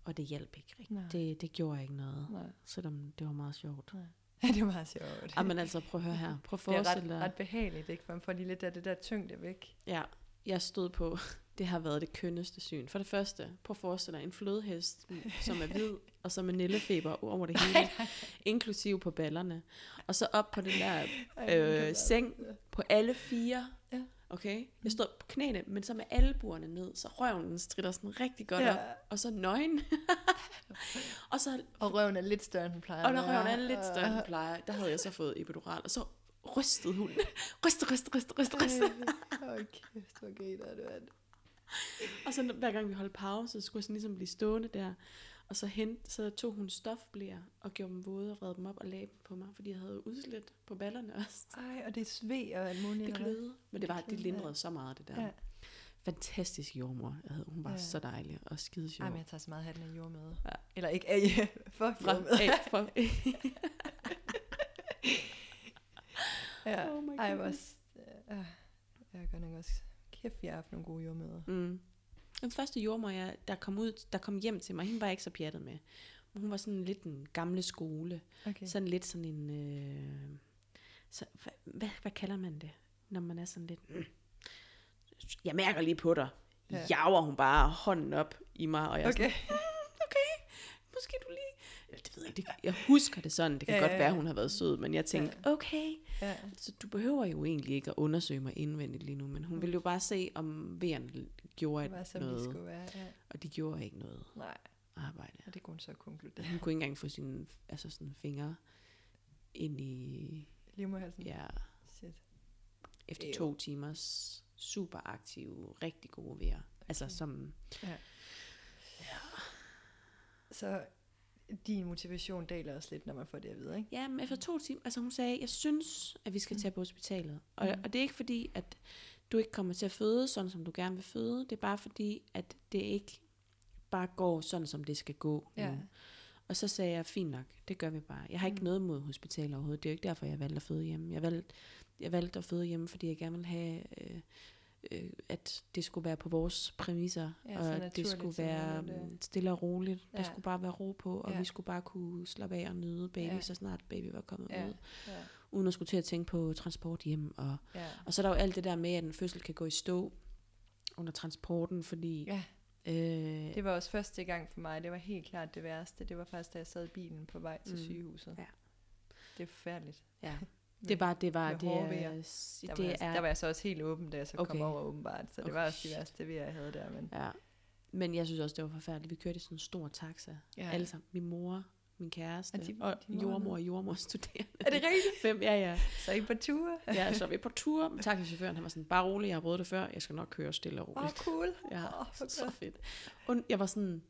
og det hjalp ikke rigtigt. Nej. Det, det gjorde ikke noget, nej. selvom det var meget sjovt. Ja, det er meget sjovt. Jamen altså, prøv at høre her. Prøv at det er forestille ret, dig. ret behageligt, ikke? For man får lige lidt af det der tyngde væk. Ja, jeg stod på, det har været det kønneste syn. For det første, prøv at forestille dig en flødehest, som er hvid, og så med nællefeber over det hele, inklusiv på ballerne. Og så op på den der øh, seng på alle fire. Ja. Okay? Jeg stod på knæene, men så med albuerne ned, så røven den strider sådan rigtig godt Ja. op. Og så nøgen. og så Og røven er lidt større, end den plejer og når røven er lidt større, end den plejer, der havde jeg så fået epidural, og så rystede hun. ryste, ryste, ryste, ryste, ryste. Hold kæft, hvor griner du af det. Og så hver gang vi holdt pause, så skulle jeg sådan ligesom blive stående der. Og så, hent, så tog hun stofblæer og gjorde dem våde og redde dem op og lagde dem på mig, fordi jeg havde udslæt på ballerne også. Ej, og det er sved og alt muligt. Det glødede. Men det var, det lindrede så meget, det der. Ja. Fantastisk jordmor. Jeg havde, hun var Ja. så dejlig og skide sjov. Ej, men jeg tager så meget hatten af jordmøde. Ja. Eller ikke af, for Fra, jordmøde. af, fra, Ja. Oh my Ej, hvor, goodness. s- øh, jeg gør nok også kæft, jeg har haft nogle gode jordmøder. Mm. Den første jordmor, jeg, der, kom ud, der kom hjem til mig, hende var jeg ikke så pjattet med. Hun var sådan lidt en gamle skole. Okay. Sådan lidt sådan en... Øh, så, hvad, hvad, hvad kalder man det, når man er sådan lidt... Mm, jeg mærker lige på dig. Ja. Ja. Jager hun bare hånden op i mig, og jeg Okay. sådan, okay, måske du lige... Det ved jeg, det, jeg husker det sådan. Det kan Ja, godt være, hun har været sød, men jeg tænkte, Ja. okay, Ja. så du behøver jo egentlig ikke at undersøge mig indvendigt lige nu, men hun ville jo bare se, om vejerne gjorde Det var, som det noget, skulle være. Ja. og de gjorde ikke noget Nej, arbejde. og det kunne hun så konkludere. Hun kunne ikke engang få sine altså sådan fingre ind i, Livmoderhalsen. ja, Shit. efter Ew. to timers super aktive, rigtig gode. Okay. Altså Okay. som, Så din motivation deler også lidt, når man får det at vide, ikke? ja, men efter to timer, altså hun sagde, jeg synes, at vi skal tage på hospitalet. Og, Mm. og det er ikke fordi, at du ikke kommer til at føde, sådan som du gerne vil føde. Det er bare fordi, at det ikke bare går sådan, som det skal gå Ja. nu. Og så sagde jeg, fint nok, det gør vi bare. Jeg har ikke Mm. noget mod hospitaler overhovedet. Det er jo ikke derfor, jeg valgte at føde hjemme. Jeg valgte, jeg valgte at føde hjemme, fordi jeg gerne ville have, øh, øh, at det skulle være på vores præmisser. Ja, og at det skulle være mm, stille og roligt. Der Ja. skulle bare være ro på, og Ja. vi skulle bare kunne slappe af og nyde baby, Ja. så snart baby var kommet Ja. ud. Ja. Uden at skulle til at tænke på transport hjem. Og, Ja. og så er der jo alt det der med, at en fødsel kan gå i stå under transporten, fordi... ja. Øh, Det var også første gang for mig. Det var helt klart det værste. Det var først, da jeg sad i bilen på vej til Mm. sygehuset. Ja. Det er forfærdeligt. ja. Det var, det var, det er, s- Der var, det jeg, er der var jeg så også helt åben, da jeg så okay. kom over åbenbart. Så det Okay, var også de shit. værste vejr, jeg havde der. Men Ja. Men jeg synes også, det var forfærdeligt. Vi kørte i sådan en stor taxa. Ja. Alle sammen. Min mor, min kæreste, Og de- og, de og jordmor og jordmorstuderende. er det rigtigt? Fem, ja, ja. Så er I på tur? Ja, så er vi på tur. Men taxichaufføren, han var sådan, bare rolig, jeg har prøvet det før. Jeg skal nok køre stille og Åh, roligt. oh, cool. Ja, Åh, hvor så, så fedt. Und, jeg var sådan,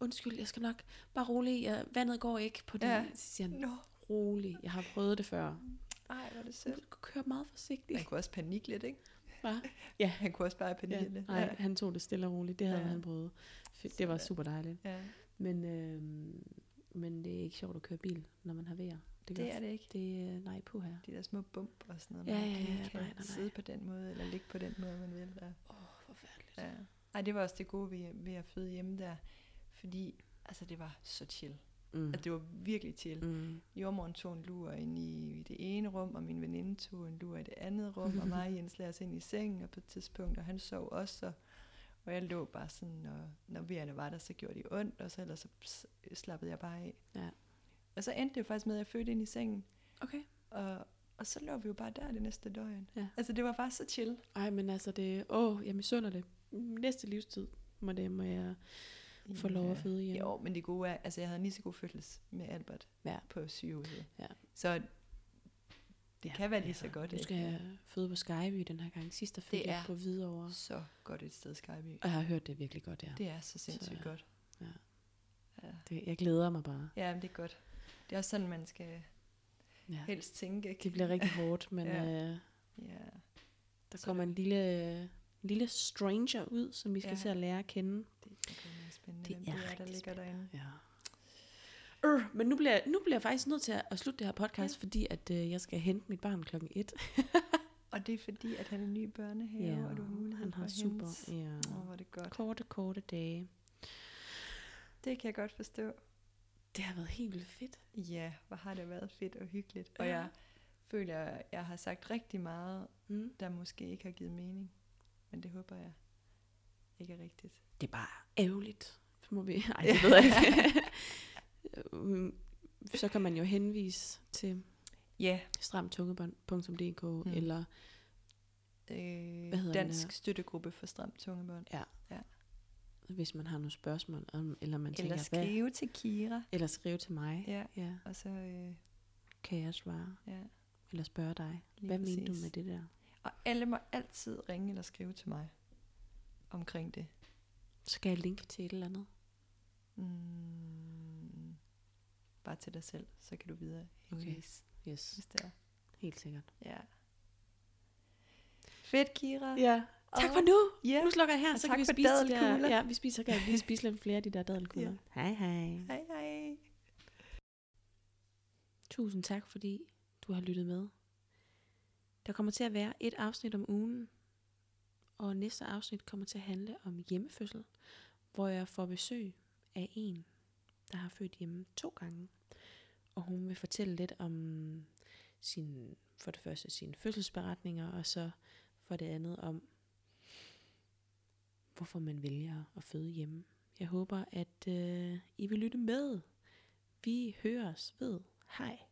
undskyld, jeg skal nok, bare rolig, jeg, vandet går ikke på det. Ja. Så siger han, Nå, rolig, jeg har prøvet det før. Ej, hvor er det Du sødt. kører meget forsigtigt. Han kunne også panikke lidt, ikke? Hva? Ja. Han kunne også bare panikke Ja, lidt. nej, han tog det stille og roligt. Det havde Ja. ja. han prøvet. Det var super dejligt. ja. Men, øhm, men det er ikke sjovt at køre bil, når man har vejr. Det, Det er det ikke. Det er, nej, på her. De der små bump og sådan noget. Ja, man ja, kan ja, ikke nej, nej, nej. sidde på den måde, eller ligge på den måde, man vil. Ja. Åh, oh, forfærdeligt. Ja. Ej, det var også det gode ved, ved at føde hjemme der, fordi altså, det var så chill. Mm. Altså, det var virkelig chill. Mm. Jordmoren tog en lur ind i det ene rum, og min veninde tog en lur i det andet rum, og mig og Jens lagde os ind i sengen og på et tidspunkt, og han sov også, og, og jeg lå bare sådan, når, når vejerne var der, så gjorde de ondt, og så ellers så slappede jeg bare af. Ja. Og så endte det jo faktisk med, at jeg fødte ind i sengen, Okay. og, og så lå vi jo bare der det næste døgn. Ja. Altså, det var bare så chill. Ej, men altså det, åh, jeg misunder det. Næste livstid må, det, må jeg få lov at føde hjemme. Jo, men det gode er, altså jeg havde en lige så god fødsels med Albert Ja. på sygehuset. Ja. Så det Ja, kan være lige altså, så godt. Nu ikke? skal jeg føde på Skyby den her gang. Sidst der fødte jeg på Hvidovre. Så godt et sted, Skyby. Og jeg har hørt det virkelig godt, ja. Det er så sindssygt Så- godt. ja. Ja. Det, jeg glæder mig bare. ja, men det er godt. Det er også sådan, man skal Ja. helst tænke. Ikke? Det bliver rigtig hårdt, men Ja. ja. øh, Ja. der Så kommer en lille, en lille stranger ud, som vi skal Ja. til at lære at kende. Det er spændende, Det er det er, der ligger derinde. Ja. Øh, men nu bliver, nu bliver jeg faktisk nødt til at, at slutte det her podcast, Ja. ja. fordi at øh, jeg skal hente mit barn klokken 1. Og det er fordi, at han er ny i børnehave, og du har mulighed han har super hente. ja. Åh, hvor er det godt. korte, korte dage. Det kan jeg godt forstå. Det har været helt vildt fedt. Ja, hvor har det været fedt og hyggeligt. Og Ja. jeg føler, at jeg har sagt rigtig meget, Mm. der måske ikke har givet mening. Men det håber jeg ikke er rigtigt. Det er bare ærgerligt. Så må vi... Ej, det ved jeg ikke. Så kan man jo henvise til Ja, stramtungebånd.dk Mm. eller øh, Hvad hedder Dansk? Støttegruppe for stramt tungebånd. hvis man har nogle spørgsmål, om, eller man Eller tænker, hvad, skrive til Kira. eller skrive til mig. Ja, ja. og så, øh, Kan jeg svare? ja, Eller spørge dig? lige Hvad mener du præcis. med det der? Og alle må altid ringe eller skrive til mig omkring det. Skal jeg linke til et eller andet? Mm, bare til dig selv, så kan du videre. Okay. Yes, Hvis det er. helt sikkert. Ja. Fedt, Kira. Ja, tak for nu. Ja. Nu slukker jeg her, Og så kan vi spise de der. Ja, vi spiser, kan vi lige spise lidt flere af de der dadelkugler. Ja. Hej, hej. Hej, hej. Tusind tak, fordi du har lyttet med. Der kommer til at være et afsnit om ugen, og næste afsnit kommer til at handle om hjemmefødsel, hvor jeg får besøg af en, der har født hjemme to gange. Og hun vil fortælle lidt om sin, for det første sine fødselsberetninger, og så for det andet om, hvorfor man vælger at føde hjemme. Jeg håber, at øh, I vil lytte med. Vi høres ved. Hej.